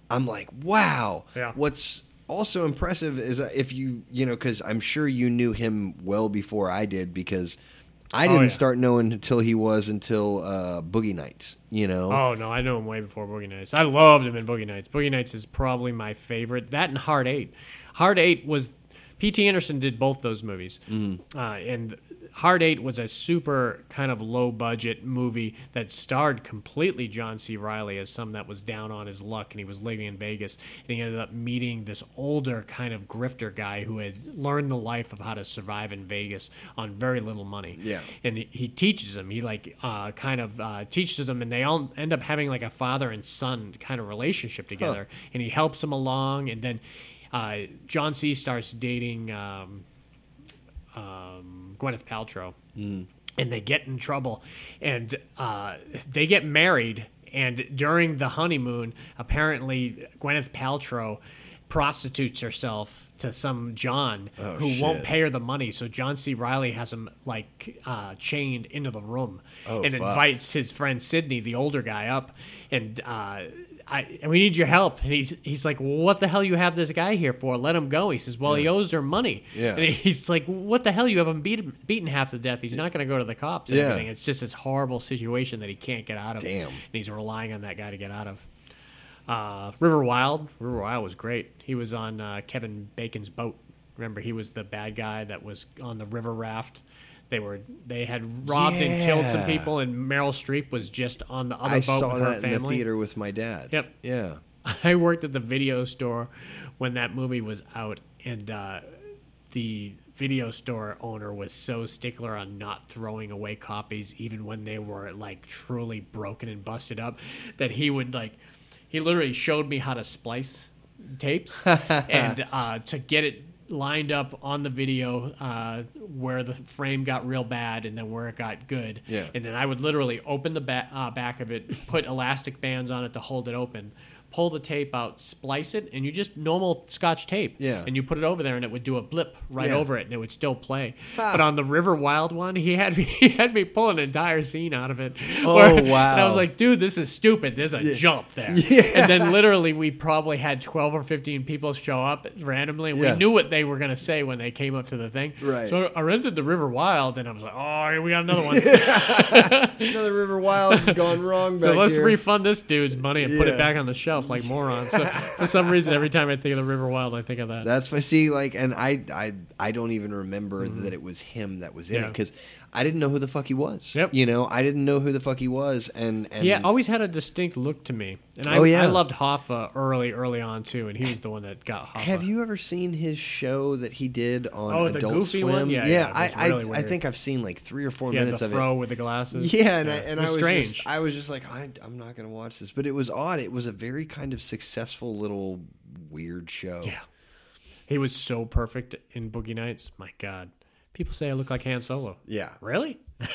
I'm like, wow. Yeah. What's also impressive is uh, if you you know because I'm sure you knew him well before I did because I Oh, didn't yeah. start knowing until he was until uh, Boogie Nights. You know. Oh no, I know him way before Boogie Nights. I loved him in Boogie Nights. Boogie Nights is probably my favorite. That and Hard Eight. Hard Eight was P.T. Anderson did both those movies, Mhm. uh, and Hard Eight was a super kind of low budget movie that starred completely John C. Reilly as some that was down on his luck and he was living in Vegas and he ended up meeting this older kind of grifter guy who had learned the life of how to survive in Vegas on very little money Yeah. and he- he teaches him. He like uh, kind of uh, teaches him, and they all end up having like a father and son kind of relationship together. And he helps him along, and then uh, John C. starts dating um, um, Gwyneth Paltrow, Mm. and they get in trouble, and uh, they get married. And during the honeymoon, apparently Gwyneth Paltrow prostitutes herself to some John Oh, who won't pay her the money. So John C. Reilly has him like uh, chained into the room Oh, and fuck. invites his friend Sidney, the older guy, up and. Uh, I, and we need your help. And he's he's like, well, what the hell you have this guy here for? Let him go. He says, well, he owes her money. Yeah. And he's like, what the hell? You have him beat, beaten half to death. He's not going to go to the cops Yeah. everything. It's just this horrible situation that he can't get out of. Damn. And he's relying on that guy to get out of. Uh, River Wild. River Wild was great. He was on uh, Kevin Bacon's boat. Remember, he was the bad guy that was on the river raft. They were they had robbed and killed some people, and Meryl Streep was just on the other I boat saw with her that in the family. theater with my dad. Yep. Yeah. I worked at the video store when that movie was out, and uh, the video store owner was so stickler on not throwing away copies, even when they were like truly broken and busted up, that he would like. He literally showed me how to splice tapes and uh, to get it lined up on the video uh, where the frame got real bad and then where it got good. Yeah. And then I would literally open the ba- uh, back of it, put elastic bands on it to hold it open, pull the tape out, splice it, and you just normal Scotch tape. Yeah. And you put it over there, and it would do a blip right Yeah. over it, and it would still play. But on the River Wild one, he had me he had me pull an entire scene out of it. Oh, where- And I was like, dude, this is stupid. There's a Yeah. jump there. Yeah. And then literally, we probably had twelve or fifteen people show up randomly. We knew what they were gonna say when they came up to the thing. Right. So I rented the River Wild, and I was like, oh, here we got another one. Another River Wild gone wrong So let's here. refund this dude's money and put it back on the shelf like morons. So for some reason, every time I think of the River Wild, I think of that. That's my see, like, and I, I, I don't even remember that it was him that was in it Mm-hmm. Because I didn't know who the fuck he was. Yep. You know, I didn't know who the fuck he was, and and He always had a distinct look to me, and I, Oh, yeah. I loved Hoffa early, early on too, and he was the one that got Hoffa. Have you ever seen his show that he did on Oh, the Adult goofy Swim? one? Yeah, yeah, it I, was I, I think I've seen like three or four had minutes the of fro it. with the glasses. Yeah, and I and It I was was strange. just I was just like I, I'm not gonna watch this, but it was odd. It was a very kind of successful little weird show. Yeah. He was so perfect in Boogie Nights. My God, people say I look like Han Solo. Yeah. Really?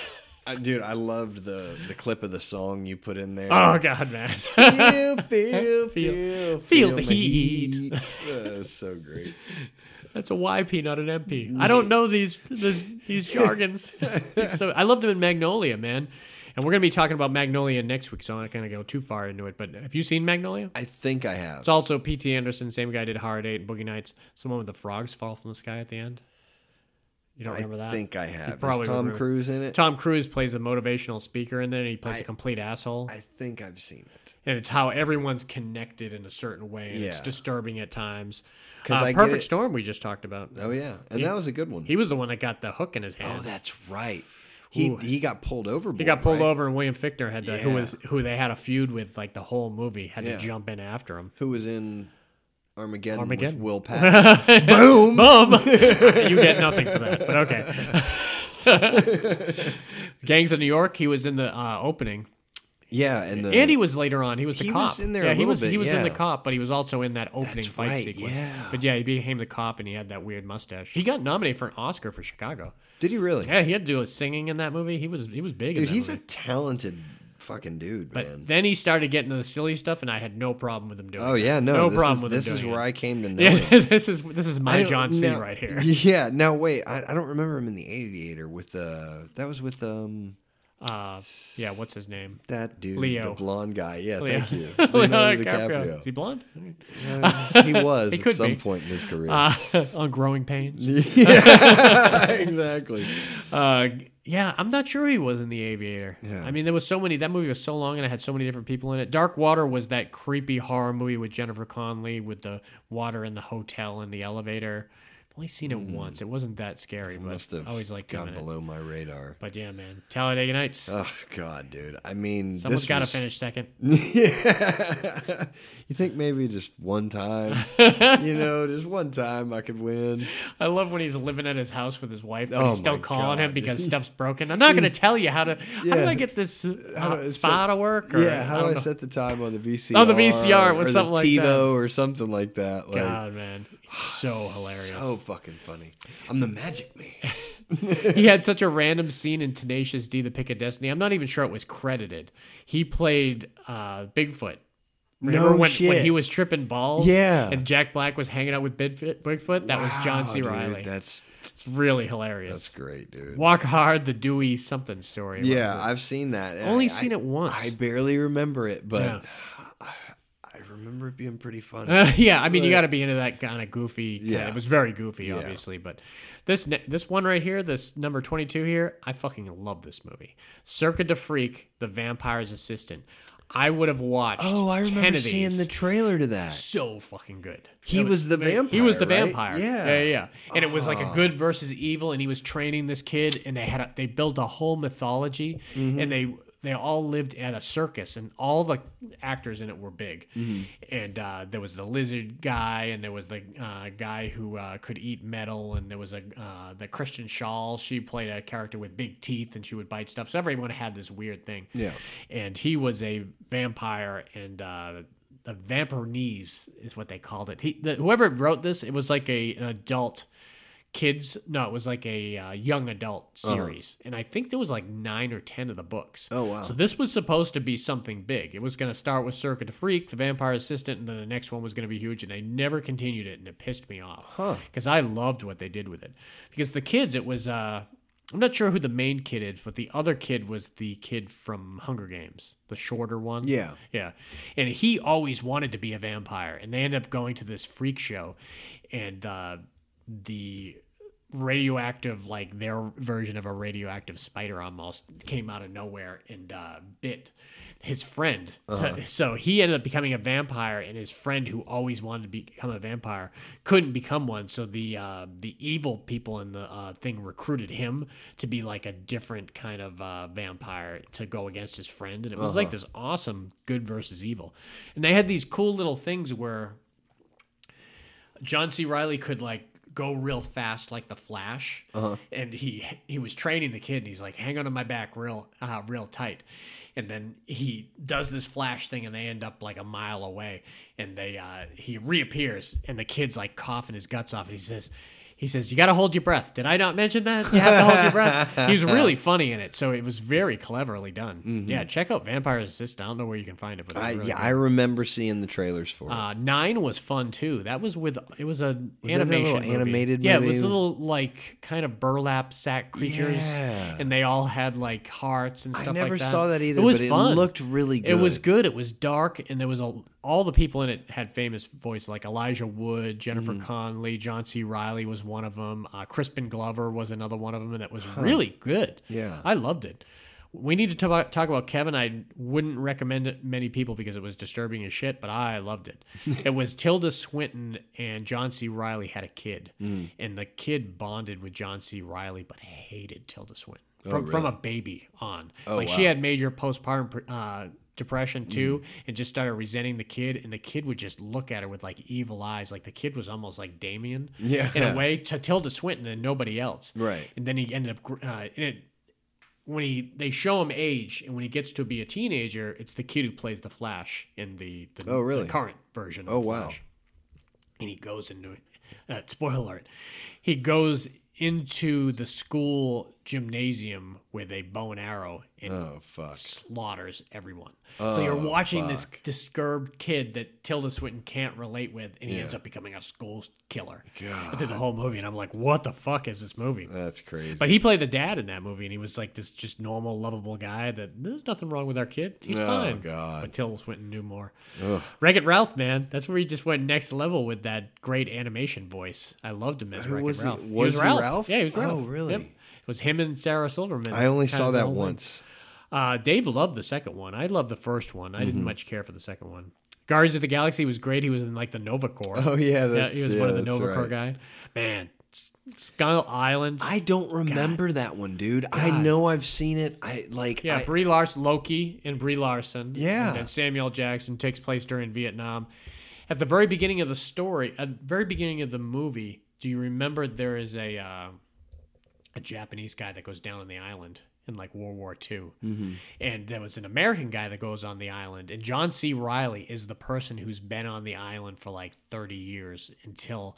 Uh, dude, I loved the the clip of the song you put in there. Oh God, man. feel, feel, Feel- feel, feel the heat. Uh, so great. That's a YP, not an MP. I don't know these this, these jargons. So I loved him in Magnolia, man. And we're gonna be talking about Magnolia next week, so I'm not gonna go too far into it. But have you seen Magnolia? I think I have. It's also P.T. Anderson, same guy did Hard Eight and Boogie Nights. Someone with the frogs fall from the sky at the end. You don't I remember that? I think I You have. Is probably Tom remember. Cruise in it? Tom Cruise plays the motivational speaker in there, and he plays I- a complete asshole. I think I've seen it. and it's how everyone's connected in a certain way. And It's disturbing at times. 'Cause Uh, Perfect Storm we just talked about. Oh yeah, and He- that was a good one. He was the one that got the hook in his hand. oh, that's right. He Ooh. he got pulled over. He got pulled right? over, and William Fichtner had to, who was who they had a feud with like the whole movie, had Yeah. to jump in after him. Who was in Armageddon, Armageddon. with Will Patton? Boom, boom. you get nothing for that, but okay. Gangs of New York. He was in the uh, opening. Yeah, and the Andy was later on. He was the He cop. was in there Yeah, he was. bit, he was in the cop, but he was also in that opening That's fight right, sequence. yeah. But yeah, he became the cop, and he had that weird mustache. He got nominated for an Oscar for Chicago. Did he really? Yeah, he had to do a singing in that movie. He was he was big. in Dude, he's movie. a talented fucking dude, But man. then he started getting the silly stuff, and I had no problem with him doing. Oh yeah, no, no this problem is, with this is where it. I came to know Yeah, this is this is my John C. now- right here. Yeah. Now wait, I, I don't remember him in the Aviator with uh that was with um Uh, yeah, what's his name? that dude, Leo. the blonde guy. Yeah, Leo. thank you, Leonardo. DiCaprio. Is he blonde? Uh, he was He at some be. point in his career. Uh, on Growing Pains. Yeah, exactly. Uh, yeah, I'm not sure he was in The Aviator. Yeah. I mean, there was so many. That movie was so long, and it had so many different people in it. Dark Water was that creepy horror movie with Jennifer Connelly with the water in the hotel and the elevator. Only seen it once. It wasn't that scary, but Mm. Must have I always like gone doing it. below my radar. But yeah, man, Talladega Nights. Oh God, dude. I mean, Someone's got to was- finish second. Yeah. you think maybe just one time, you know, just one time I could win. I love when he's living at his house with his wife, but Oh he's still calling him because stuff's broken. I'm not going to tell you how to. How do Yeah. I get this uh, How do I set- to work? Or, yeah, how do don't I know. set the time on the VCR? On the VCR, with or something like that. TiVo or something like that. Like, God, man, so hilarious. so fucking funny. I'm the magic man. he had such a random scene in Tenacious D: The Pick of Destiny. I'm not even sure it was credited. He played uh, Bigfoot. Remember No when, shit. when he was tripping balls? Yeah. And Jack Black was hanging out with Bigfoot? Bigfoot? That was John C. Wow, dude, Reilly. That's it's really hilarious. That's great, dude. Walk Hard, the Dewey something story. Yeah. I've seen that. Only I- seen I- it once. I barely remember it, but Yeah. Remember it being pretty funny. Uh, yeah, I mean, you got to be into that kind of goofy. kinda- Yeah. it was very goofy, Yeah. obviously. But this this one right here, this number twenty two here, I fucking love this movie. Cirque du Freak, the vampire's assistant. I would have watched. Oh, I 10 remember seeing the trailer to that. So fucking good. He It was the vampire. He was the vampire, right? vampire. Yeah. yeah, yeah. And it was like a Oh. good versus evil, and he was training this kid, and they had a, they built a whole mythology, Mhm. and they they all lived at a circus, and all the actors in it were big. Mhm. And uh, there was the lizard guy, and there was the uh, guy who uh, could eat metal, and there was a uh, the Kristen Schaal. She played a character with big teeth, and she would bite stuff. So everyone had this weird thing. Yeah. And he was a vampire, and uh, the Vampaneze is what they called it. He, the, whoever wrote this, it was like a an adult kids. No, it was like a uh, young adult Uh-huh. series, and I think there was like nine or ten of the books. Oh, wow. So this was supposed to be something big. It was going to start with Cirque du Freak, the Vampire Assistant, and then the next one was going to be huge. And they never continued it, and it pissed me off. Huh. Because I loved what they did with it. Because the kids, it was. Uh, I'm not sure who the main kid is, but the other kid was the kid from Hunger Games, the shorter one. Yeah. Yeah. And he always wanted to be a vampire. And they end up going to this freak show. And uh, the radioactive, like their version of a radioactive spider almost came out of nowhere and uh, bit his friend. Uh-huh. So, so he ended up becoming a vampire, and his friend, who always wanted to become a vampire, couldn't become one. So the uh, the evil people in the uh, thing recruited him to be like a different kind of uh, vampire to go against his friend, and it was like Uh-huh. this awesome good versus evil. And they had these cool little things where John C. Reilly could like go real fast like the Flash, Uh-huh. and he he was training the kid, and he's like, "Hang on to my back real uh, real tight." And then he does this flash thing, and they end up like a mile away. And they uh, he reappears, and the kid's like coughing his guts off. And he says, "He says you got to hold your breath." Did I not mention that? You have to hold your breath. He was really funny in it, so it was very cleverly done. Mhm. Yeah, check out Vampire's Assistant. I don't know where you can find it, but it I, really yeah, good. I remember seeing the trailers for it. Uh, Nine was fun too. That was with it was a Was that a animation movie. animated Yeah, it movie? was little like kind of burlap sack creatures, Yeah. and they all had like hearts and stuff like that. I never like that. saw that either, It was but it fun. looked really good. It was good. It was dark, and there was a all the people in it had famous voice like Elijah Wood, Jennifer Mhm. Connelly, John C. Reilly was one of them. Uh, Crispin Glover was another one of them, and it was Huh. really good. Yeah. I loved it. We need to talk, talk about Kevin. I wouldn't recommend it many people because it was disturbing as shit, but I loved it. it was Tilda Swinton and John C. Reilly had a kid, Mm. and the kid bonded with John C. Reilly, but hated Tilda Swinton Oh, from from a baby on. Oh, like she had major postpartum uh, depression too, Mm. and just started resenting the kid. And the kid would just look at her with like evil eyes. Like the kid was almost like Damien, Yeah. in a way to Tilda Swinton and nobody else. Right. And then he ended up uh, and it when he they show him age and when he gets to be a teenager, it's the kid who plays the Flash in the the, Oh, really? the current version. of Oh, wow. Flash. And he goes into uh, spoiler alert. He goes into the school gymnasium with a bow and arrow and Oh, fuck. slaughters everyone. so oh, you're Oh, watching this disturbed kid that Tilda Swinton can't relate with, and he Yeah. ends up becoming a school killer God. through the whole movie. And I'm like, what the fuck is this movie? That's crazy. But he played the dad in that movie, and he was like this just normal, lovable guy that there's nothing wrong with our kid. He's Oh, fine. God. But Tilda Swinton knew more. Wreck It Ralph, man. That's where he just went next level with that great animation voice. I loved him as Wreck It he? Ralph. Was he Ralph? Yeah, he was oh, Ralph. Oh, really? Yep. Was him and Sarah Silverman. I only saw that once. Uh, Dave loved the second one. I loved the first one. I didn't Mhm. much care for the second one. Guardians of the Galaxy was great. He was in like the Nova Corps. Oh, yeah, that's- he was yeah, one of the Nova Corps guy. Man, Skull Island. I don't remember that one, dude. I know I've seen it. I like. Yeah, I, Brie Larson, Loki, and Brie Larson. Yeah. and then Samuel Jackson takes place during Vietnam. At the very beginning of the story, at the very beginning of the movie, do you remember there is a uh, a Japanese guy that goes down on the island in like World War II, Mhm. and there was an American guy that goes on the island, and John C. Reilly is the person who's been on the island for like thirty years until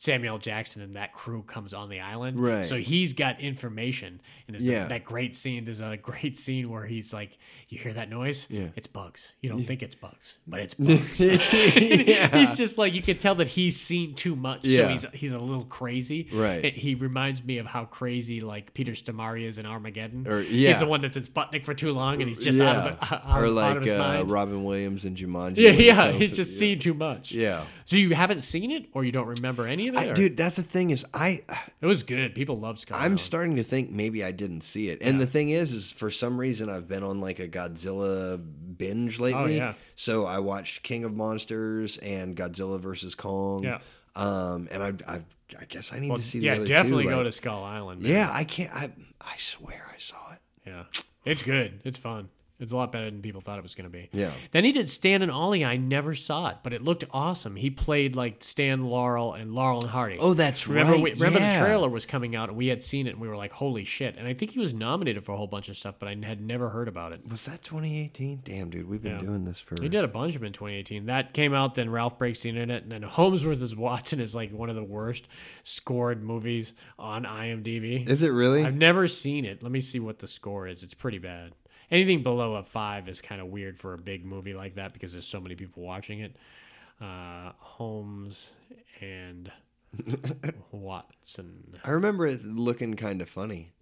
Samuel Jackson and that crew comes on the island. Right. So he's got information, and it's Yeah. that great scene. There's a great scene where he's like, "You hear that noise? Yeah. It's bugs. You don't Yeah. think it's bugs, but it's bugs." Yeah. He's just like you can tell that he's seen too much, Yeah. so he's he's a little crazy. Right. It- he reminds me of how crazy like Peter Stormare is in Armageddon. Or- yeah. he's the one that's in Sputnik for too long, and he's just out of it, out, or out like of uh. Robin Williams and Jumanji. Yeah, yeah, he's just yeah. seen too much. Yeah. So you haven't seen it, or you don't remember any I, dude, that's the thing is I. It was good. People love Skull I'm Island. starting to think maybe I didn't see it. And the thing is, is for some reason I've been on like a Godzilla binge lately. Oh, yeah. So I watched King of Monsters and Godzilla versus Kong. Yeah. Um, and I, I, I guess I need Well, to see the yeah, other definitely two, go like- to Skull Island. man. Yeah, I can't. I, I swear I saw it. Yeah, it's good. It's fun. It's a lot better than people thought it was going to be. Yeah. Then he did Stan and Ollie. I never saw it, but it looked awesome. He played like Stan Laurel and Laurel and Hardy. Oh, that's remember, right, We, remember yeah. the trailer was coming out and we had seen it and we were like, "Holy shit!" And I think he was nominated for a whole bunch of stuff, but I had never heard about it. Was that 2018? Damn, dude, we've been Yeah. doing this for. He did a bunch of them in 2018. That came out, then Ralph Breaks the Internet, and then Holmes vs. Watson is like one of the worst scored movies on IMDb. Is it really? I've never seen it. Let me see what the score is. It's pretty bad. Anything below a five is kind of weird for a big movie like that because there's so many people watching it. Uh, Holmes and Watson. I remember it looking kind of funny.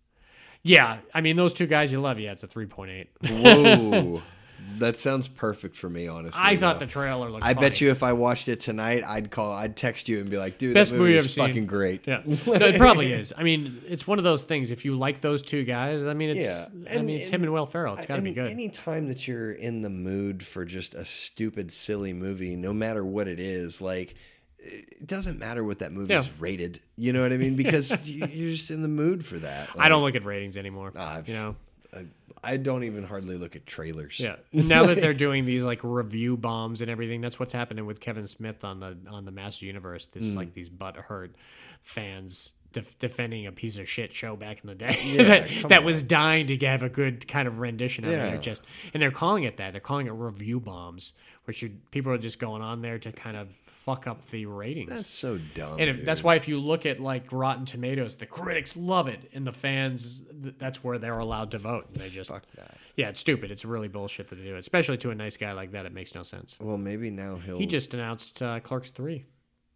Yeah, I mean those two guys you love. Yeah, it's a 3.8. Whoa. that sounds perfect for me, honestly. I thought though. the trailer looked I bet you if I watched it tonight, I'd call, I'd text you and be like, "Dude, Best that movie movie I've is seen. fucking great." Yeah, no, it probably is. I mean, it's one of those things. If you like those two guys, I mean, it's Yeah, I mean, it's him and Will Ferrell. It's got to be good. Any time that you're in the mood for just a stupid, silly movie, no matter what it is, like it doesn't matter what that movie is Yeah. rated. You know what I mean? Because you- you're just in the mood for that. I don't look at ratings anymore. I've- you know. I, I don't even hardly look at trailers. Yeah. Now that they're doing these like review bombs and everything, that's what's happening with Kevin Smith on the on the Master Universe. This Mm. like these butthurt fans def- defending a piece of shit show back in the day Yeah, that, that was dying to have a good kind of rendition of it. Yeah. They're just and they're calling it that. They're calling it review bombs, which are, people are just going on there to kind of fuck up the ratings. That's so dumb. And if, that's why if you look at like Rotten Tomatoes, the critics love it, and the fans th- that's where they're allowed to vote. And they just Fuck that. Yeah, it's stupid. It's really bullshit that they do it, especially to a nice guy like that. It makes no sense. Well, maybe now he'll. He just announced uh, Clerks three.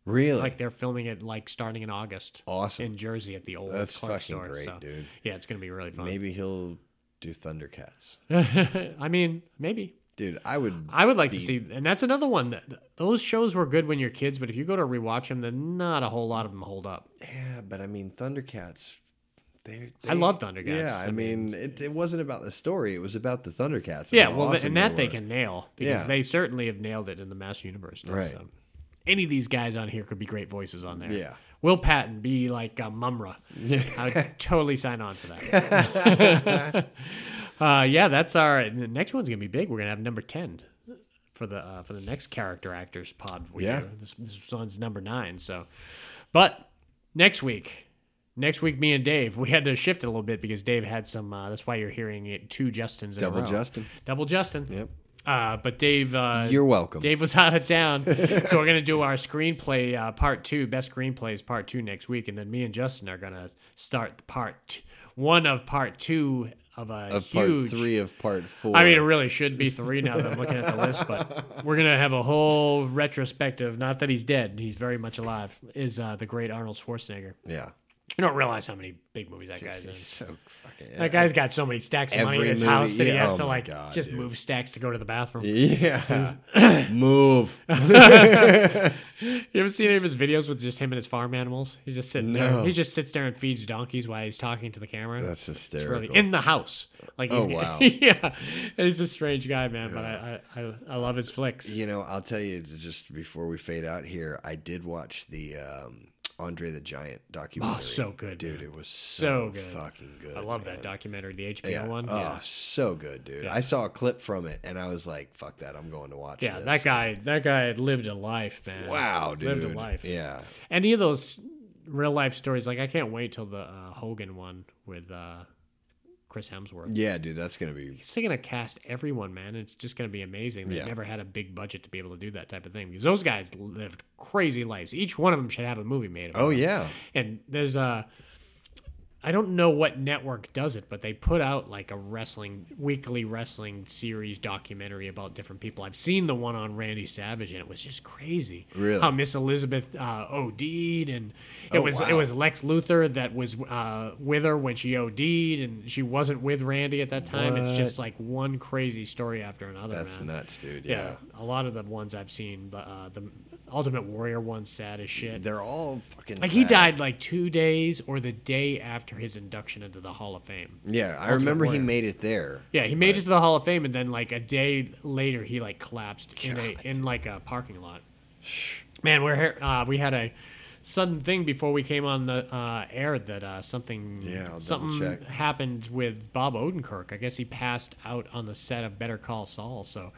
Really? Like they're filming it like starting in August. Awesome. in Jersey at the old That's Clark fucking store. great, so, dude. Yeah, it's gonna be really fun. Maybe he'll do Thundercats. I mean, maybe. Dude, I would. I would like to see, and that's another one. That, those shows were good when you're kids, but if you go to rewatch them, then not a whole lot of them hold up. Yeah, but I mean, Thundercats. They're, I love Thundercats. Yeah, I, I mean, it, it wasn't about the story; it was about the Thundercats. Yeah, well, awesome and that they were. can nail because Yeah. they certainly have nailed it in the Master Universe. Stuff, Right. so. Any of these guys on here could be great voices on there. Yeah. Will Patton be like uh, Mumm-Ra? I would totally sign on for that. uh, yeah, that's our the next one's gonna be big. We're gonna have number ten for the uh, for the next character actors pod. Yeah. do. This, this one's number nine. So, but next week. Next week, me and Dave, we had to shift it a little bit because Dave had some. Uh, that's why you're hearing it two Justins in a Double. Justin. Double Justin. Yep. Uh, but Dave, uh, You're welcome. Dave was out of town, so we're gonna do our screenplay uh, part two, best screenplays part two next week, and then me and Justin are gonna start part t- one of part two of a Of part huge. three of part four. I mean, it really should be three now that I'm looking at the list, but we're gonna have a whole retrospective. Not that he's dead; he's very much alive. Is uh, the great Arnold Schwarzenegger? Yeah. You don't realize how many big movies that guy's in. so fucking. That guy's got so many stacks of money in his movie- house that he has oh to like God, just dude. move stacks to go to the bathroom. Yeah. Move. you ever seen any of his videos with just him and his farm animals? He just sits there. No. He just sits there and feeds donkeys while he's talking to the camera. That's It's really in the house. Like he's, Oh, wow. yeah, he's a strange guy, man. But I, I, I, I love his flicks. You know, I'll tell you just before we fade out here, I did watch the um, Andre the Giant documentary. Oh, so good, dude! man. It was So so, good. fucking good. I love man. that documentary, the HBO Yeah. one. Oh, yeah. so good, dude. Yeah. I saw a clip from it and I was like, "Fuck that! I'm going to watch." Yeah, this. that guy, that guy had lived a life, man. Wow, dude, lived a life. Yeah. Any of those real life stories, like I can't wait till the uh, Hogan one with uh, Chris Hemsworth. Yeah, dude, that's gonna be. He's going to cast everyone, man. It's just going to be amazing. They've Yeah. never had a big budget to be able to do that type of thing because those guys lived crazy lives. Each one of them should have a movie made. About Oh, them. yeah. and there's a. I don't know what network does it, but they put out like a wrestling weekly wrestling series documentary about different people. I've seen the one on Randy Savage, and it was just crazy. Really? How Miss Elizabeth uh, OD'd, and it Oh, was it was Lex Luger that was uh, with her when she OD'd, and she wasn't with Randy at that time. It's just like one crazy story after another. That's man. nuts, dude. Yeah. Yeah. a lot of the ones I've seen, but uh, the Ultimate Warrior one's sad as shit. They're all fucking. Like he died like two days or the day after his induction into the Hall of Fame. Yeah, I Ultimate remember he made it there. Yeah, he made it to the Hall of Fame, and then like a day later, he like collapsed in a in like a parking lot. Man, we're here. Uh, we had a sudden thing before we came on the uh, air that uh, something Yeah, something happened with Bob Odenkirk. I guess he passed out on the set of Better Call Saul. So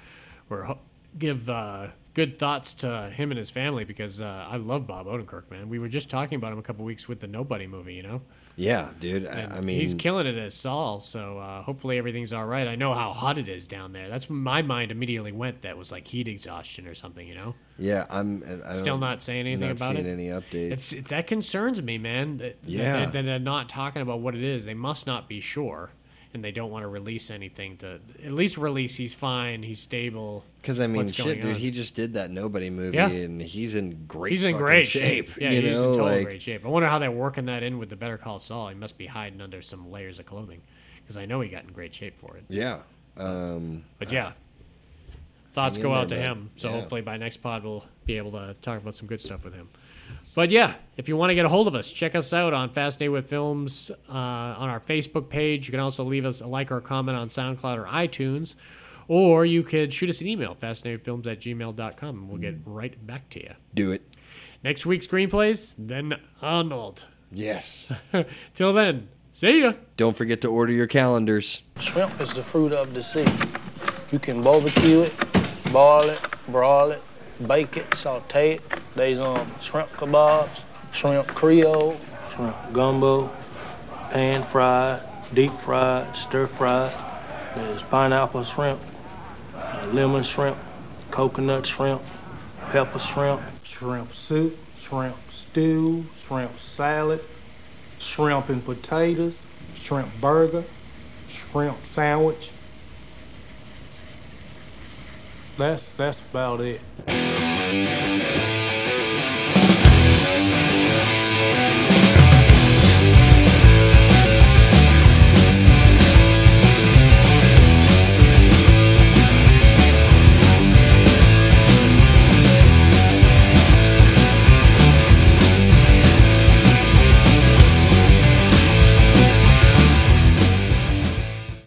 we're ho- give uh, good thoughts to him and his family because uh, I love Bob Odenkirk, man. We were just talking about him a couple weeks with the Nobody movie, you know. Yeah, dude. I, I mean, he's killing it as Saul, so uh, hopefully everything's all right. I know how hot it is down there. That's when my mind immediately went. That was like heat exhaustion or something, you know. Yeah, I'm. I Still not saying anything not about it. Any updates? It's it, that concerns me, man. That, Yeah. that, that they're not talking about what it is. They must not be sure, and they don't want to release anything to at least release. He's fine. He's stable. Because I mean, shit, dude. on. He just did that Nobody movie, Yeah. and he's in great. He's in great shape. Yeah, you he's know, in total like, great shape. I wonder how they're working that in with the Better Call Saul. He must be hiding under some layers of clothing, because I know he got in great shape for it. Yeah. Um, But yeah, thoughts go out there, to him. So Yeah. hopefully by next pod we'll be able to talk about some good stuff with him. But yeah, if you want to get a hold of us, check us out on Fascinated with Films uh, on our Facebook page. You can also leave us a like or a comment on SoundCloud or iTunes. Or you could shoot us an email, fascinatedfilms at gmail.com, and we'll get right back to you. do it. Next week's screenplays, then Arnold. Yes. Till then, see ya. Don't forget to order your calendars. Shrimp is the fruit of the sea. You can barbecue it, boil it, broil it, bake it, saute it. There's um shrimp kebabs, shrimp creole, shrimp gumbo, pan fried, deep fried, stir fried. There's pineapple shrimp, uh, lemon shrimp, coconut shrimp, pepper shrimp, shrimp soup, shrimp stew, shrimp salad, shrimp and potatoes, shrimp burger, shrimp sandwich that's that's about it.